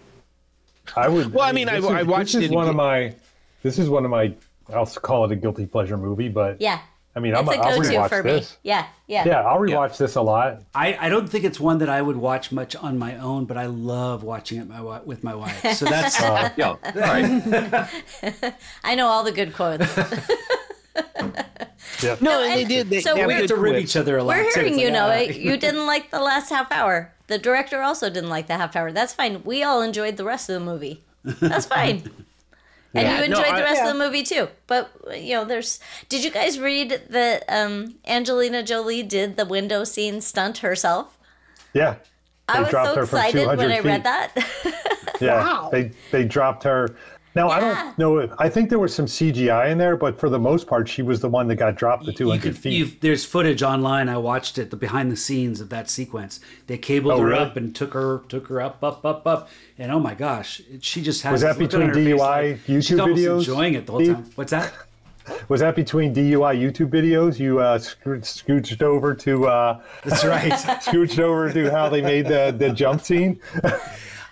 Speaker 7: I would.
Speaker 1: Well, I mean, I-
Speaker 7: this is-
Speaker 1: I watched
Speaker 7: This is
Speaker 1: it
Speaker 7: one of my. This is one of my. I'll call it a guilty pleasure movie, but
Speaker 5: Yeah,
Speaker 7: I mean,
Speaker 5: it's
Speaker 7: I'm,
Speaker 5: a
Speaker 7: I'll
Speaker 5: go-to
Speaker 7: rewatch
Speaker 5: for
Speaker 7: this.
Speaker 5: me. Yeah, yeah,
Speaker 7: Yeah, I'll rewatch this a lot.
Speaker 2: I, I don't think it's one that I would watch much on my own, but I love watching it my, with my wife. So that's
Speaker 8: Yeah. All right.
Speaker 5: I know all the good quotes.
Speaker 7: Yeah.
Speaker 1: No, and they did. They,
Speaker 5: so
Speaker 1: they
Speaker 2: we
Speaker 5: we're-
Speaker 2: have to rib each other a lot.
Speaker 5: We're hearing
Speaker 2: It's
Speaker 5: you
Speaker 2: like,
Speaker 5: know
Speaker 2: ah.
Speaker 5: it. You didn't like the last half hour. The director also didn't like the half hour. That's fine. We all enjoyed the rest of the movie. That's fine. And
Speaker 1: Yeah,
Speaker 5: you
Speaker 1: no,
Speaker 5: enjoyed
Speaker 1: I-
Speaker 5: the rest
Speaker 6: Yeah.
Speaker 5: of the movie too. But you know, there's. Did you guys read that um, Angelina Jolie did the window scene stunt herself?
Speaker 7: Yeah.
Speaker 5: I was so excited when
Speaker 7: 200
Speaker 5: I read
Speaker 7: feet.
Speaker 5: that.
Speaker 7: Yeah,
Speaker 6: Wow.
Speaker 7: they they dropped her. Now I don't know. I think there was some CGI in there, but for the most part, she was the one that got dropped the two
Speaker 2: You
Speaker 7: hundred
Speaker 2: could,
Speaker 7: feet.
Speaker 2: you've, there's footage online. I watched it, the behind the scenes of that sequence. They cabled
Speaker 7: Oh,
Speaker 2: her
Speaker 7: really?
Speaker 2: up and took her, took her up, up, up, up, and oh my gosh, she just has.
Speaker 7: Was
Speaker 2: this
Speaker 7: that between
Speaker 2: her face
Speaker 7: DUI
Speaker 2: like she's
Speaker 7: YouTube
Speaker 2: almost
Speaker 7: videos,
Speaker 2: enjoying it the whole time. What's that?
Speaker 7: was that between DUI YouTube videos? You uh, scoo- scooched over to uh,
Speaker 2: That's right.
Speaker 7: scooched over to how they made the the jump scene.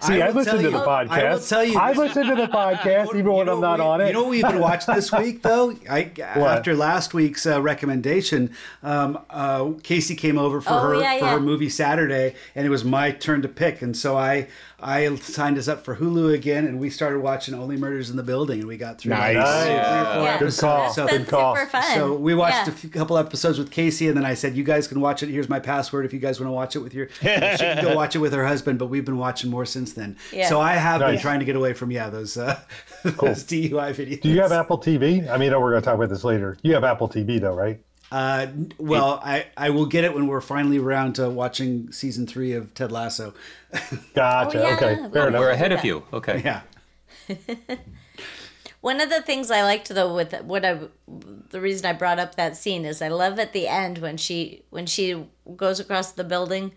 Speaker 7: See,
Speaker 2: I
Speaker 7: I,
Speaker 2: will
Speaker 7: listened
Speaker 2: tell
Speaker 7: to the podcast.
Speaker 2: I will tell you-
Speaker 7: I listened to the podcast even when I'm not
Speaker 2: we-
Speaker 7: on it.
Speaker 2: You know what we've been watching this week, though. I after last week's uh, recommendation, um, uh, Casey came over for
Speaker 5: Oh,
Speaker 2: her
Speaker 5: yeah,
Speaker 2: for
Speaker 5: yeah.
Speaker 2: her movie Saturday, and it was my turn to pick, and so I I signed us up for Hulu again, and we started watching Only Murders in the Building, and we got through like,
Speaker 1: Nice.
Speaker 2: three or four
Speaker 5: Yeah.
Speaker 7: Good
Speaker 2: episodes.
Speaker 7: call.
Speaker 2: So,
Speaker 5: That's
Speaker 7: Good call.
Speaker 5: super fun.
Speaker 2: so we watched
Speaker 5: Yeah.
Speaker 2: a few, couple episodes with Casey, and then I said, "You guys can watch it. Here's my password if you guys want to watch it with your." she can go watch it with her husband, but we've been watching more since then.
Speaker 5: Yeah.
Speaker 2: So I have been trying to get away from yeah those uh, those DUI videos.
Speaker 7: Do you have Apple TV? I mean, we're going to talk about this later. You have Apple TV though, right?
Speaker 2: Uh, well, I, I will get it when we're finally around to watching season three of Ted Lasso.
Speaker 7: Gotcha.
Speaker 5: Oh, yeah.
Speaker 7: Okay,
Speaker 5: Well,
Speaker 7: fair enough.
Speaker 8: We're ahead of you. Okay.
Speaker 2: Yeah.
Speaker 5: One of the things I liked though with what I the reason I brought up that scene is I love at the end when she when she goes across the building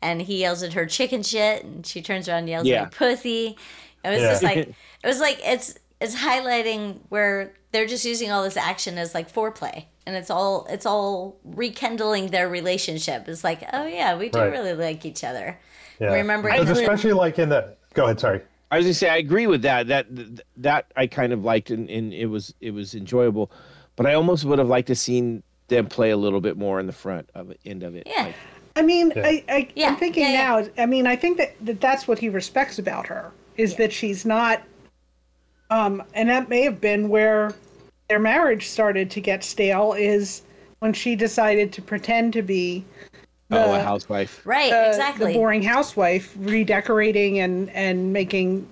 Speaker 5: and he yells at her chicken shit and she turns around and yells
Speaker 1: Yeah.
Speaker 5: at me pussy. It was
Speaker 7: Yeah.
Speaker 5: just like it was like it's it's highlighting where they're just using all this action as like foreplay and it's all it's all rekindling their relationship. It's like, oh yeah, we do
Speaker 7: Right.
Speaker 5: really like each other.
Speaker 7: Yeah.
Speaker 5: Remember
Speaker 7: Because especially like in the. Go ahead. Sorry.
Speaker 1: I was gonna say I agree with that. That that I kind of liked, and, and it was it was enjoyable. But I almost would have liked to seen them play a little bit more in the front of it, end of it.
Speaker 5: Yeah.
Speaker 1: Like,
Speaker 6: I mean, I, I
Speaker 5: Yeah,
Speaker 6: I'm thinking
Speaker 5: yeah, yeah.
Speaker 6: now. I mean, I think that, that that's what he respects about her is that she's not. Um, and that may have been where their marriage started to get stale. Is when she decided to pretend to be
Speaker 1: oh, a
Speaker 6: the-
Speaker 1: housewife.
Speaker 5: Right, exactly.
Speaker 6: the boring housewife, redecorating and and making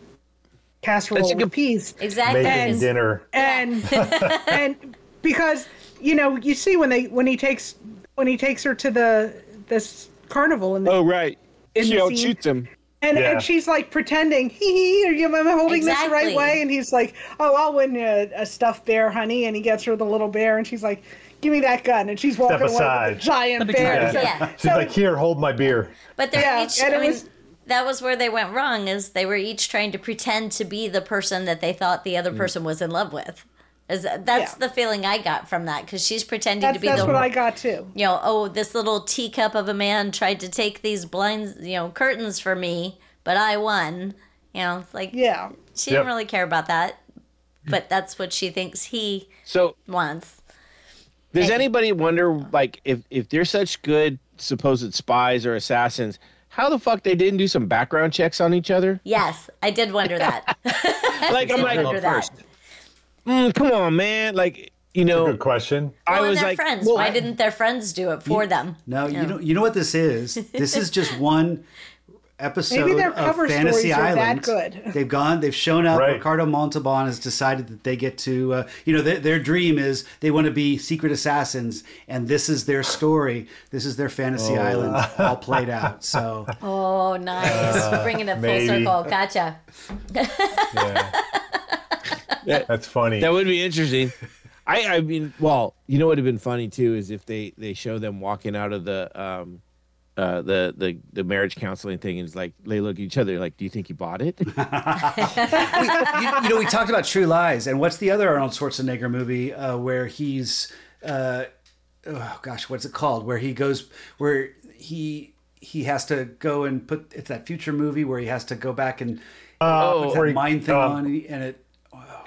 Speaker 6: casserole
Speaker 1: That's a good-
Speaker 6: peas.
Speaker 5: exactly.
Speaker 7: Making
Speaker 5: because-
Speaker 7: dinner.
Speaker 6: and and because you know you see when they when he takes when he takes her to the this carnival and
Speaker 1: Oh, right.
Speaker 6: In
Speaker 1: she
Speaker 6: the
Speaker 1: out
Speaker 6: scene-
Speaker 1: him.
Speaker 6: And,
Speaker 7: Yeah.
Speaker 6: and she's like pretending hee hee are you am I holding this the right way and he's like oh I'll win a, a stuffed bear honey and he gets her the little bear and she's like give me that gun and she's walking away with the giant
Speaker 8: me
Speaker 6: bear
Speaker 8: try it.
Speaker 5: Yeah.
Speaker 7: She's like, here, hold my beer.
Speaker 5: But they're
Speaker 6: Yeah,
Speaker 5: each.
Speaker 6: and
Speaker 5: I mean,
Speaker 6: was-
Speaker 5: that was where they went wrong. Is they were each trying to pretend to be the person that they thought the
Speaker 6: Mm.
Speaker 5: other person was in love with. Is that's
Speaker 6: Yeah.
Speaker 5: the feeling I got from that because she's pretending
Speaker 6: that's,
Speaker 5: to be
Speaker 6: that's
Speaker 5: the That's
Speaker 6: what I got too
Speaker 5: you know oh this little teacup of a man tried to take these blinds you know curtains for me but I won. You know it's like
Speaker 6: yeah
Speaker 5: she
Speaker 7: Yep.
Speaker 5: didn't really care about that, but that's what she thinks he
Speaker 1: So
Speaker 5: wants.
Speaker 1: Does
Speaker 5: Thank you.
Speaker 1: anybody wonder, like, if if they're such good supposed spies or assassins, how the fuck they didn't do some background checks on each other?
Speaker 5: Yes, I did wonder that.
Speaker 1: Like, I'm like,
Speaker 5: wonder that.
Speaker 8: first.
Speaker 1: Mm, come on, man. Like, you know,
Speaker 7: Good question.
Speaker 1: I
Speaker 5: Well,
Speaker 1: was like,
Speaker 5: friends.
Speaker 1: well,
Speaker 5: Why
Speaker 1: I-
Speaker 5: didn't their friends do it for them?
Speaker 2: No, you
Speaker 5: Yeah.
Speaker 2: know, you know what this is. This is just one episode
Speaker 6: Maybe their
Speaker 2: of Fantasy
Speaker 6: stories that
Speaker 2: Island.
Speaker 6: good.
Speaker 2: They've gone, they've shown up.
Speaker 7: Right.
Speaker 2: Ricardo Montalban has decided that they get to, uh, you know, their, their dream is they want to be secret assassins, and this is their story. This is their Fantasy Island all played out. So
Speaker 5: Oh, nice. Bringing it full
Speaker 7: maybe.
Speaker 5: circle. Gotcha.
Speaker 7: Yeah. That's funny.
Speaker 1: that would be interesting. I, I mean, well, you know what would have been funny too is if they they show them walking out of the um, uh, the the the marriage counseling thing and it's like they look at each other like, do you think you bought it?
Speaker 2: you, you know, we talked about True Lies, and what's the other Arnold Schwarzenegger movie uh, where he's, uh, oh gosh, what's it called? Where he goes, where he he has to go and put it's that future movie where he has to go back and
Speaker 1: oh,
Speaker 2: put that
Speaker 7: he-
Speaker 2: mind thing
Speaker 7: um,
Speaker 2: on, and it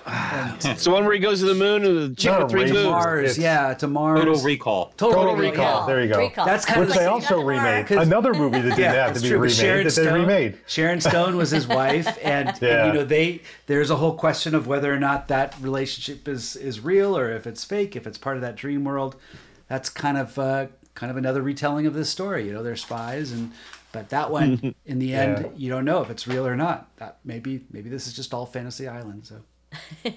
Speaker 1: it's the one where he goes to the moon and the chick
Speaker 7: Not
Speaker 1: with three
Speaker 7: race.
Speaker 1: moves.
Speaker 2: Mars,
Speaker 7: It's-
Speaker 2: yeah, to Mars.
Speaker 8: Total Recall.
Speaker 2: Total,
Speaker 7: Total
Speaker 2: Recall.
Speaker 7: Recall. There you go.
Speaker 5: Recall.
Speaker 2: That's kind of
Speaker 7: Which they
Speaker 2: like-
Speaker 7: also remade.
Speaker 2: 'Cause-
Speaker 7: Another movie that didn't
Speaker 2: Yeah,
Speaker 7: have to
Speaker 2: it's
Speaker 7: be
Speaker 2: true. but
Speaker 7: remade
Speaker 2: Sharon
Speaker 7: that they
Speaker 2: Stone,
Speaker 7: remade.
Speaker 2: Sharon Stone was his wife, and, and,
Speaker 7: Yeah.
Speaker 2: you know they. There's a whole question of whether or not that relationship is is real or if it's fake, if it's part of that dream world. That's kind of uh, kind of another retelling of this story. You know, they're spies, and but that one in the end,
Speaker 7: Yeah.
Speaker 2: you don't know if it's real or not. That maybe maybe this is just all fantasy island. So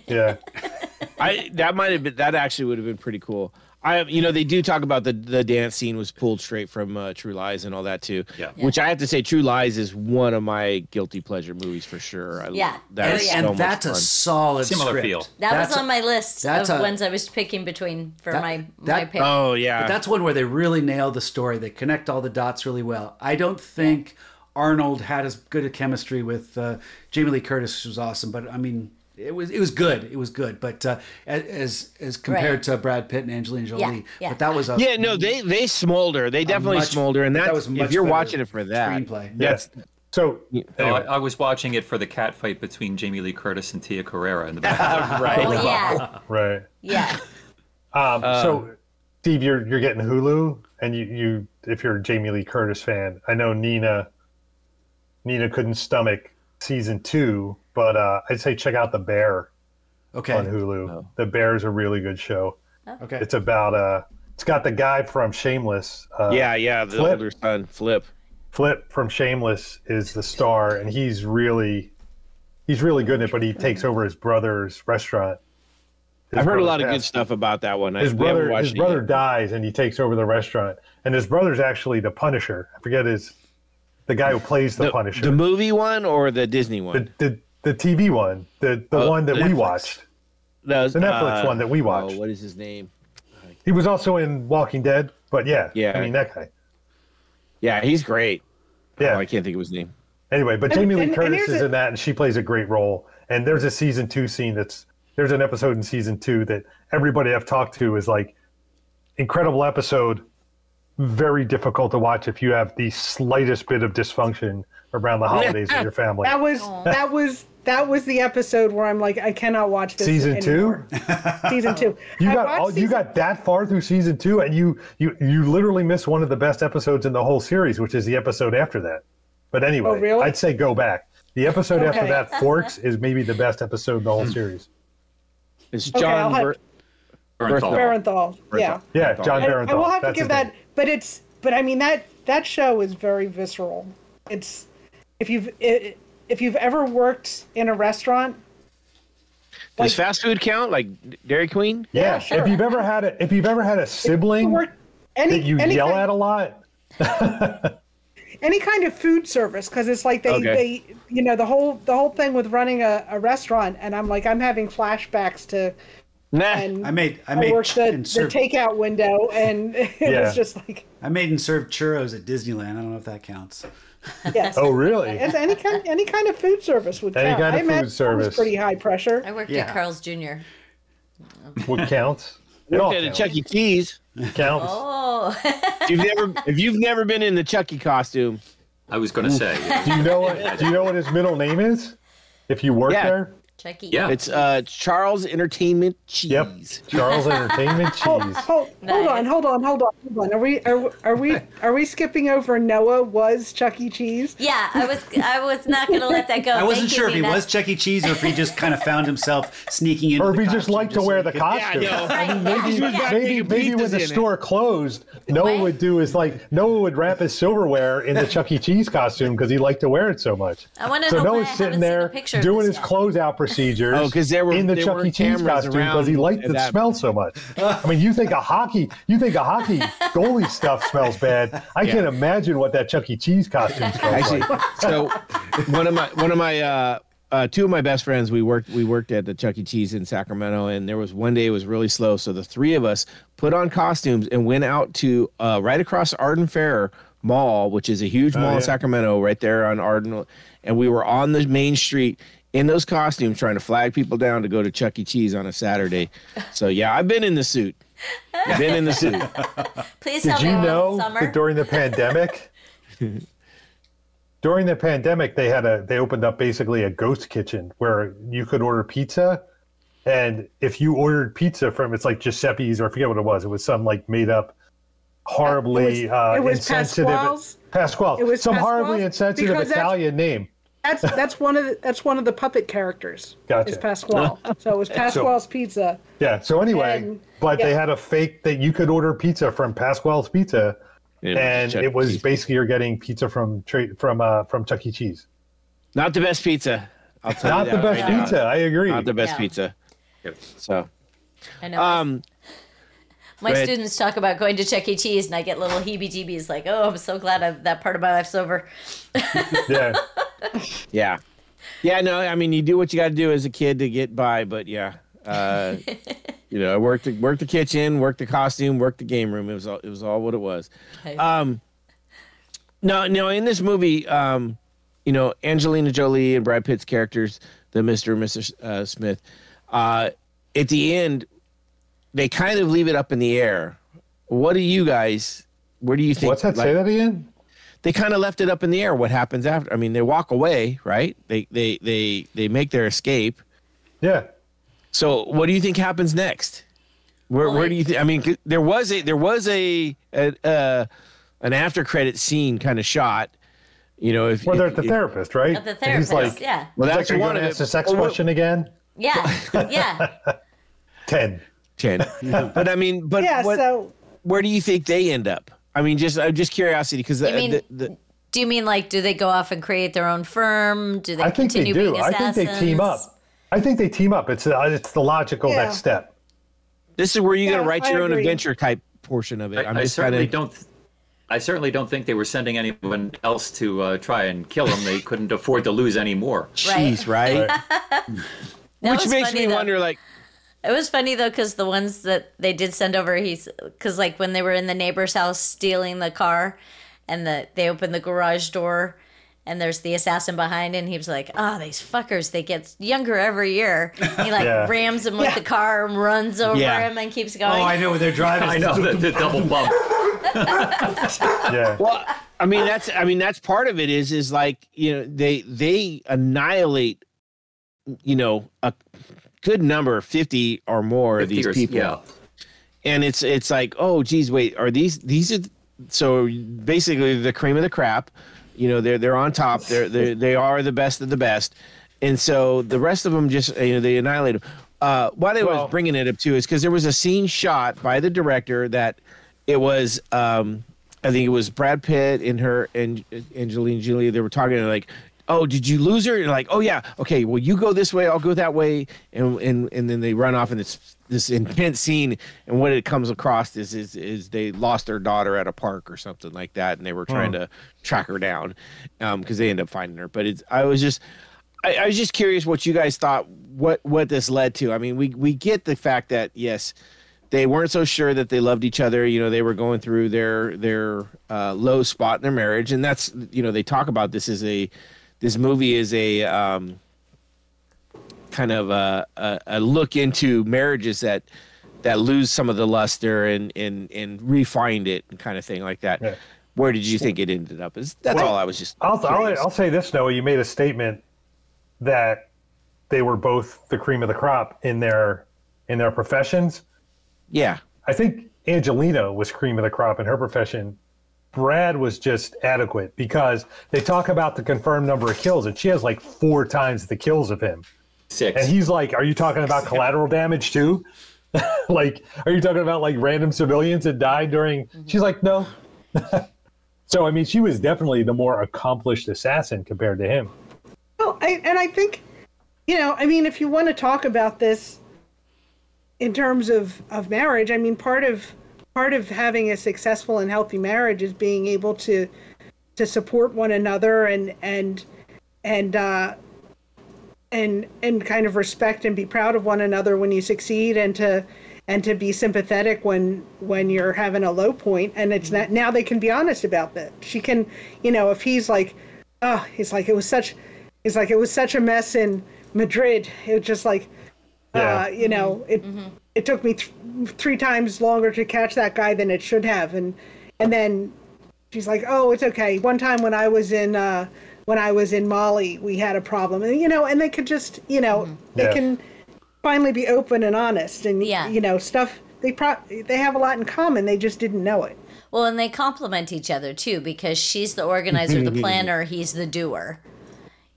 Speaker 7: Yeah.
Speaker 1: I that might have been that actually would have been pretty cool. I you know they do talk about the the dance scene was pulled straight from uh, True Lies and all that too.
Speaker 8: Yeah.
Speaker 1: Which I have to say, True Lies is one of my guilty pleasure movies for sure. I,
Speaker 5: Yeah.
Speaker 1: that
Speaker 5: Oh,
Speaker 1: is
Speaker 5: yeah.
Speaker 1: so
Speaker 2: and
Speaker 1: much
Speaker 2: that's a solid
Speaker 8: Similar
Speaker 2: script.
Speaker 8: feel.
Speaker 5: That
Speaker 2: That's
Speaker 5: was
Speaker 2: a-
Speaker 5: on my list
Speaker 2: that's
Speaker 5: of
Speaker 2: a-
Speaker 5: ones I was picking between for
Speaker 2: That-
Speaker 5: my my
Speaker 2: that-
Speaker 5: pick.
Speaker 1: Oh yeah.
Speaker 2: But that's one where they really nail the story. They connect all the dots really well. I don't think Arnold had as good a chemistry with uh, Jamie Lee Curtis, which was awesome. But I mean, it was it was good. It was good. But uh, as as compared
Speaker 5: Right.
Speaker 2: to Brad Pitt and Angelina Jolie,
Speaker 5: yeah.
Speaker 2: but that was a
Speaker 1: yeah, no, they they smolder. They definitely
Speaker 2: much-
Speaker 1: smolder, and
Speaker 2: that was much
Speaker 1: if you're watching it for that
Speaker 2: screenplay.
Speaker 1: That's
Speaker 7: So
Speaker 8: No,
Speaker 7: anyway,
Speaker 8: I, I was watching it for the cat fight between Jamie Lee Curtis and Tia Carrere in the back.
Speaker 1: right.
Speaker 5: Oh yeah,
Speaker 7: right.
Speaker 5: yeah.
Speaker 7: Um, so, Steve, you're you're getting Hulu, and you you if you're a Jamie Lee Curtis fan, I know Nina. Nina couldn't stomach season two, but uh, I'd say check out The Bear
Speaker 2: okay.
Speaker 7: on Hulu. The Bear is a really good show.
Speaker 2: Okay.
Speaker 7: It's about uh, it's got the guy from Shameless. Uh,
Speaker 1: yeah, yeah. The
Speaker 7: Flip.
Speaker 1: older son, Flip.
Speaker 7: Flip from Shameless is the star, and he's really he's really good in it. But he takes over his brother's restaurant. His
Speaker 1: I've heard a
Speaker 7: brother
Speaker 1: lot of good stuff about that one.
Speaker 7: His
Speaker 1: we haven't
Speaker 7: brother his brother
Speaker 1: yet.
Speaker 7: dies and he takes over the restaurant and his brother's actually the punisher i forget his the guy who plays the,
Speaker 1: the,
Speaker 7: punisher
Speaker 1: the movie one or the Disney one.
Speaker 7: the, the tv one the the
Speaker 1: Oh,
Speaker 7: one that we
Speaker 1: Netflix.
Speaker 7: watched
Speaker 1: the,
Speaker 7: the Netflix uh, one that we oh, watched.
Speaker 1: Oh, what is his name?
Speaker 7: he was also in walking dead but yeah
Speaker 1: Yeah.
Speaker 7: i mean that guy
Speaker 1: Yeah, he's great.
Speaker 7: yeah
Speaker 1: Oh, I can't think of his name.
Speaker 7: anyway but
Speaker 6: And-
Speaker 7: jamie lee
Speaker 6: and- and
Speaker 7: curtis
Speaker 6: here's
Speaker 7: is
Speaker 6: a-
Speaker 7: in that and she plays a great role and there's a season two scene that's there's an episode in season two that everybody i've talked to is like incredible episode very difficult to watch if you have the slightest bit of dysfunction around the holidays in your family
Speaker 6: That was that was that was the episode where I'm like, I cannot watch this
Speaker 7: Season
Speaker 6: anymore. season two.
Speaker 7: You
Speaker 6: I
Speaker 7: got
Speaker 6: watched
Speaker 7: all, you got that far through season two, and you you you literally missed one of the best episodes in the whole series, which is the episode after that. But oh, anyway,
Speaker 6: Oh, really?
Speaker 7: I'd say go back. The episode after that, Forks, is maybe the best episode in the whole hmm. series.
Speaker 1: It's Jon.
Speaker 6: I'll have-
Speaker 1: Bur-
Speaker 8: Bernthal.
Speaker 6: Barenthal. Yeah.
Speaker 7: Yeah, Jon
Speaker 6: I, I will have to give
Speaker 7: his name.
Speaker 6: that, but it's but I mean that that show is very visceral. It's if you've i if you've ever worked in a restaurant,
Speaker 1: Does fast food count? Like Dairy Queen?
Speaker 7: Yeah,
Speaker 6: Yeah, sure.
Speaker 7: if you've ever had a if you've ever had a sibling
Speaker 6: work any
Speaker 7: that you
Speaker 6: any
Speaker 7: yell
Speaker 6: kind,
Speaker 7: at a lot,
Speaker 6: any kind of food service because it's like they
Speaker 1: Okay.
Speaker 6: they you know the whole the whole thing with running a, a restaurant and I'm like I'm having flashbacks to
Speaker 1: Nah.
Speaker 6: and
Speaker 2: I made I
Speaker 6: I
Speaker 2: made
Speaker 6: worked the,
Speaker 2: and
Speaker 6: the takeout window and it
Speaker 7: Yeah.
Speaker 6: was just like
Speaker 2: I made and served churros at Disneyland. I don't know if that counts.
Speaker 6: Yes.
Speaker 7: oh really?
Speaker 6: It's any kind any kind of food service would
Speaker 7: Any
Speaker 6: count.
Speaker 7: kind
Speaker 6: I
Speaker 7: of food
Speaker 6: imagine was
Speaker 7: service.
Speaker 6: pretty high pressure.
Speaker 5: I worked
Speaker 2: Yeah.
Speaker 5: at Carl's Jr.
Speaker 7: What counts? It all
Speaker 1: Worked at a
Speaker 7: counts.
Speaker 1: Chuck E. Cheese.
Speaker 7: counts.
Speaker 5: Oh,
Speaker 1: If you've never, if you've never been in the Chucky costume,
Speaker 8: I was going to say.
Speaker 7: Do you know what? Do you know what his middle name is? If you work
Speaker 1: Yeah.
Speaker 7: there,
Speaker 5: Chucky.
Speaker 8: Yeah.
Speaker 1: it's uh Charles Entertainment Cheese.
Speaker 7: yep, Charles Entertainment Cheese.
Speaker 6: hold, hold on,
Speaker 5: Nice.
Speaker 6: hold on, hold on, hold on. Are we are, are we are we skipping over Noah was Chuck E. Cheese?
Speaker 5: Yeah, I was I was not gonna let that go.
Speaker 2: I wasn't
Speaker 5: Thank
Speaker 2: sure if he
Speaker 5: Nina.
Speaker 2: was Chuck E. Cheese or if he just kind of found himself sneaking in.
Speaker 7: Or if he just liked to wear the costume.
Speaker 1: Yeah, I know.
Speaker 5: Right,
Speaker 1: He was
Speaker 5: yeah.
Speaker 7: Maybe maybe when the
Speaker 1: in it.
Speaker 7: store closed, Noah
Speaker 5: What?
Speaker 7: would do is like Noah would wrap his silverware in the Chuck E. Cheese costume because he liked to wear it so much.
Speaker 5: I want to
Speaker 7: So
Speaker 5: know why I
Speaker 7: Noah's
Speaker 5: haven't
Speaker 7: sitting
Speaker 5: seen
Speaker 7: there
Speaker 5: a picture of
Speaker 7: doing his
Speaker 5: yet.
Speaker 7: closeout procedures.
Speaker 1: Oh, 'cause there were-
Speaker 7: in the Chuck E. Cheese costume because he liked the smell so much. I mean, you think a hockey, you think a hockey goalie stuff smells bad. I can't imagine what that Chuck E. Cheese costume smells
Speaker 1: Actually,
Speaker 7: like.
Speaker 1: so one of my one of my uh, uh, two of my best friends we worked we worked at the Chuck E. Cheese in Sacramento, and there was one day it was really slow, so the three of us put on costumes and went out to uh, right across Arden Fair Mall, which is a huge mall
Speaker 7: Oh, yeah.
Speaker 1: in Sacramento, right there on Arden, and we were on the main street. In those costumes, trying to flag people down to go to Chuck E. Cheese on a Saturday. So yeah, I've been in the suit. I've been in the suit.
Speaker 5: Please
Speaker 7: Did
Speaker 5: tell me
Speaker 7: you know that during the pandemic, during the pandemic, they had a they opened up basically a ghost kitchen where you could order pizza, and if you ordered pizza from it's like Giuseppe's or I forget what it was, it was some like made up, horribly
Speaker 6: It was-
Speaker 7: uh,
Speaker 6: it was
Speaker 7: insensitive
Speaker 6: Pasquale's?
Speaker 7: Pasquale,
Speaker 6: It was
Speaker 7: some horribly insensitive Italian name.
Speaker 6: That's that's one of the, that's one of the puppet characters.
Speaker 7: Gotcha.
Speaker 6: Is Pasquale. So it was Pasquale's Pizza.
Speaker 7: Yeah. So anyway,
Speaker 6: And-
Speaker 7: but they had a fake that you could order pizza from Pasquale's Pizza, and
Speaker 1: Chuck
Speaker 7: it was
Speaker 1: Cheese.
Speaker 7: basically you're getting pizza from from uh, from Chuck E. Cheese.
Speaker 1: not the best pizza. I'll tell
Speaker 7: Not
Speaker 1: you
Speaker 7: the best
Speaker 1: right now.
Speaker 7: pizza. I agree.
Speaker 1: Not the best
Speaker 5: Yeah.
Speaker 1: pizza.
Speaker 8: Yep.
Speaker 1: So,
Speaker 5: I know.
Speaker 1: um,
Speaker 5: my
Speaker 1: go ahead.
Speaker 5: students talk about going to Chuck E. Cheese, and I get little heebie-jeebies, like, "Oh, I'm so glad I've, that part of my life's over."
Speaker 7: yeah.
Speaker 1: yeah, yeah. No, I mean, you do what you got to do as a kid to get by, but yeah, uh, you know, I worked the, worked the kitchen, worked the costume, worked the game room. It was all it was all what it was. Um, no, no. In this movie, um, you know, Angelina Jolie and Brad Pitt's characters, the Mister and Mrs. Uh, Smith, uh, at the end, they kind of leave it up in the air. What do you guys? Where do you think?
Speaker 7: What's that?
Speaker 1: like-
Speaker 7: Say that again.
Speaker 1: They kind of left it up in the air what happens after i mean they walk away right they they they they make their escape
Speaker 7: Yeah.
Speaker 1: so what do you think happens next where, where do you think i mean, there was a there was a, a uh an after credit scene kind of shot you know if,
Speaker 7: Well, they're
Speaker 1: if-
Speaker 7: at the
Speaker 1: if-
Speaker 7: therapist, right?
Speaker 5: At the
Speaker 7: And he's like,
Speaker 5: yeah,
Speaker 1: well that's
Speaker 7: like, you
Speaker 1: one of
Speaker 7: to ask the sex
Speaker 1: Well, what-
Speaker 7: question again?
Speaker 5: yeah, yeah.
Speaker 7: 10.
Speaker 1: 10 but i mean but
Speaker 6: Yeah.
Speaker 1: what,
Speaker 6: So
Speaker 1: where do you think they end up i mean just uh, just curiosity because
Speaker 5: You
Speaker 1: the,
Speaker 5: mean-
Speaker 1: the, the,
Speaker 5: Do you mean like, do they go off and create their own firm? Do they
Speaker 7: I think they
Speaker 5: continue
Speaker 7: do.
Speaker 5: being
Speaker 7: I
Speaker 5: assassins?
Speaker 7: think they team up. I think they team up. It's uh, it's the logical
Speaker 6: Yeah.
Speaker 7: next step.
Speaker 1: this is where you got
Speaker 6: Yeah,
Speaker 1: to write
Speaker 6: I
Speaker 1: your own
Speaker 6: agree.
Speaker 1: adventure type portion of it
Speaker 8: I,
Speaker 1: i'm
Speaker 8: I
Speaker 1: just
Speaker 8: certainly
Speaker 1: kind of
Speaker 8: don't. I certainly don't think they were sending anyone else to uh, try and kill him. They couldn't afford to lose any more.
Speaker 1: jeez right,
Speaker 5: That
Speaker 1: which
Speaker 5: was
Speaker 1: makes
Speaker 5: funny,
Speaker 1: me
Speaker 5: though.
Speaker 1: wonder like
Speaker 5: It was funny though, because the ones that they did send over, he's because like when they were in the neighbor's house stealing the car, and the they opened the garage door, and there's the assassin behind, and he was like, "Oh, these fuckers, they get younger every year." He like
Speaker 7: Yeah.
Speaker 5: rams him with the car and runs over
Speaker 1: Yeah.
Speaker 5: him and keeps oh, going.
Speaker 2: Oh, I know where they're driving.
Speaker 8: I know the, the double bump.
Speaker 7: Yeah.
Speaker 1: Well, I mean that's I mean that's part of it is is like you know they they annihilate you know, a good number, fifty or more of these
Speaker 8: or-
Speaker 1: people,
Speaker 8: yeah.
Speaker 1: and it's it's like, oh, geez, wait, are these these are so basically the cream of the crap? You know, they're they're on top. They're they they are the best of the best, and so the rest of them just you know they annihilate them. Uh, why they
Speaker 7: Well-
Speaker 1: was bringing it up too is because there was a scene shot by the director that it was um, I think it was Brad Pitt and her and Angelina Jolie. They were talking like, "Oh, did you lose her?" And like, "Oh yeah, okay. Well, you go this way, I'll go that way," and and and then they run off in this this intense scene. And what it comes across is is is they lost their daughter at a park or something like that, and they were trying to track her down because they end up finding her. But it's I was just. I, I was just curious what you guys thought what what this led to. I mean, we we get the fact that yes, they weren't so sure that they loved each other. You know, they were going through their their uh, low spot in their marriage, and that's you know they talk about this as a this movie is a um, kind of a, a, a look into marriages that that lose some of the luster and and and refined it and kind of thing like that.
Speaker 7: Yeah.
Speaker 1: Where did you think it ended up? Is that's
Speaker 7: Well,
Speaker 1: all I was just.
Speaker 7: I'll, I'll. I'll say this, Noah. You made a statement that they were both the cream of the crop in their in their professions.
Speaker 1: yeah.
Speaker 7: I think Angelina was cream of the crop in her profession. Brad was just adequate because they talk about the confirmed number of kills, and she has like four times the kills of him.
Speaker 8: Six.
Speaker 7: And he's like, "Are you talking about collateral damage too? like, are you talking about like random civilians that died during?" Mm-hmm. She's like, "No." so I mean, she was definitely the more accomplished assassin compared to him.
Speaker 6: Well, I, and I think, you know, I mean, if you want to talk about this in terms of, of marriage, I mean, part of part of having a successful and healthy marriage is being able to to support one another and and and uh, and and kind of respect and be proud of one another when you succeed and to and to be sympathetic when when you're having a low point. And it's not now they can be honest about that. She can you know if he's like oh he's like it was such he's like it was such a mess in madrid it was just like
Speaker 7: Yeah.
Speaker 6: uh, you know it it took me th- three times longer to catch that guy than it should have and and then she's like oh it's okay one time when i was in uh when i was in mali we had a problem and you know and they could just you know they
Speaker 7: Yeah.
Speaker 6: can finally be open and honest and
Speaker 5: Yeah.
Speaker 6: you know stuff they pro- they have a lot in common they just didn't know it
Speaker 5: Well, and they complement each other too because she's the organizer, the planner, he's the doer.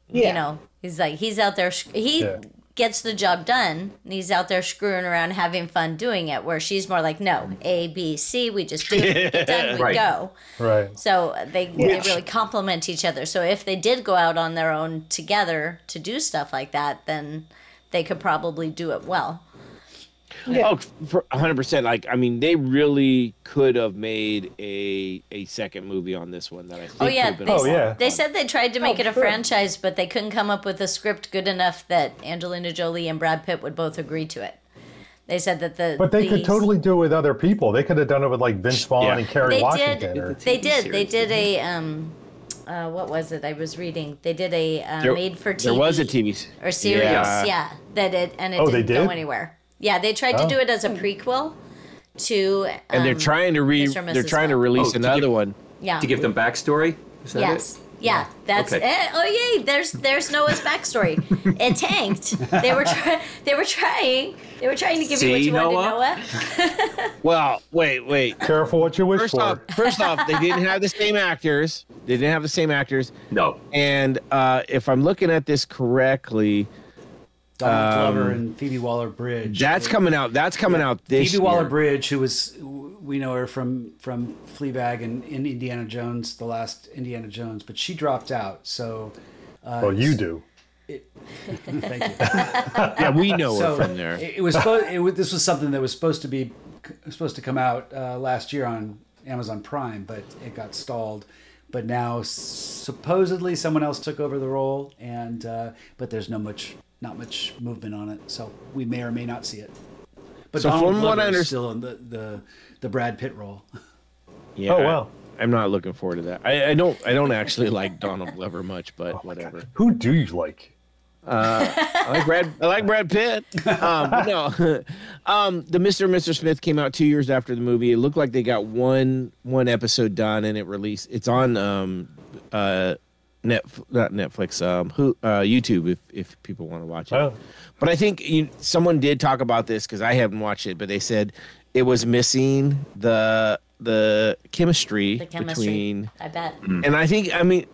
Speaker 6: yeah
Speaker 5: You know, he's like he's out there. sh- He
Speaker 7: Yeah.
Speaker 5: Gets the job done. And he's out there screwing around, having fun doing it. Where she's more like, no, A, B, C. We just do it, get done, we
Speaker 8: Right.
Speaker 5: go.
Speaker 7: Right.
Speaker 5: So they, they really complement each other. So if they did go out on their own together to do stuff like that, then they could probably do it well.
Speaker 1: Oh, for 100%. Like, I mean, they really could have made a a second movie on this one that I think
Speaker 5: Oh yeah,
Speaker 1: been
Speaker 5: they,
Speaker 7: Oh, yeah.
Speaker 5: they said they tried to make
Speaker 6: Oh,
Speaker 5: it a
Speaker 6: sure.
Speaker 5: franchise, but they couldn't come up with a script good enough that Angelina Jolie and Brad Pitt would both agree to it. They said that the
Speaker 7: But they
Speaker 5: the-
Speaker 7: could totally do it with other people. They could have done it with like Vince Vaughn
Speaker 1: Yeah.
Speaker 7: and Kerry
Speaker 5: they
Speaker 7: Washington. or-
Speaker 5: did they
Speaker 8: TV
Speaker 5: did they did a um uh, what was it I was reading? They did a uh,
Speaker 1: There-
Speaker 5: made for TV.
Speaker 1: There was a TV. s-
Speaker 5: or series,
Speaker 1: Yeah.
Speaker 5: yeah, that it and it
Speaker 7: Oh, they
Speaker 5: didn't go
Speaker 7: did?
Speaker 5: anywhere. Yeah, they tried to
Speaker 7: Oh.
Speaker 5: do it as a prequel to um,
Speaker 1: And they're trying to re they're
Speaker 5: Mrs.
Speaker 1: trying to release
Speaker 8: Oh, to
Speaker 1: another
Speaker 8: give-
Speaker 1: one.
Speaker 5: yeah
Speaker 8: to give them backstory. Is that
Speaker 5: Yes.
Speaker 8: it?
Speaker 5: Yeah, that's
Speaker 8: Okay.
Speaker 5: eh, oh yay! There's there's Noah's backstory. it tanked. They were trying. They were trying. They were trying to give you what
Speaker 8: See,
Speaker 5: you wanted,
Speaker 8: Noah?
Speaker 5: Noah.
Speaker 1: Well, wait, wait.
Speaker 7: Careful what you wish
Speaker 1: First
Speaker 7: for.
Speaker 1: off, first off, they didn't have the same actors. They didn't have the same actors.
Speaker 8: No.
Speaker 1: And uh, if I'm looking at this correctly,
Speaker 2: Donald Glover and Phoebe Waller Bridge.
Speaker 1: that's coming out. That's coming out this
Speaker 2: Phoebe Waller. Bridge, who was we know her from from Fleabag and in Indiana Jones, the last Indiana Jones, but she dropped out. So
Speaker 7: well, you do.
Speaker 2: thank you.
Speaker 1: Yeah, we know
Speaker 2: so
Speaker 1: her from there.
Speaker 2: It, it was supposed. It, this was something that was supposed to be supposed to come out uh, last year on Amazon Prime, but it got stalled. But now supposedly someone else took over the role, and uh, but there's no much, not much movement on it, so we may or may not see it. But
Speaker 1: So
Speaker 2: Donald
Speaker 1: from what I
Speaker 2: Glover is still in the, the the Brad Pitt role.
Speaker 1: Yeah,
Speaker 7: Oh, wow.
Speaker 1: I, am not looking forward to that. I, I don't. I don't actually like Donald Glover much, but whatever.
Speaker 7: Who do you like?
Speaker 1: I like Brad. I like Brad Pitt. Um, no, um, the Mr. and Mr. Smith came out two years after the movie. It looked like they got one one episode done and it released. It's on um, uh, net not Netflix, um, who uh, YouTube if if people want to watch it.
Speaker 7: Oh.
Speaker 1: But I think you, someone did talk about this because I haven't watched it, but they said it was missing the the chemistry,
Speaker 5: The chemistry.
Speaker 1: between,
Speaker 5: I bet.
Speaker 1: and I think I mean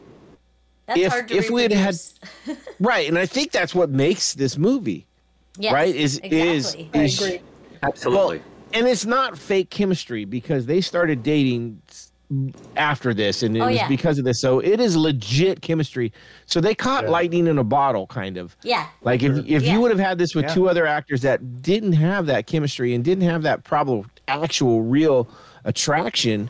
Speaker 5: That's
Speaker 1: If-
Speaker 5: hard to
Speaker 1: if we had had- right, and I think that's what makes this movie
Speaker 5: Yes,
Speaker 1: right is
Speaker 5: exactly.
Speaker 6: I
Speaker 1: is is
Speaker 6: agree.
Speaker 8: Absolutely.
Speaker 1: and it's not fake chemistry because they started dating s- after this and it
Speaker 5: Oh,
Speaker 1: was
Speaker 5: yeah.
Speaker 1: because of this so it is legit chemistry so they caught
Speaker 7: Yeah.
Speaker 1: lightning in a bottle kind of
Speaker 5: yeah.
Speaker 1: like if, if
Speaker 5: Yeah.
Speaker 1: you would have had this with
Speaker 2: Yeah.
Speaker 1: two other actors that didn't have that chemistry and didn't have that problem actual real attraction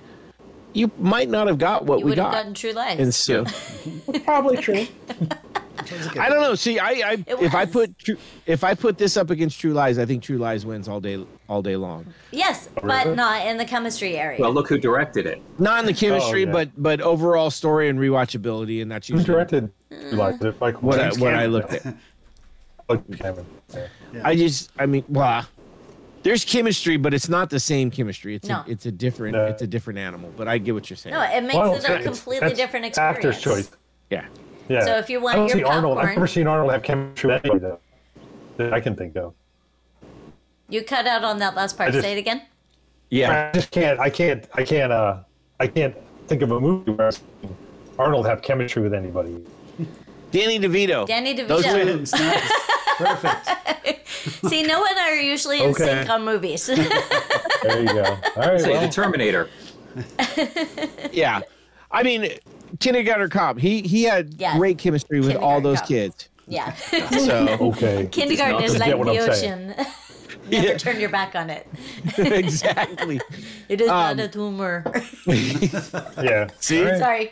Speaker 1: you might not have got what
Speaker 5: You
Speaker 1: we got
Speaker 5: gotten True Lies.
Speaker 1: and so
Speaker 6: Probably true.
Speaker 1: I don't know. See, I, I
Speaker 5: It
Speaker 1: if I put True- if I put this up against True Lies, I think True Lies wins all day all day long.
Speaker 5: yes, but not in the chemistry area.
Speaker 8: Well, look who directed it.
Speaker 1: Not in the oh, chemistry,
Speaker 7: yeah.
Speaker 1: but but overall story and rewatchability, and that's
Speaker 7: Who
Speaker 1: usually
Speaker 7: directed? Mm. Like, is it
Speaker 1: what I,
Speaker 7: James
Speaker 1: what I
Speaker 7: Cameron?
Speaker 1: looked at.
Speaker 7: Michael Cameron. Yeah.
Speaker 1: I just, I mean, well, there's chemistry, but it's not the same chemistry. It's
Speaker 5: No.
Speaker 1: a, it's a different
Speaker 7: No.
Speaker 1: it's a different animal. But I get what you're saying.
Speaker 5: no, it makes
Speaker 7: Well,
Speaker 5: it a
Speaker 7: it's-
Speaker 5: completely
Speaker 7: that's
Speaker 5: different experience.
Speaker 7: Actor's choice.
Speaker 1: Yeah.
Speaker 7: Yeah.
Speaker 5: So if you want
Speaker 7: I don't
Speaker 5: your
Speaker 7: see Arnold. I've
Speaker 5: popcorn-
Speaker 7: never seen Arnold have chemistry with anybody though, that I can think of.
Speaker 5: You cut out on that last part.
Speaker 7: Just-
Speaker 5: Say it again.
Speaker 1: Yeah.
Speaker 7: I just can't. I can't. I can't. Uh, I can't think of a movie where I've seen Arnold have chemistry with anybody.
Speaker 1: Danny DeVito.
Speaker 5: Danny DeVito.
Speaker 1: were-
Speaker 2: It's nice. Perfect.
Speaker 5: See, Noah and I are usually in
Speaker 7: Okay.
Speaker 5: sync on movies.
Speaker 7: There you go. All right.
Speaker 8: Say
Speaker 7: well,
Speaker 8: the Terminator.
Speaker 1: yeah. I mean, Kindergarten Cop. He he had
Speaker 5: Yes.
Speaker 1: great chemistry with all those
Speaker 5: Cop.
Speaker 1: kids.
Speaker 5: yeah.
Speaker 1: So
Speaker 7: okay.
Speaker 5: Kindergarten is like the
Speaker 7: I'm
Speaker 5: ocean. Never
Speaker 1: Yeah.
Speaker 5: turn your back on it.
Speaker 1: exactly.
Speaker 5: It is
Speaker 1: Um,
Speaker 5: not a tumor.
Speaker 7: Yeah.
Speaker 1: See?
Speaker 7: All right.
Speaker 5: Sorry.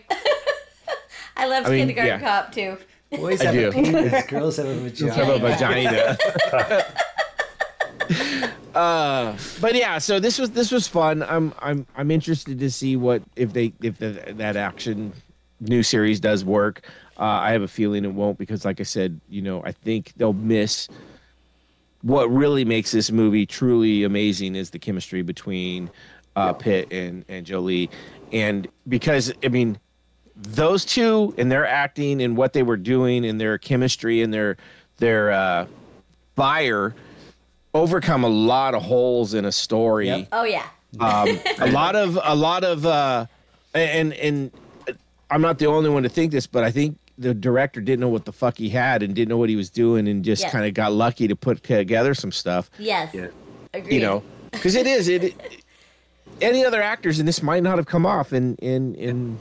Speaker 5: I love
Speaker 1: I mean,
Speaker 5: Kindergarten
Speaker 1: yeah.
Speaker 5: Cop too.
Speaker 2: Boys
Speaker 1: I
Speaker 2: have
Speaker 1: do.
Speaker 2: a penis, girls have a vagina.
Speaker 1: Have a vagina. uh, but yeah, so this was this was fun. I'm I'm I'm interested to see what if they if the, that action new series does work. Uh, I have a feeling it won't because, like I said, you know, I think they'll miss what really makes this movie truly amazing is the chemistry between uh, Pitt and and Jolie, and because I mean those two and their acting and what they were doing and their chemistry and their their uh, fire overcome a lot of holes in a story.
Speaker 2: Yep.
Speaker 5: Oh yeah.
Speaker 1: Um, a lot of a lot of uh, and and I'm not the only one to think this, but I think the director didn't know what the fuck he had and didn't know what he was doing and just
Speaker 5: Yes.
Speaker 1: kind of got lucky to put together some stuff.
Speaker 5: Yes.
Speaker 8: Yeah.
Speaker 5: Agreed.
Speaker 1: You know, because it is it. Any other actors and this might not have come off in in in.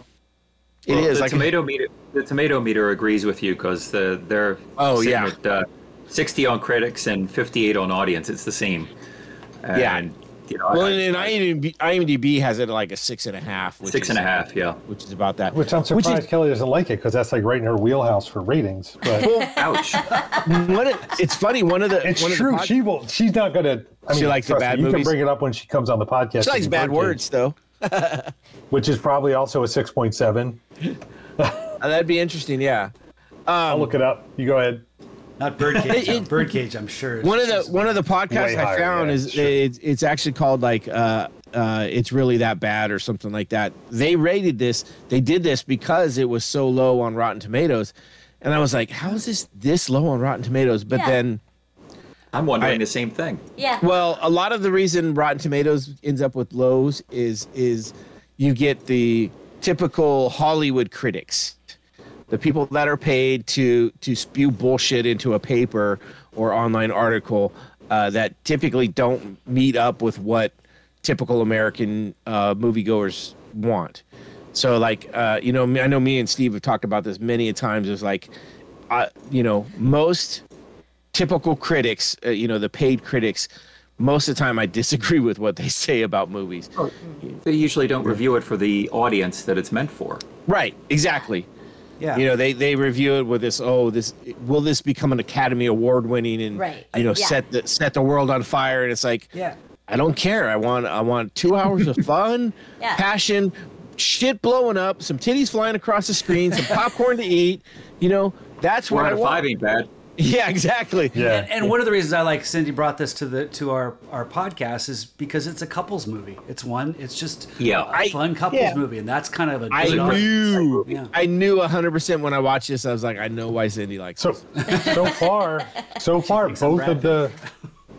Speaker 1: It
Speaker 8: Well,
Speaker 1: is
Speaker 8: the
Speaker 1: like
Speaker 8: tomato meter. The tomato meter agrees with you because the they're
Speaker 1: Oh, yeah.
Speaker 8: at, uh, sixty on critics and fifty eight on audience. It's the same. And,
Speaker 1: Yeah.
Speaker 8: You know,
Speaker 1: well,
Speaker 8: I-
Speaker 1: and
Speaker 8: I-
Speaker 1: IMDb, IMDb has it like a six and a half. Which
Speaker 8: six
Speaker 1: is,
Speaker 8: and a half. Yeah.
Speaker 1: which is about that.
Speaker 7: Which I'm
Speaker 1: Which
Speaker 7: surprised
Speaker 1: is-
Speaker 7: Kelly doesn't like it because that's like right in her wheelhouse for ratings. But
Speaker 8: Ouch.
Speaker 1: One of- it's funny. One of the
Speaker 7: it's
Speaker 1: one of the
Speaker 7: true.
Speaker 1: pod-
Speaker 7: she will. She's not gonna. I
Speaker 1: She
Speaker 7: mean,
Speaker 1: likes the bad
Speaker 7: me, You can bring it up when she comes on the podcast.
Speaker 1: she likes bad
Speaker 7: Birdcage,
Speaker 1: words though.
Speaker 7: which is probably also a six point seven.
Speaker 1: Uh, that'd be interesting. Yeah.
Speaker 7: I'll look it up. You go ahead.
Speaker 2: Not birdcage.
Speaker 1: It-
Speaker 2: no, birdcage, I'm sure.
Speaker 1: One of the one of the podcasts
Speaker 7: Way
Speaker 1: I
Speaker 7: higher,
Speaker 1: found
Speaker 7: yeah,
Speaker 1: is
Speaker 7: sure.
Speaker 1: it's, it's actually called like uh, uh, it's really that bad or something like that. They rated this. They did this because it was so low on Rotten Tomatoes, and I was like, how is this this low on Rotten Tomatoes? But
Speaker 5: Yeah.
Speaker 1: then.
Speaker 8: I'm wondering
Speaker 1: I-
Speaker 8: the same thing.
Speaker 5: Yeah.
Speaker 1: Well, a lot of the reason Rotten Tomatoes ends up with lows is is you get the typical Hollywood critics, the people that are paid to to spew bullshit into a paper or online article uh, that typically don't meet up with what typical American uh, moviegoers want. So, like, uh, you know, I know me and Steve have talked about this many a times. It's like, uh, you know, most typical critics, uh, you know, the paid critics, most of the time I disagree with what they say about movies.
Speaker 8: They usually don't review it for the audience that it's meant for.
Speaker 1: Right, exactly.
Speaker 2: Yeah.
Speaker 1: You know, they they review it with this, oh, this will this become an Academy Award winning and
Speaker 5: Right.
Speaker 1: you know,
Speaker 5: Yeah.
Speaker 1: set the set the world on fire and it's like
Speaker 2: yeah.
Speaker 1: I don't care. I want I want 2 hours of fun,
Speaker 5: Yeah.
Speaker 1: passion, shit blowing up, some titties flying across the screen, some popcorn to eat, you know, that's what
Speaker 8: Four
Speaker 1: I
Speaker 8: out of
Speaker 1: want.
Speaker 8: five ain't bad.
Speaker 1: Yeah, exactly.
Speaker 7: Yeah.
Speaker 2: And one of the reasons I like Cindy brought this to the to our our podcast is because it's a couples movie. It's one. It's just
Speaker 8: Yeah.
Speaker 2: a
Speaker 1: I-
Speaker 2: fun couples
Speaker 6: Yeah.
Speaker 2: movie, and that's kind of a
Speaker 1: I knew,
Speaker 2: Yeah.
Speaker 1: I knew 100% when I watched this. I was like, I know why Cindy likes
Speaker 7: So
Speaker 1: this.
Speaker 7: so far, so far, both of the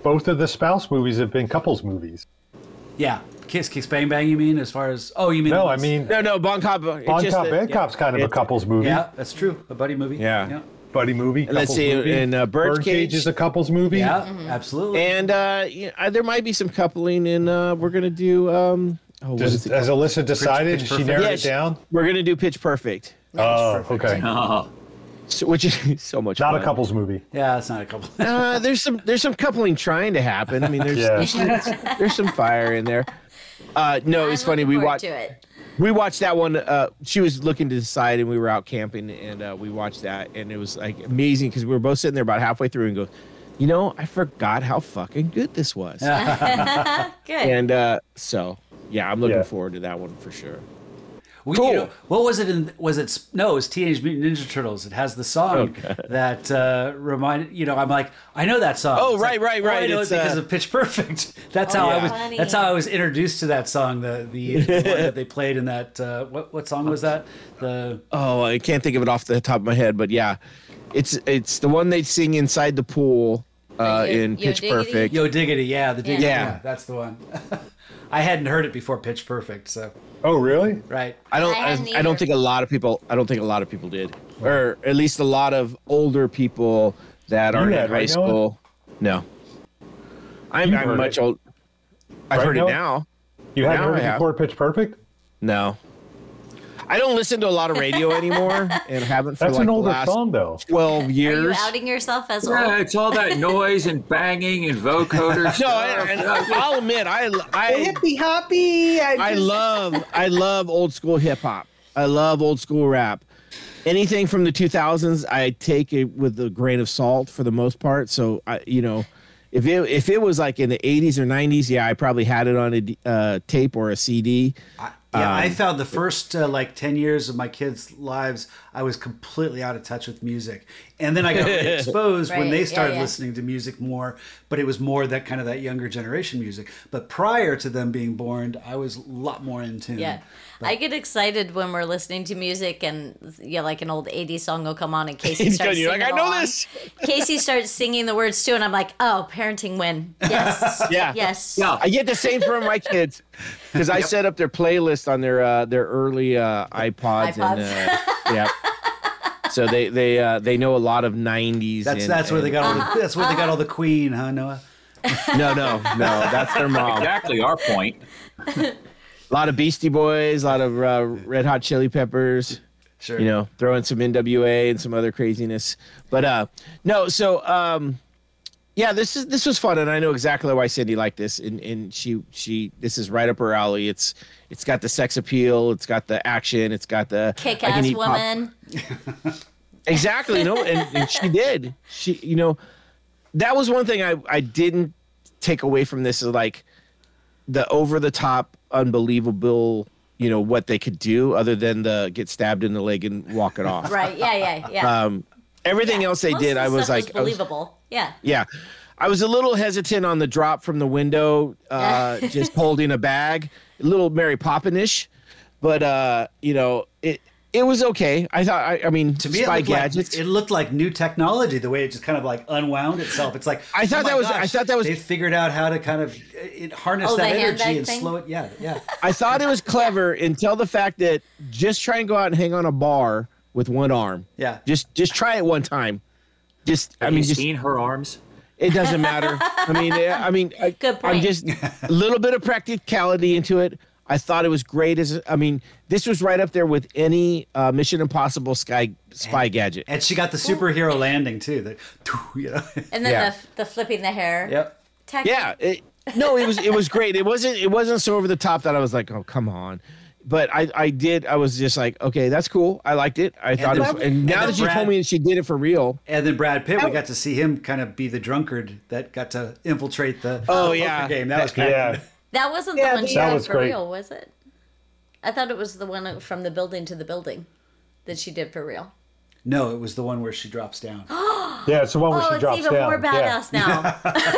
Speaker 7: both of the spouse movies have been couples movies.
Speaker 2: Yeah, kiss kiss bang bang. You mean as far as oh you mean
Speaker 7: No, I mean
Speaker 1: No, no, Bon Cop. Uh, it's
Speaker 7: Bon Cop,
Speaker 1: that-
Speaker 7: Bad
Speaker 1: yeah.
Speaker 7: Cop's kind of a couples movie.
Speaker 2: yeah, that's true. A buddy movie.
Speaker 1: Yeah.
Speaker 2: yeah,
Speaker 7: Buddy movie.
Speaker 1: And let's
Speaker 7: couples
Speaker 1: see,
Speaker 7: movie.
Speaker 1: in uh, Birdcage,
Speaker 7: is a couples movie.
Speaker 2: Yeah, absolutely.
Speaker 1: and uh, yeah, uh, there might be some coupling in. Uh, we're gonna do. Um, oh, what is
Speaker 7: Just,
Speaker 1: it?
Speaker 7: as Alyssa decided,
Speaker 2: Pitch
Speaker 7: she narrowed
Speaker 1: Yeah,
Speaker 7: it
Speaker 1: she-
Speaker 7: down.
Speaker 1: We're gonna do Pitch Perfect,
Speaker 7: Oh, okay.
Speaker 8: Oh,
Speaker 1: so, which is so much
Speaker 7: Not
Speaker 1: fun.
Speaker 7: a couples movie.
Speaker 2: yeah, it's not a couple.
Speaker 1: Uh, there's some there's some coupling trying to happen. I mean, there's
Speaker 7: Yeah.
Speaker 1: there's, some, there's some fire in there. Uh, no, it's
Speaker 5: I'm
Speaker 1: funny. We
Speaker 5: forward
Speaker 1: watched
Speaker 5: it.
Speaker 1: We watched that one. Uh, she was looking to decide, and we were out camping, and uh, we watched that, and it was like amazing because we were both sitting there about halfway through, and go, you know, I forgot how fucking good this was,
Speaker 5: Good.
Speaker 1: and uh, so yeah, I'm looking
Speaker 7: Yeah.
Speaker 1: forward to that one for sure.
Speaker 2: We,
Speaker 1: Cool.
Speaker 2: you know, what was it in? Was it no? It was Teenage Mutant Ninja Turtles. It has the song that uh, reminded you know. I'm like, I know that song.
Speaker 1: Oh,
Speaker 2: It's
Speaker 1: right,
Speaker 2: like,
Speaker 1: right,
Speaker 2: oh, I
Speaker 1: right.
Speaker 2: know
Speaker 1: It's,
Speaker 2: it because
Speaker 1: uh,
Speaker 2: of Pitch Perfect. That's
Speaker 5: Oh,
Speaker 2: how I was.
Speaker 5: Funny.
Speaker 2: That's how I was introduced to that song. The the, the one that they played in that. Uh, what what song was that? The
Speaker 1: Oh, I can't think of it off the top of my head, but yeah, it's it's the one they sing inside the pool uh,
Speaker 5: Yo-
Speaker 1: in
Speaker 5: Yo
Speaker 1: Pitch
Speaker 5: Diggity?
Speaker 1: Perfect.
Speaker 2: Yo Diggity. Yeah, the Diggity.
Speaker 1: Yeah.
Speaker 2: Yeah, that's the one. I hadn't heard it before Pitch Perfect. So
Speaker 7: Oh, really?
Speaker 2: right.
Speaker 1: I don't.
Speaker 5: I
Speaker 1: I, I don't think a lot of people. I don't think a lot of people did, or at least a lot of older people that are in
Speaker 7: had,
Speaker 1: high
Speaker 7: right, Noah?
Speaker 1: school. No, I'm, I'm much
Speaker 7: it.
Speaker 1: old. I've
Speaker 7: Right,
Speaker 1: heard
Speaker 7: Noah?
Speaker 1: it now.
Speaker 7: You hadn't
Speaker 1: Now
Speaker 7: heard
Speaker 1: I
Speaker 7: it
Speaker 1: have.
Speaker 7: before Pitch Perfect?
Speaker 1: No, I don't listen to a lot of radio anymore, and haven't for
Speaker 7: That's
Speaker 1: like
Speaker 7: an
Speaker 1: the
Speaker 7: older
Speaker 1: last
Speaker 7: song, though.
Speaker 1: twelve
Speaker 5: Are you
Speaker 1: years.
Speaker 5: outing yourself as
Speaker 8: well?
Speaker 5: yeah,
Speaker 8: it's all that noise and banging and vocoders.
Speaker 1: no. I, and I'll admit, I I
Speaker 6: hippy hoppy. I,
Speaker 1: I love I love old school hip hop. I love old school rap. Anything from the 2000s, I take it with a grain of salt for the most part. So I, you know, if it if it was like in the 80s or 90s, yeah, I probably had it on a d- uh, tape or a CD.
Speaker 2: Yeah, I
Speaker 1: Um,
Speaker 2: found the first uh, like 10 years of my kids' lives, I was completely out of touch with music. And then I got really exposed when they started
Speaker 5: yeah.
Speaker 2: listening to music more, but it was more that kind of that younger generation music. But prior to them being born, I was a lot more in tune.
Speaker 5: Yeah. I get excited when we're listening to music and yeah, like an old 80s song will come on and Casey starts
Speaker 1: going, "You're
Speaker 5: singing
Speaker 1: like, "I know
Speaker 5: along."
Speaker 1: this."
Speaker 5: Casey starts singing the words too, and I'm like, oh, parenting win. Yes.
Speaker 1: Yeah.
Speaker 5: Yes.
Speaker 8: Yeah.
Speaker 1: I get the same from my kids because I set up their playlist on their uh, their early uh, iPods, and uh, yeah. So they they uh, they know a lot lot of 90s.
Speaker 2: That's
Speaker 1: and-
Speaker 2: that's where they got all
Speaker 5: Uh-huh.
Speaker 2: the, that's where they got all the Queen, huh, Noah?
Speaker 1: No, no, no. That's their mom.
Speaker 8: exactly our point.
Speaker 1: A lot of Beastie Boys, a lot of uh, Red Hot Chili Peppers.
Speaker 2: Sure.
Speaker 1: You know, throwing some NWA and some other craziness. But uh, no, so um, yeah, this is this was fun, and I know exactly why Cindy liked this, and and she she this is right up her alley. It's it's got the sex appeal, it's got the action, it's got the
Speaker 5: kick ass woman.
Speaker 1: Exactly. No, and, and she did. She, you know, that was one thing I I didn't take away from this is like the over the top, unbelievable. You know what they could do other than the get stabbed in the leg and walk it off.
Speaker 5: Right. Yeah. Yeah. Yeah.
Speaker 1: Um, everything else they
Speaker 5: Most
Speaker 1: did, I was like, I was-
Speaker 5: believable. Yeah.
Speaker 1: yeah. I was a little hesitant on the drop from the window, uh, just holding a bag, a little Mary Poppinish, but uh, you know, it it was okay. I thought, I, I mean,
Speaker 2: To me, it
Speaker 1: spy
Speaker 2: looked,
Speaker 1: gadgets.
Speaker 2: like, it looked like new technology. The way it just kind of like unwound itself. It's like
Speaker 1: I thought
Speaker 2: oh
Speaker 1: that was- I thought that was-
Speaker 2: They figured out how to kind of it, harness
Speaker 5: Oh,
Speaker 2: that energy and
Speaker 5: thing?
Speaker 2: slow it. Yeah, yeah.
Speaker 1: I thought it was clever until the fact that just try and go out and hang on a bar with one arm.
Speaker 2: Yeah.
Speaker 1: Just just try it one time. Just I mean,
Speaker 8: you
Speaker 1: just
Speaker 8: seen her arms?
Speaker 1: it doesn't matter. I mean, I mean, I,
Speaker 5: Good
Speaker 1: I'm just a little bit of practicality into it. I thought it was great. As I mean, this was right up there with any uh, Mission Impossible sky spy gadget.
Speaker 2: And she got the superhero landing too. The, you know.
Speaker 5: And then
Speaker 1: Yeah.
Speaker 5: the, the flipping the hair.
Speaker 2: yep.
Speaker 5: Tech-
Speaker 1: Yeah, it, no, it was it was great. It wasn't it wasn't so over the top that I was like, oh come on. But I, I did I was just like okay that's cool I liked it I thought it was, and
Speaker 2: and
Speaker 1: now
Speaker 2: then
Speaker 1: that you
Speaker 2: Brad-
Speaker 1: told me that she did it for real
Speaker 2: And then Brad Pitt, we got to see him kind of be the drunkard that got to infiltrate the
Speaker 1: Oh,
Speaker 2: poker
Speaker 1: yeah.
Speaker 2: game. That was kind
Speaker 7: Yeah.
Speaker 2: of
Speaker 5: That wasn't
Speaker 6: Yeah,
Speaker 5: the one she
Speaker 6: That
Speaker 5: did
Speaker 7: was
Speaker 5: for
Speaker 7: great.
Speaker 5: real, was it? I thought it was the one from the building to the building that she did for real.
Speaker 2: no. It was the one where she drops down.
Speaker 7: Yeah, it's the one where
Speaker 5: Oh,
Speaker 7: she
Speaker 5: it's
Speaker 7: drops
Speaker 5: even
Speaker 7: down.
Speaker 5: more
Speaker 7: Yeah.
Speaker 5: badass now.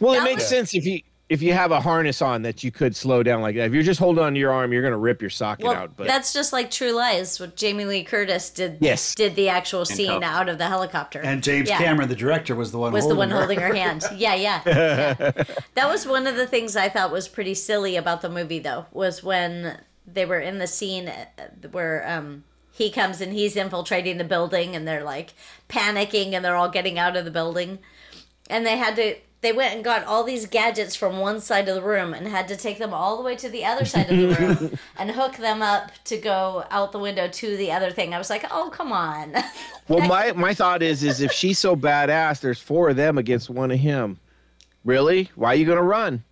Speaker 1: Well, it makes
Speaker 5: was-
Speaker 1: sense if you if you have a harness on that you could slow down like that. If you're just holding on to your arm, you're gonna rip your socket
Speaker 5: Well,
Speaker 1: out. But
Speaker 5: that's just like True Lies. What Jamie Lee Curtis did.
Speaker 1: Yes.
Speaker 5: Did the actual scene
Speaker 8: Handcuffed.
Speaker 5: out of the helicopter.
Speaker 2: And James
Speaker 5: Yeah.
Speaker 2: Cameron, the director, was the one
Speaker 5: was the
Speaker 2: holding
Speaker 5: one
Speaker 2: her.
Speaker 5: holding her hand. Yeah, yeah, yeah. That was one of the things I thought was pretty silly about the movie, though, was when they were in the scene uh, where um, he comes and he's infiltrating the building, and they're like panicking, and they're all getting out of the building, and they had to. They went and got all these gadgets from one side of the room and had to take them all the way to the other side of the room and hook them up to go out the window to the other thing. I was like, "Oh, come on."
Speaker 1: well, my my thought is is if she's so badass, there's four of them against one of him. Really? Why are you gonna run?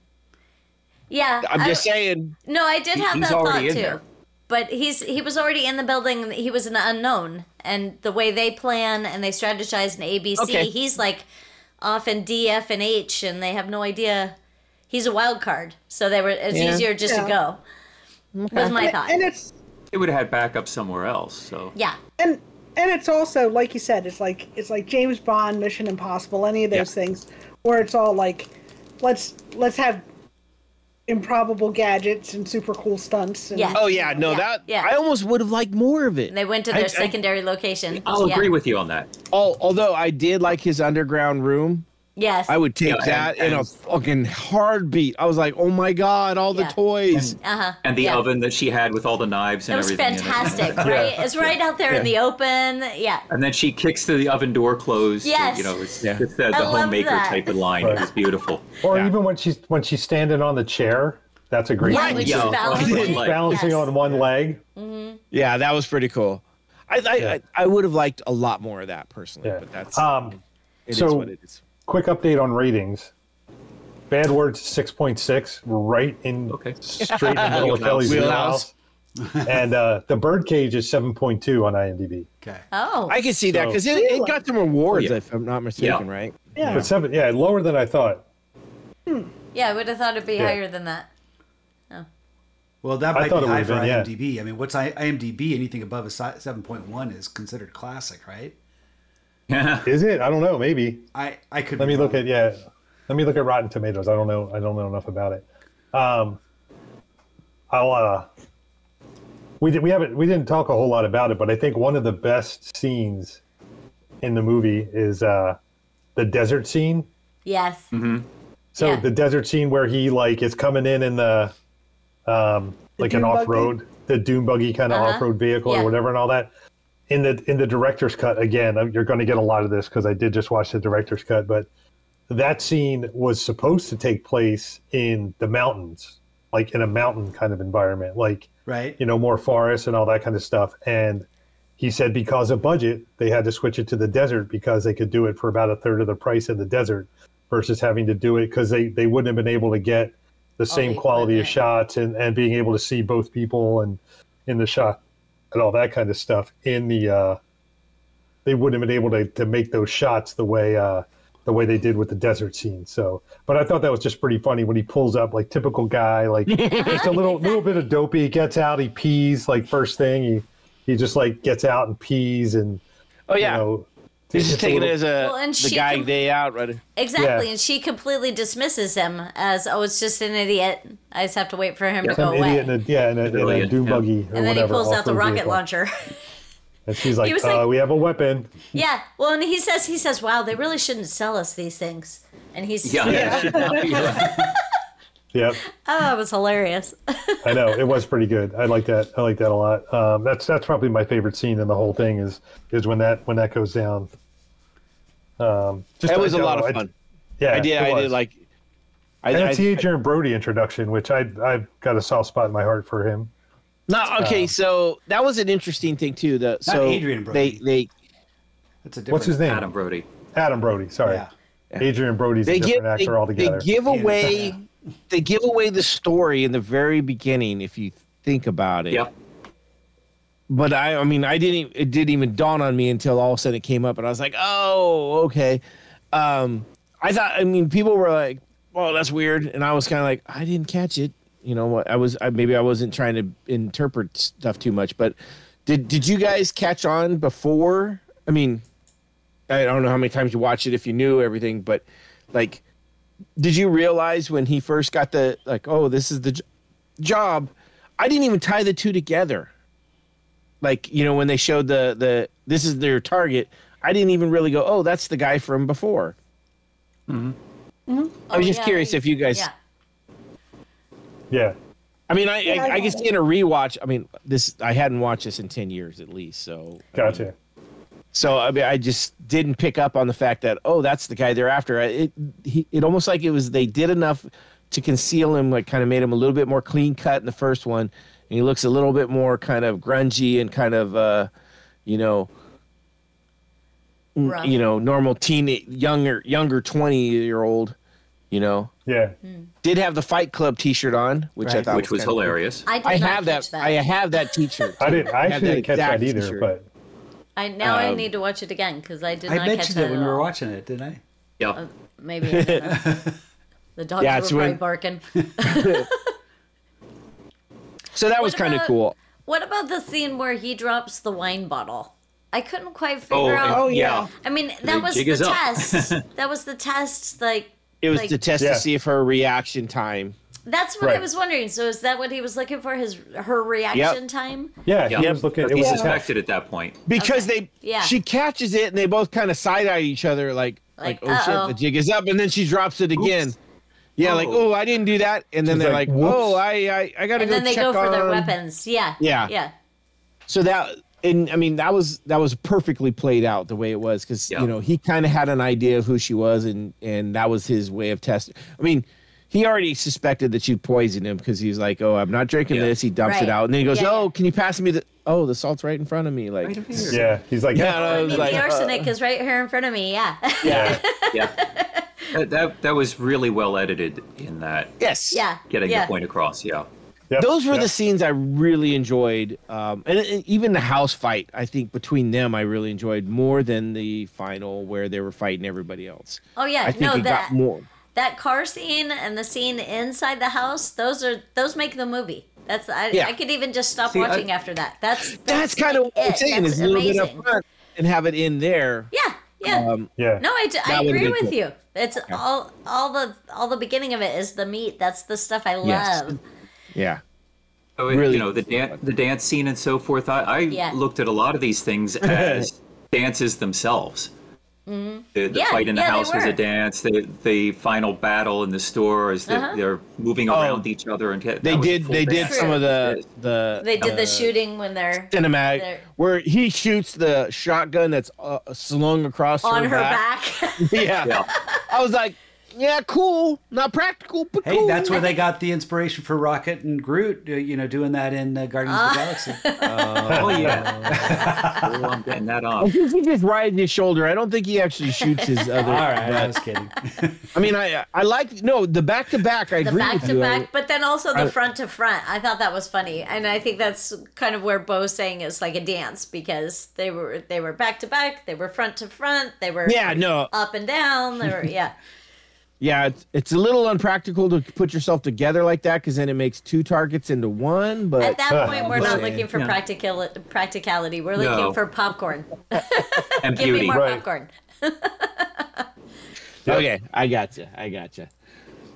Speaker 5: yeah,
Speaker 1: I'm
Speaker 5: I-
Speaker 1: just saying.
Speaker 5: No, I did have that thought too.
Speaker 8: there.
Speaker 5: But he's he was already in the building. He was an unknown, and the way they plan and they strategize in ABC,
Speaker 1: Okay.
Speaker 5: he's like off in D, F, and H, and they have no idea. He's a wild card, so they were. It's
Speaker 1: Yeah.
Speaker 5: easier just to
Speaker 6: Yeah.
Speaker 5: go. Was my
Speaker 6: And,
Speaker 5: thought.
Speaker 6: and it's
Speaker 8: It would have had backup somewhere else. So
Speaker 5: yeah,
Speaker 6: and and it's also like you said, it's like it's like James Bond, Mission Impossible, any of those
Speaker 1: Yeah.
Speaker 6: things, where it's all like, let's let's have improbable gadgets and super cool stunts. And,
Speaker 5: Yeah.
Speaker 1: Oh yeah, no,
Speaker 5: Yeah,
Speaker 1: that
Speaker 5: yeah.
Speaker 1: I almost would have liked more of it.
Speaker 5: and they went to their
Speaker 1: I-
Speaker 5: secondary location.
Speaker 8: I'll
Speaker 5: yeah.
Speaker 8: agree with you on that.
Speaker 1: Al- although I did like his underground room.
Speaker 5: Yes,
Speaker 1: I would take
Speaker 8: Yeah, and-
Speaker 1: that in a
Speaker 8: and-
Speaker 1: fucking heartbeat. I was like, oh my god, all the
Speaker 5: Yeah.
Speaker 1: toys.
Speaker 5: Uh huh.
Speaker 8: And the
Speaker 5: yeah.
Speaker 8: oven that she had with all the knives
Speaker 5: It
Speaker 8: and
Speaker 5: was
Speaker 8: everything. in it.
Speaker 5: fantastic, right? It's right out there in the open. Yeah.
Speaker 8: And then she kicks the oven door closed.
Speaker 5: Yes.
Speaker 8: You know, it's,
Speaker 1: Yeah.
Speaker 8: it's the, the homemaker
Speaker 5: that.
Speaker 8: type of line.
Speaker 7: Right.
Speaker 8: It's beautiful.
Speaker 7: Or
Speaker 1: Yeah.
Speaker 7: even when she's when she's standing on the chair, that's a great.
Speaker 5: Yeah,
Speaker 7: scene.
Speaker 5: when
Speaker 8: Yeah.
Speaker 5: she's balancing.
Speaker 8: She's
Speaker 7: She's balancing
Speaker 5: Yes.
Speaker 7: on one leg.
Speaker 1: Yeah, that was pretty cool. I I,
Speaker 7: Yeah.
Speaker 1: I, I would have liked a lot more of that personally,
Speaker 7: Yeah.
Speaker 1: but that's
Speaker 7: Um,
Speaker 1: it is
Speaker 7: so-
Speaker 1: what it is.
Speaker 7: Quick update on ratings. Bad Words 6.6, right in
Speaker 8: Okay.
Speaker 7: straight in the middle of Kelly's
Speaker 1: Wheelhouse.
Speaker 7: wheelhouse. and uh, the Birdcage is 7.2 on IMDb.
Speaker 2: Okay.
Speaker 5: Oh.
Speaker 1: I can see that because it, it got some awards,
Speaker 8: Oh, yeah.
Speaker 1: if I'm not mistaken,
Speaker 8: Yeah.
Speaker 1: right?
Speaker 6: yeah.
Speaker 7: But seven, yeah, lower than I thought.
Speaker 5: yeah, I would have thought it'd be
Speaker 7: Yeah.
Speaker 5: higher than that. Oh.
Speaker 2: Well, that might
Speaker 7: thought
Speaker 2: be
Speaker 7: it
Speaker 2: high for
Speaker 7: been, yeah.
Speaker 2: IMDb. I mean, what's IMDb? Anything above a 7.1 is considered classic, right?
Speaker 8: Yeah.
Speaker 7: Is it? I don't know. Maybe.
Speaker 2: I, I could
Speaker 7: Let
Speaker 2: be
Speaker 7: me look at yeah. Let me look at Rotten Tomatoes. I don't know. I don't know enough about it. Um, I'll. Uh, we did. We haven't. We didn't talk a whole lot about it, but I think one of the best scenes in the movie is uh, the desert scene.
Speaker 5: Yes. Mm-hmm.
Speaker 7: So
Speaker 5: Yeah.
Speaker 7: the desert scene where he like is coming in in the um like an off road, the dune buggy kind of
Speaker 5: Uh-huh.
Speaker 7: off road vehicle
Speaker 5: Yeah.
Speaker 7: or whatever and all that. In the in the director's cut again, you're going to get a lot of this because I did just watch the director's cut, but that scene was supposed to take place in the mountains, like in a mountain kind of environment, like
Speaker 2: Right.
Speaker 7: you know more forest and all that kind of stuff. And he said because of budget, they had to switch it to the desert because they could do it for about a third of the price in the desert versus having to do it because they, they wouldn't have been able to get the oh, same
Speaker 5: the
Speaker 7: quality of shots and, and being able to see both people and in the shot and all that kind of stuff in the uh they wouldn't have been able to, to make those shots the way uh the way they did with the desert scene. So but i thought that was just pretty funny when he pulls up like typical guy like just a little little bit of dopey. He gets out he pees like first thing he he just like gets out and pees and
Speaker 1: Oh yeah,
Speaker 7: you know
Speaker 1: he's just
Speaker 7: it's a
Speaker 1: taking it
Speaker 7: little-
Speaker 1: as a
Speaker 5: Well, and
Speaker 1: the
Speaker 5: she
Speaker 1: guy
Speaker 5: com-
Speaker 1: day out, right?
Speaker 5: Exactly,
Speaker 7: Yeah.
Speaker 5: and she completely dismisses him as, "Oh, it's just an idiot. I just have to wait for him to
Speaker 7: some
Speaker 5: go away."
Speaker 7: idiot in a yeah in a, in a
Speaker 8: Brilliant,
Speaker 7: dune
Speaker 8: yeah.
Speaker 7: buggy or
Speaker 5: and then
Speaker 7: whatever
Speaker 5: he pulls out the rocket
Speaker 7: vehicle.
Speaker 5: launcher.
Speaker 7: and she's like,
Speaker 5: was
Speaker 7: uh,
Speaker 5: like-
Speaker 7: we have a weapon
Speaker 5: yeah. Well, and he says, he says, "Wow, they really shouldn't sell us these things." And he's
Speaker 8: Yeah. yeah.
Speaker 7: yep
Speaker 5: oh, it was hilarious.
Speaker 7: I know it was pretty good. I like that. I like that a lot. Um, that's that's probably my favorite scene in the whole thing is is when that when that goes down. Um, just
Speaker 1: That was a
Speaker 7: don't
Speaker 1: lot
Speaker 7: know,
Speaker 1: of
Speaker 7: I-
Speaker 1: fun.
Speaker 7: yeah,
Speaker 1: I did.
Speaker 7: it
Speaker 1: I did like. I,
Speaker 7: and
Speaker 1: I,
Speaker 7: it's the Adrien Brody introduction, which I I've got a soft spot in my heart for him.
Speaker 1: no, okay, so that was an interesting thing too. The so
Speaker 2: Adrien Brody.
Speaker 1: they they
Speaker 2: That's a different.
Speaker 7: What's his name?
Speaker 8: Adam Brody.
Speaker 7: Adam Brody. Sorry,
Speaker 2: Yeah.
Speaker 7: Adrien Brody's
Speaker 1: they
Speaker 7: a different
Speaker 1: give they,
Speaker 7: actor altogether.
Speaker 1: they give
Speaker 2: Yeah.
Speaker 1: away they give away the story in the very beginning if you think about it.
Speaker 8: Yep.
Speaker 1: But I I mean I didn't it didn't even dawn on me until all of a sudden it came up and I was like, "Oh, okay." Um I thought I mean people were like, "Well, that's weird." And I was kind of like, "I didn't catch it." You know what? I was I, maybe I wasn't trying to interpret stuff too much, but did did you guys catch on before? I mean, I don't know how many times you watched it if you knew everything, but like, did you realize when he first got the like, oh, this is the j- job? I didn't even tie the two together. Like, you know, when they showed the the this is their target, I didn't even really go, oh, that's the guy from before. Hmm. I was just
Speaker 5: yeah,
Speaker 1: curious if you guys.
Speaker 5: Yeah.
Speaker 7: Yeah.
Speaker 1: I mean, I
Speaker 6: Yeah,
Speaker 1: I,
Speaker 6: I
Speaker 1: I guess in a rewatch. I mean, this I hadn't watched this in ten years at least, so
Speaker 7: Gotcha.
Speaker 1: So I mean, I just didn't pick up on the fact that oh, that's the guy they're after. It he, it almost like it was they did enough to conceal him, like kind of made him a little bit more clean cut in the first one, and he looks a little bit more kind of grungy and kind of uh, you know, n-
Speaker 5: Rough.
Speaker 1: you know, normal teen younger younger twenty year old, you know.
Speaker 7: Yeah.
Speaker 1: Did have the Fight Club T-shirt on, which I thought
Speaker 8: which was
Speaker 1: kinda cool.
Speaker 8: hilarious.
Speaker 5: I, did
Speaker 1: I
Speaker 5: not
Speaker 1: have that,
Speaker 5: catch that.
Speaker 1: I have that T-shirt.
Speaker 7: I didn't. I
Speaker 1: have
Speaker 7: actually
Speaker 1: that
Speaker 7: didn't catch that either.
Speaker 1: t-shirt.
Speaker 7: But
Speaker 5: I now I
Speaker 1: Um,
Speaker 5: need to watch it again because I did not
Speaker 2: I
Speaker 5: catch
Speaker 2: mentioned
Speaker 5: that
Speaker 2: it when we were watching it, didn't I?
Speaker 8: Yeah.
Speaker 5: Maybe I the dogs
Speaker 1: Yeah,
Speaker 5: were
Speaker 1: it's
Speaker 5: probably
Speaker 1: when-
Speaker 5: barking.
Speaker 1: So that was kind of cool.
Speaker 5: What about the scene where he drops the wine bottle? I couldn't quite figure
Speaker 8: Oh,
Speaker 5: out.
Speaker 6: Oh,
Speaker 8: yeah.
Speaker 6: yeah.
Speaker 5: I mean, that was the test. that was the test. Like
Speaker 1: It was
Speaker 5: like,
Speaker 1: to test
Speaker 7: Yeah.
Speaker 1: to see if her reaction time.
Speaker 5: That's what I was wondering. So is that what he was looking for? His her reaction time?
Speaker 7: yeah,
Speaker 8: Yeah.
Speaker 7: he was looking. It
Speaker 8: He
Speaker 7: was
Speaker 8: suspected at that point.
Speaker 1: because
Speaker 5: Okay.
Speaker 1: they
Speaker 5: Yeah.
Speaker 1: she catches it and they both kind of side eye each other like like,
Speaker 5: Like,
Speaker 1: oh
Speaker 5: uh-oh.
Speaker 1: shit the jig is up and then she drops it again. Yeah, like
Speaker 8: Oh.
Speaker 1: oh I didn't do that and then
Speaker 7: She's
Speaker 1: they're
Speaker 7: like,
Speaker 1: like, oh I I, I gotta
Speaker 5: And
Speaker 1: go
Speaker 5: then they go for their weapons. Yeah.
Speaker 1: Yeah.
Speaker 5: Yeah.
Speaker 1: So that and I mean that was that was perfectly played out the way it was because
Speaker 8: Yeah.
Speaker 1: you know he kind of had an idea of who she was and and that was his way of testing. I mean. He already suspected that you poisoned him because he's like, "Oh, I'm not drinking
Speaker 8: Yeah.
Speaker 1: this." He dumps
Speaker 5: Right.
Speaker 1: it out, and then he goes,
Speaker 5: Yeah,
Speaker 1: "Oh, can you pass me the? Oh, the salt's right in front of me." Like,
Speaker 2: Right.
Speaker 7: Yeah, he's like,
Speaker 1: Yeah,
Speaker 7: yeah,
Speaker 1: no,
Speaker 5: I
Speaker 1: it was
Speaker 5: mean,
Speaker 1: like,
Speaker 5: the
Speaker 1: uh,
Speaker 5: arsenic is right here in front of me. Yeah.
Speaker 7: yeah,
Speaker 8: Yeah. that, that that was really well edited in that
Speaker 1: yes,
Speaker 5: yeah.
Speaker 8: getting
Speaker 5: yeah.
Speaker 8: the point across. Yeah.
Speaker 7: Yep,
Speaker 1: those were
Speaker 7: yep.
Speaker 1: the scenes I really enjoyed, um, and, and even the house fight. I think between them, I really enjoyed more than the final where they were fighting everybody else.
Speaker 5: Oh yeah.
Speaker 1: I think
Speaker 5: no,
Speaker 1: it
Speaker 5: that
Speaker 1: got more.
Speaker 5: That car scene and the scene inside the house. Those are those make the movie. That's I,
Speaker 1: Yeah.
Speaker 5: I could even just stop
Speaker 8: See, I-
Speaker 5: watching after that. That's
Speaker 1: That's kind of what I'm
Speaker 5: it.
Speaker 1: saying.
Speaker 5: That's
Speaker 1: Is a little bit
Speaker 5: amazing.
Speaker 1: up front and have it in there.
Speaker 5: Yeah. Yeah.
Speaker 1: Um,
Speaker 7: yeah.
Speaker 5: No, i,
Speaker 1: That would've
Speaker 5: agree with
Speaker 1: cool.
Speaker 5: you. It's all all the all the beginning of it is the meat. That's the stuff I love.
Speaker 1: Yes. yeah.
Speaker 8: Oh,
Speaker 1: Really
Speaker 8: you know the dance, the dance scene and so forth. I, I
Speaker 5: Yeah.
Speaker 8: looked at a lot of these things as dances themselves. The, the
Speaker 5: Mm-hmm. Yeah,
Speaker 8: fight in the
Speaker 5: yeah,
Speaker 8: house was a dance. The the final battle in the store as they,
Speaker 5: Uh-huh.
Speaker 8: they're moving
Speaker 1: Oh.
Speaker 8: around each other and get,
Speaker 1: They
Speaker 8: that was a
Speaker 1: did.
Speaker 8: full
Speaker 1: They did
Speaker 8: dance.
Speaker 1: some of the the
Speaker 5: They did
Speaker 1: uh,
Speaker 5: the shooting when they're
Speaker 1: cinematic
Speaker 5: They're-
Speaker 1: where he shoots the shotgun that's uh, slung across
Speaker 5: on
Speaker 1: her,
Speaker 5: her
Speaker 1: back.
Speaker 5: back.
Speaker 1: Yeah.
Speaker 8: Yeah.
Speaker 1: I was like, yeah, cool, not practical, but
Speaker 2: Hey,
Speaker 1: cool.
Speaker 2: that's where they got the inspiration for Rocket and Groot. uh, You know, doing that in uh, Guardians of the Galaxy.
Speaker 8: Oh yeah. oh, I'm getting that
Speaker 1: I
Speaker 8: on.
Speaker 1: think he just rides his shoulder. I don't think he actually shoots his other.
Speaker 2: All right, I was kidding.
Speaker 1: I mean, I I like no the back to back. I
Speaker 5: the
Speaker 1: agree
Speaker 5: back
Speaker 1: with
Speaker 5: to
Speaker 1: you.
Speaker 5: back, but then also the
Speaker 1: I-
Speaker 5: front to front. I thought that was funny, and I think that's kind of where Bo's saying is like a dance because they were they were back to back, they were front to front, they were
Speaker 1: Yeah, no,
Speaker 5: up and down. They were yeah,
Speaker 1: yeah, it's, it's a little unpractical to put yourself together like that because then it makes two targets into one. But
Speaker 5: At that point, we're not looking for
Speaker 8: yeah.
Speaker 5: practical practicality. We're looking
Speaker 8: No.
Speaker 5: for popcorn.
Speaker 8: And
Speaker 5: Give me more
Speaker 7: Right.
Speaker 5: popcorn.
Speaker 1: Okay, I got you. I got you.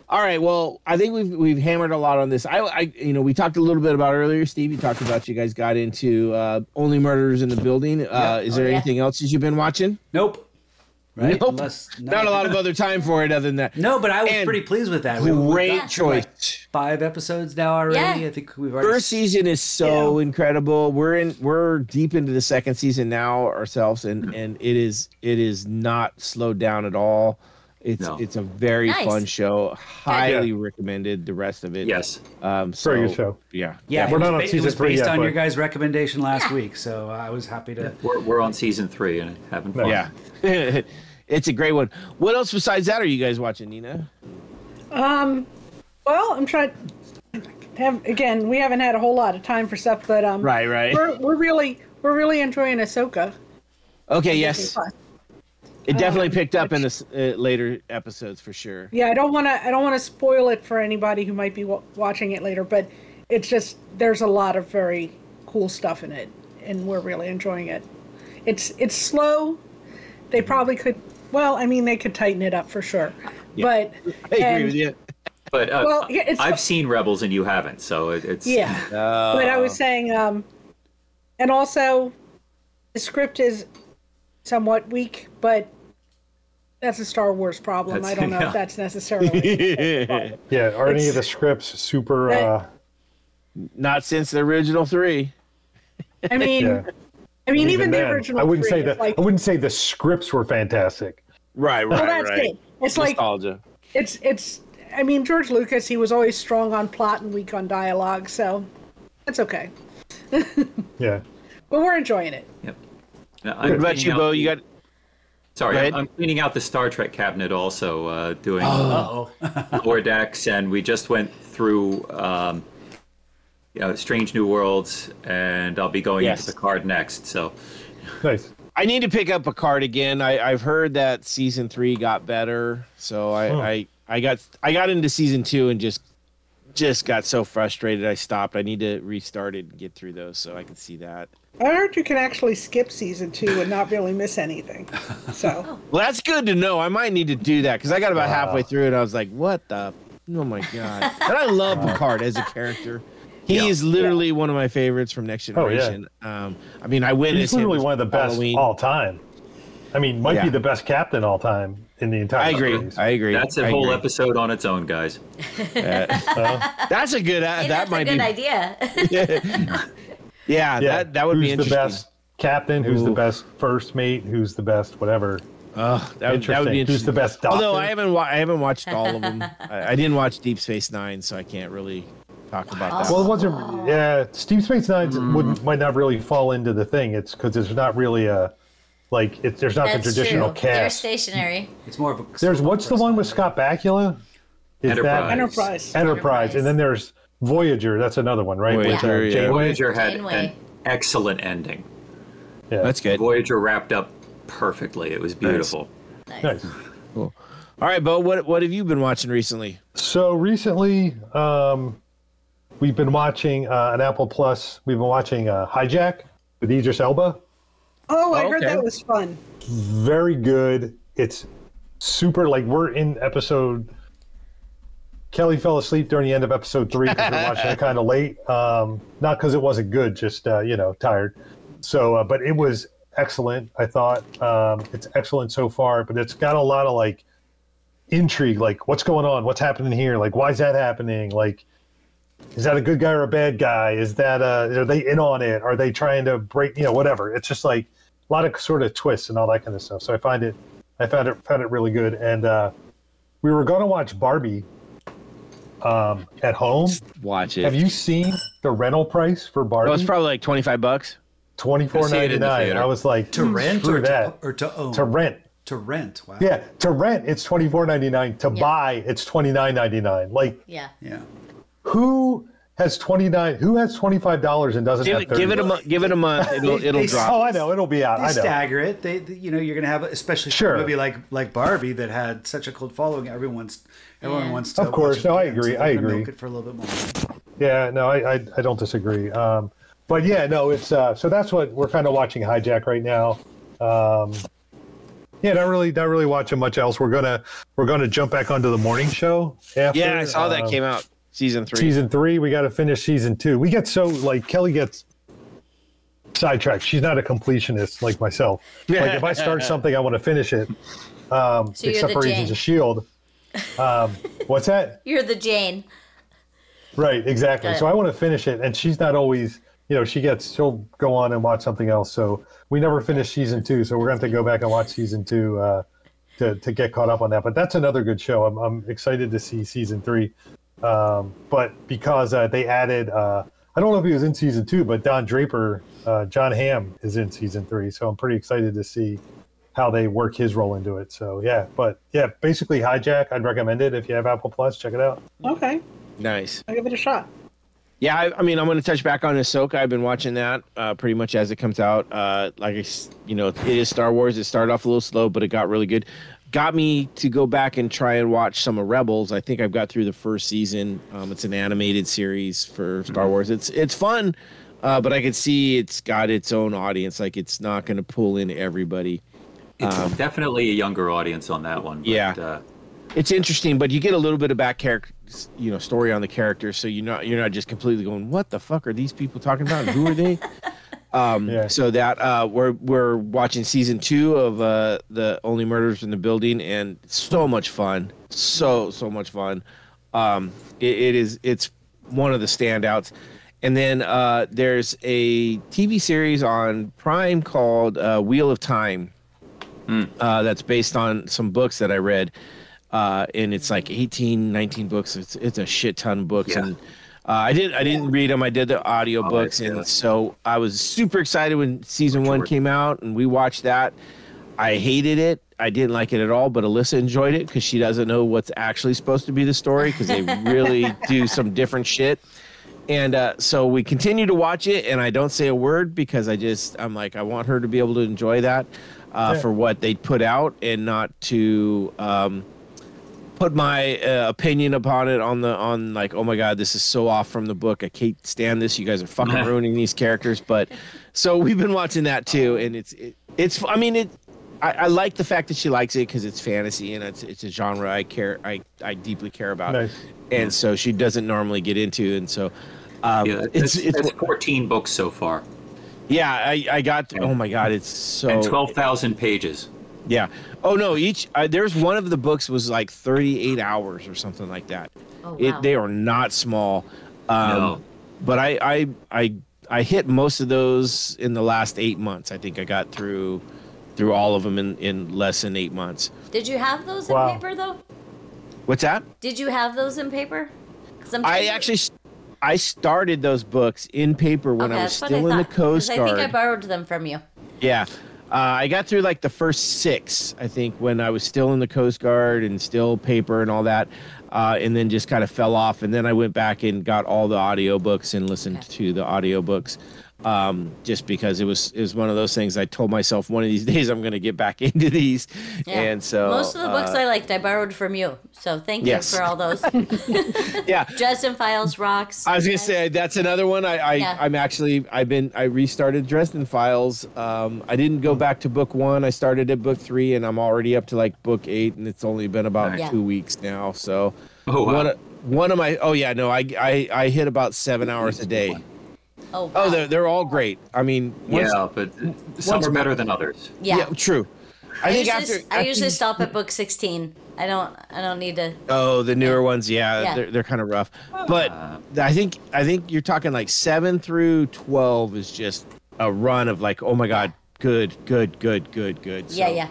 Speaker 1: All right. Well, I think we've we've hammered a lot on this. I, I you know we talked a little bit about earlier. Steve, you talked about you guys got into uh, only murders in the building. Uh, is
Speaker 5: Oh,
Speaker 1: there
Speaker 5: yeah.
Speaker 1: anything else that you've been watching?
Speaker 2: Nope. Right?
Speaker 1: Nope.
Speaker 2: Unless,
Speaker 1: Not a lot of other time for it other than that.
Speaker 2: No, but I was
Speaker 1: And
Speaker 2: pretty pleased with that. We- we've
Speaker 1: Great choice.
Speaker 2: like, five episodes now already.
Speaker 5: Yeah.
Speaker 2: I think we've already.
Speaker 1: First season is so incredible. We're in we're deep into the second season now ourselves and and it is it is not slowed down at all. It's
Speaker 8: No.
Speaker 1: it's a very
Speaker 5: Nice.
Speaker 1: fun show. Highly recommended the rest of it.
Speaker 8: Yes.
Speaker 1: Um so,
Speaker 7: Very good show.
Speaker 1: Yeah.
Speaker 2: yeah,
Speaker 7: we're not on
Speaker 2: ba-
Speaker 7: season
Speaker 2: It was
Speaker 7: three
Speaker 2: based
Speaker 7: yet,
Speaker 2: on
Speaker 7: but-
Speaker 2: your guys' recommendation last week, so I was happy to.
Speaker 8: We're, we're on season three and having fun.
Speaker 1: Yeah. it's a great one. What else besides that are you guys watching, Nina?
Speaker 6: Um, well, I'm trying. Have again, we haven't had a whole lot of time for stuff, but um,
Speaker 1: Right, right.
Speaker 6: We're we're really we're really enjoying Ahsoka.
Speaker 1: Okay, yes. It definitely
Speaker 6: Um,
Speaker 1: picked up in the uh, later episodes for sure.
Speaker 6: Yeah, I don't want to I don't want to spoil it for anybody who might be w- watching it later, but it's just there's a lot of very cool stuff in it, and we're really enjoying it. It's it's slow, they probably could. Well, I mean, they could tighten it up for sure. But
Speaker 1: I agree
Speaker 6: and-
Speaker 1: with you.
Speaker 8: But uh,
Speaker 6: Well, yeah, it's-
Speaker 8: I've seen Rebels and you haven't, so it, it's
Speaker 6: Yeah. but I was saying, um, and also, the script is somewhat weak, but that's a Star Wars problem.
Speaker 8: That's-
Speaker 6: I don't know
Speaker 8: yeah.
Speaker 6: if that's necessarily.
Speaker 7: Yeah, are any of the scripts super?
Speaker 6: Right.
Speaker 7: Uh,
Speaker 1: Not since the original three.
Speaker 6: I mean,
Speaker 7: yeah.
Speaker 6: I mean, even, the
Speaker 7: then,
Speaker 6: original.
Speaker 7: I wouldn't say
Speaker 6: is
Speaker 7: that.
Speaker 6: Like,
Speaker 7: I wouldn't say the scripts were fantastic.
Speaker 1: Right, right,
Speaker 6: well, that's
Speaker 1: right.
Speaker 6: it. It's like it's it's. I mean, George Lucas. He was always strong on plot and weak on dialogue, so that's okay.
Speaker 7: Yeah.
Speaker 6: But we're enjoying it.
Speaker 8: Yep. Now, I'm
Speaker 1: What about
Speaker 8: cleaning
Speaker 1: you,
Speaker 8: out
Speaker 1: Bo?
Speaker 8: the-
Speaker 1: You got
Speaker 8: Sorry, I'm. I'm cleaning out the Star Trek cabinet also, uh, doing
Speaker 2: Uh-oh.
Speaker 8: lower decks, and we just went through, um, you know, Strange New Worlds, and I'll be going
Speaker 1: Yes.
Speaker 8: into Picard next. So,
Speaker 7: Nice.
Speaker 1: I need to pick up Picard again. I, I've heard that season three got better, so I,
Speaker 7: Hmm.
Speaker 1: I I got I got into season two and just just got so frustrated I stopped. I need to restart it and get through those so I can see that.
Speaker 6: I heard you can actually skip season two and not really miss anything. So
Speaker 1: Well, that's good to know. I might need to do that because I got about halfway through and I was like, "What the? Oh my god!" And I love Picard as a character. He is literally one of my favorites from Next Generation.
Speaker 7: Oh, yeah.
Speaker 1: Generation. um, I mean, I witnessed
Speaker 7: He's literally
Speaker 1: as
Speaker 7: one of the best
Speaker 1: Halloween.
Speaker 7: all time. I mean, might be the best captain all time in the entire
Speaker 1: I agree.
Speaker 7: series.
Speaker 1: I agree.
Speaker 8: that's a
Speaker 1: I
Speaker 8: whole
Speaker 1: agree.
Speaker 8: episode on its own, guys.
Speaker 1: That's a good. Uh,
Speaker 5: Hey,
Speaker 1: that
Speaker 5: that's
Speaker 1: might
Speaker 5: a good
Speaker 1: be.
Speaker 5: idea.
Speaker 1: Yeah,
Speaker 7: yeah,
Speaker 1: that that would
Speaker 7: who's
Speaker 1: be interesting.
Speaker 7: Who's the best captain? Who's the best first mate? Who's the best whatever?
Speaker 1: Oh, that, would-
Speaker 7: Interesting.
Speaker 1: that would be
Speaker 7: Who's the best doctor?
Speaker 1: Although I haven't, wa- I haven't watched all of them. I, I didn't watch Deep Space Nine, so I can't really talk about that.
Speaker 7: Well, it wasn't. Yeah, Deep Space Nine wouldn't might not really fall into the thing. It's because there's not really a like. It's there's not
Speaker 5: That's
Speaker 7: the traditional
Speaker 5: true. They're stationary.
Speaker 2: It's more of a.
Speaker 7: There's what's the one with Scott Bakula? Is
Speaker 8: Enterprise.
Speaker 6: Enterprise.
Speaker 7: that Enterprise? And then there's Voyager. That's another one, right? With,
Speaker 1: Voyager, yeah.
Speaker 8: Voyager had
Speaker 5: Janeway.
Speaker 8: an excellent ending.
Speaker 7: Yeah.
Speaker 1: That's good.
Speaker 8: Voyager wrapped up perfectly. It was beautiful.
Speaker 7: nice. cool.
Speaker 1: All right, Bo, what what have you been watching recently?
Speaker 7: So recently, um, we've been watching uh, an Apple Plus. We've been watching uh, Hijack with Idris Elba.
Speaker 6: Oh, I
Speaker 1: Oh,
Speaker 6: heard
Speaker 1: okay.
Speaker 6: that was fun.
Speaker 7: Very good. It's super. Like we're in episode. Kelly fell asleep during the end of episode three because we we're watching it kind of late. Um, not because it wasn't good, just uh, you know tired. So, uh, but it was excellent. I thought um, it's excellent so far. But it's got a lot of like intrigue, like what's going on, what's happening here, like why is that happening, like is that a good guy or a bad guy? Is that uh, are they in on it? Are they trying to break? You know, whatever. It's just like a lot of sort of twists and all that kind of stuff. So I find it, I found it found it really good. And uh, we were going to watch Barbie um, at home.
Speaker 1: Watch it.
Speaker 7: Have you seen the rental price for Barbie?
Speaker 1: was probably like twenty five bucks.
Speaker 7: Twenty four ninety nine.
Speaker 8: see it
Speaker 7: ninety
Speaker 8: in the
Speaker 7: nine.
Speaker 8: theater.
Speaker 7: I was like,
Speaker 2: To
Speaker 7: "Hmm,
Speaker 2: rent
Speaker 7: screw
Speaker 2: or to, or to own?
Speaker 7: to rent.
Speaker 2: To rent. Wow.
Speaker 7: Yeah, to rent it's twenty four ninety nine. To buy it's twenty nine ninety nine. Like
Speaker 5: Yeah.
Speaker 2: Yeah.
Speaker 7: Who has twenty nine? Who has twenty five dollars and doesn't
Speaker 1: Give
Speaker 7: have 30?
Speaker 1: give it a month. Give it a month. It'll it'll
Speaker 2: they-
Speaker 1: drop.
Speaker 7: Oh, I know it'll be out.
Speaker 2: They
Speaker 7: I know.
Speaker 2: stagger it. They, they- you know, you're gonna have, especially for
Speaker 7: Sure.
Speaker 2: a movie like like Barbie that had such a cult following. Everyone's everyone
Speaker 5: Yeah.
Speaker 2: wants to.
Speaker 7: Of course. No, I
Speaker 2: again, so
Speaker 7: agree. I agree.
Speaker 2: Milk it for a little bit more.
Speaker 7: Yeah, no, I, I, I don't disagree. Um, but yeah, no, it's uh, so that's what we're kind of watching hijack right now. Um, yeah, not really, not really watching much else. We're gonna we're gonna jump back onto the morning show. After,
Speaker 1: yeah, I saw that
Speaker 7: um,
Speaker 1: came out season three.
Speaker 7: season three. We got to finish season two. We get so like Kelly gets sidetracked. She's not a completionist like myself. Like if I start something, I want to finish it. Um,
Speaker 5: So
Speaker 7: except
Speaker 5: the
Speaker 7: for Agents of Shield. Um, what's that?
Speaker 5: You're the Jane.
Speaker 7: Right, exactly. So I want to finish it, and she's not always, you know, she gets, she'll go on and watch something else. So we never finished season two, so we're going to have to go back and watch season two uh, to to get caught up on that. But that's another good show. I'm I'm excited to see season three, um, but because uh, they added, uh, I don't know if he was in season two, but Don Draper, uh, Jon Hamm is in season three, so I'm pretty excited to see how they work his role into it. So yeah, but yeah, basically hijack. I'd recommend it if you have Apple Plus. Check it out.
Speaker 6: Okay,
Speaker 1: Nice.
Speaker 6: I'll give it a shot.
Speaker 1: Yeah, I, I mean, I'm going to touch back on Ahsoka. I've been watching that uh, pretty much as it comes out. Uh, like, I s- you know, it is Star Wars. It started off a little slow, but it got really good. Got me to go back and try and watch some of Rebels. I think I've got through the first season. Um, it's an animated series for Star Wars. It's it's fun, uh, but I could see it's got its own audience. Like, it's not going to pull in everybody.
Speaker 8: It's definitely a younger audience on that one. But,
Speaker 1: Yeah.
Speaker 8: Uh,
Speaker 1: it's interesting, but you get a little bit of back character, you know, story on the characters, so you're not you're not just completely going, "What the fuck are these people talking about? Who are they?" um,
Speaker 7: Yeah.
Speaker 1: So that uh, we're we're watching season two of uh, the Only Murders in the Building, and so much fun, so so much fun. Um, it, it is it's one of the standouts. And then uh, there's a TV series on Prime called uh, Wheel of Time uh, that's based on some books that I read. Uh, and it's like 18, 19 books. It's it's a shit ton of books.
Speaker 8: Yeah.
Speaker 1: And uh, I didn't I didn't read them. I did the audio
Speaker 8: Oh,
Speaker 1: books,
Speaker 8: yeah.
Speaker 1: and so I was super excited when season one came out, and we watched that. I hated it. I didn't like it at all, but Alyssa enjoyed it because she doesn't know what's actually supposed to be the story because they really do some different shit. And uh, so we continue to watch it, and I don't say a word because I just I'm like I want her to be able to enjoy that uh,
Speaker 7: Yeah.
Speaker 1: for what they put out, and not to um, put my uh, opinion upon it on the on like oh my god this is so off from the book. I can't stand this. You guys are fucking ruining these characters. But so we've been watching that too and it's it, it's I mean it I, I like the fact that she likes it because it's fantasy and it's it's a genre I care I I deeply care about.
Speaker 7: Nice.
Speaker 1: and so she doesn't normally get into and so um,
Speaker 8: yeah,
Speaker 1: it's
Speaker 8: it's,
Speaker 1: it's
Speaker 8: it's 14 books so far.
Speaker 1: Yeah I I got oh my god it's so
Speaker 8: and 12,000 pages.
Speaker 1: Yeah oh no each uh, there's one of the books was like 38 hours or something like that
Speaker 5: Oh,
Speaker 1: it
Speaker 5: wow.
Speaker 1: they are not small um
Speaker 8: No.
Speaker 1: but I, I i i hit most of those in the last eight months i think i got through through all of them in in less than eight months
Speaker 5: Did you have those in paper though?
Speaker 1: what's that
Speaker 5: Did you have those in paper? 'Cause I'm
Speaker 1: i
Speaker 5: to-
Speaker 1: actually s- i started those books in paper when
Speaker 5: Okay,
Speaker 1: i was
Speaker 5: that's what I
Speaker 1: still in the
Speaker 5: thought, 'cause
Speaker 1: coast
Speaker 5: I think I borrowed them from you.
Speaker 1: Yeah. Uh, I got through like the first six, I think, when I was still in the Coast Guard and still paper and all that. Uh, and then just kind of fell off. And then I went back and got all the audiobooks and listened to the audiobooks um, just because it was it was one of those things I told myself one of these days I'm going to get back into these.
Speaker 5: Yeah.
Speaker 1: And so.
Speaker 5: most of the books
Speaker 1: uh,
Speaker 5: I liked, I borrowed from you. So thank you
Speaker 1: Yes.
Speaker 5: for all those.
Speaker 1: yeah.
Speaker 5: Dresden Files rocks.
Speaker 1: I was gonna say that's another one. I, I
Speaker 5: Yeah.
Speaker 1: I'm actually I've been I restarted Dresden Files. Um, I didn't go back to book one. I started at book three, and I'm already up to like book eight, and it's only been about
Speaker 5: Yeah.
Speaker 1: two weeks now. So
Speaker 8: Oh, wow.
Speaker 1: one of, one of my oh yeah no I I I hit about seven hours a day.
Speaker 5: Oh,
Speaker 1: Oh they're they're all great. I mean once-
Speaker 8: yeah, but some are better than others.
Speaker 5: yeah.
Speaker 1: yeah true. I,
Speaker 5: I,
Speaker 1: think
Speaker 5: usually,
Speaker 1: after,
Speaker 5: I usually stop at book 16. I don't I don't need to
Speaker 1: Oh, the newer ones, yeah,
Speaker 5: Yeah.
Speaker 1: they're they're kind of rough. But uh. I think I think you're talking like seven through twelve is just a run of like, oh my god, good, good, good, good, good.
Speaker 5: Yeah, yeah.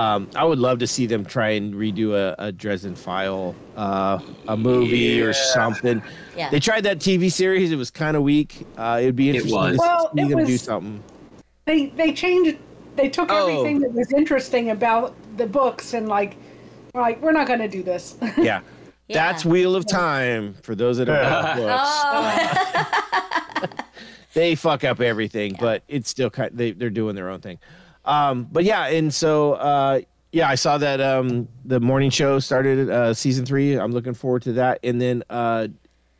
Speaker 1: Um, I would love to see them try and redo a, a Dresden File, uh, a movie or something.
Speaker 5: Yeah.
Speaker 1: They tried that TV series; it was kind of weak. Uh, it'd be interesting
Speaker 8: was.
Speaker 1: to
Speaker 6: Well,
Speaker 1: see
Speaker 6: it
Speaker 1: them do
Speaker 6: was-
Speaker 1: something.
Speaker 6: They they changed. They took
Speaker 1: Oh.
Speaker 6: everything that was interesting about the books and like, like we're not going to do this.
Speaker 1: Yeah.
Speaker 5: Yeah.
Speaker 1: That's Wheel of Time for those that have read books.
Speaker 5: Oh,
Speaker 1: they fuck up everything, but it's still kind. They they're doing their own thing. Um, but yeah, and so uh, yeah, I saw that um, the morning show started uh, season three. I'm looking forward to that, and then uh,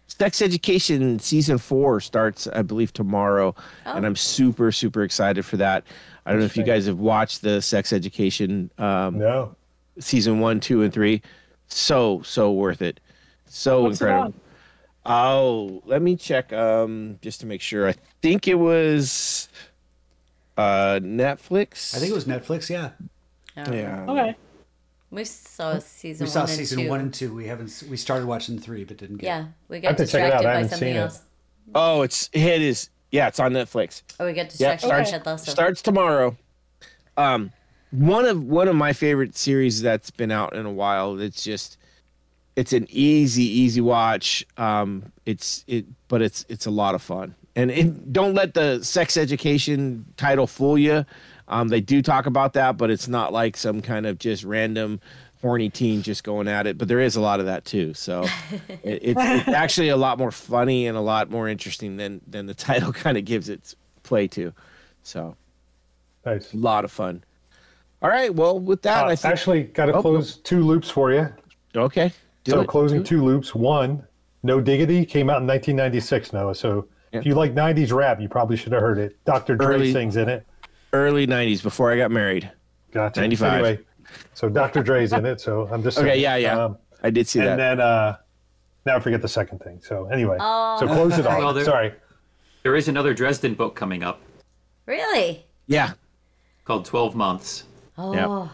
Speaker 1: Sex Education season four starts, I believe, tomorrow, and I'm super super excited for that. I don't know if you guys have watched the Sex Education um,
Speaker 7: No.
Speaker 1: season one, two, and three. So so worth it. So
Speaker 6: What's
Speaker 1: incredible.
Speaker 6: on?
Speaker 1: Oh, let me check um just to make sure. I think it was uh Netflix.
Speaker 2: I think it was Netflix. Yeah,
Speaker 1: yeah.
Speaker 6: okay.
Speaker 5: we saw season
Speaker 2: we saw
Speaker 5: one
Speaker 2: season
Speaker 5: and two.
Speaker 2: one and two. We haven't. We started watching three, but didn't get.
Speaker 5: Yeah, we
Speaker 7: I
Speaker 5: got
Speaker 7: have to check it out.
Speaker 5: distracted
Speaker 7: I
Speaker 5: by
Speaker 7: haven't
Speaker 5: something
Speaker 7: seen it.
Speaker 5: else.
Speaker 1: Oh, it's it is yeah, it's on Netflix.
Speaker 5: Oh, we got
Speaker 1: Yeah,
Speaker 5: distracted by
Speaker 1: starts
Speaker 5: Ted Lasso.
Speaker 1: starts tomorrow. Um one of one of my favorite series that's been out in a while. It's just it's an easy easy watch. Um it's it but it's it's a lot of fun. And it, don't let the sex education title fool you. Um they do talk about that, but it's not like some kind of just random horny teen just going at it, but there is a lot of that too. So it, it's, it's actually a lot more funny and a lot more interesting than than the title kind of gives its play to. So
Speaker 7: Nice.
Speaker 1: a lot of fun. All right. Well, with that,
Speaker 7: Uh,
Speaker 1: I think
Speaker 7: actually, got to
Speaker 1: Oh,
Speaker 7: close two loops for you.
Speaker 1: okay. Do
Speaker 7: so
Speaker 1: it.
Speaker 7: closing
Speaker 1: Do it.
Speaker 7: two loops. One, No Diggity came out in 1996, Noah. So if you like 90s rap, you probably should have heard it. Dr. Dre
Speaker 1: Early-
Speaker 7: sings in it.
Speaker 1: early '90s before I got married.
Speaker 7: Gotcha.
Speaker 1: 95.
Speaker 7: Anyway, so Dr. Dre's in it. So I'm just
Speaker 1: Okay,
Speaker 7: saying,
Speaker 1: yeah, yeah.
Speaker 7: Um,
Speaker 1: I did see
Speaker 7: and
Speaker 1: that.
Speaker 7: And then uh, now I forget the second thing. So anyway,
Speaker 5: Oh.
Speaker 7: so close it
Speaker 8: Well,
Speaker 7: off.
Speaker 8: there-
Speaker 7: Sorry.
Speaker 8: There is another Dresden book coming up
Speaker 5: Really?
Speaker 1: yeah.
Speaker 8: called 12 Months,
Speaker 5: Oh,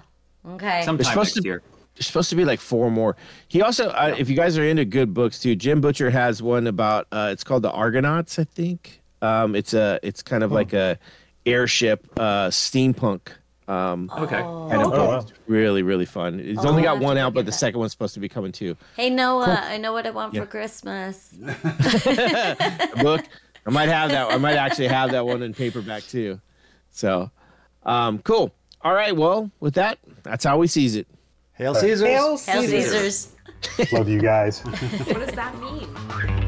Speaker 5: okay.
Speaker 8: sometime
Speaker 1: supposed
Speaker 8: next
Speaker 1: to-
Speaker 8: year.
Speaker 1: There's supposed to be like four more. He also, uh, if you guys are into good books too, Jim Butcher has one about. Uh, it's called the Aeronauts, I think. Um, it's a, it's kind of like a airship, uh, steampunk. Um,
Speaker 8: Okay.
Speaker 1: kind of
Speaker 7: Oh, wow.
Speaker 1: Really, really fun. It's only got one out, but the
Speaker 5: that.
Speaker 1: second one's supposed to be coming too.
Speaker 5: hey Noah, I know what I want for Christmas.
Speaker 1: A book. I might have that. I might actually have that one in paperback too. So, um, cool. All right. Well, with that, that's how we sees it.
Speaker 2: Hail Caesars.
Speaker 6: Hail
Speaker 5: Hail
Speaker 6: Caesar.
Speaker 5: Caesars.
Speaker 7: Love you guys.
Speaker 9: What does that mean?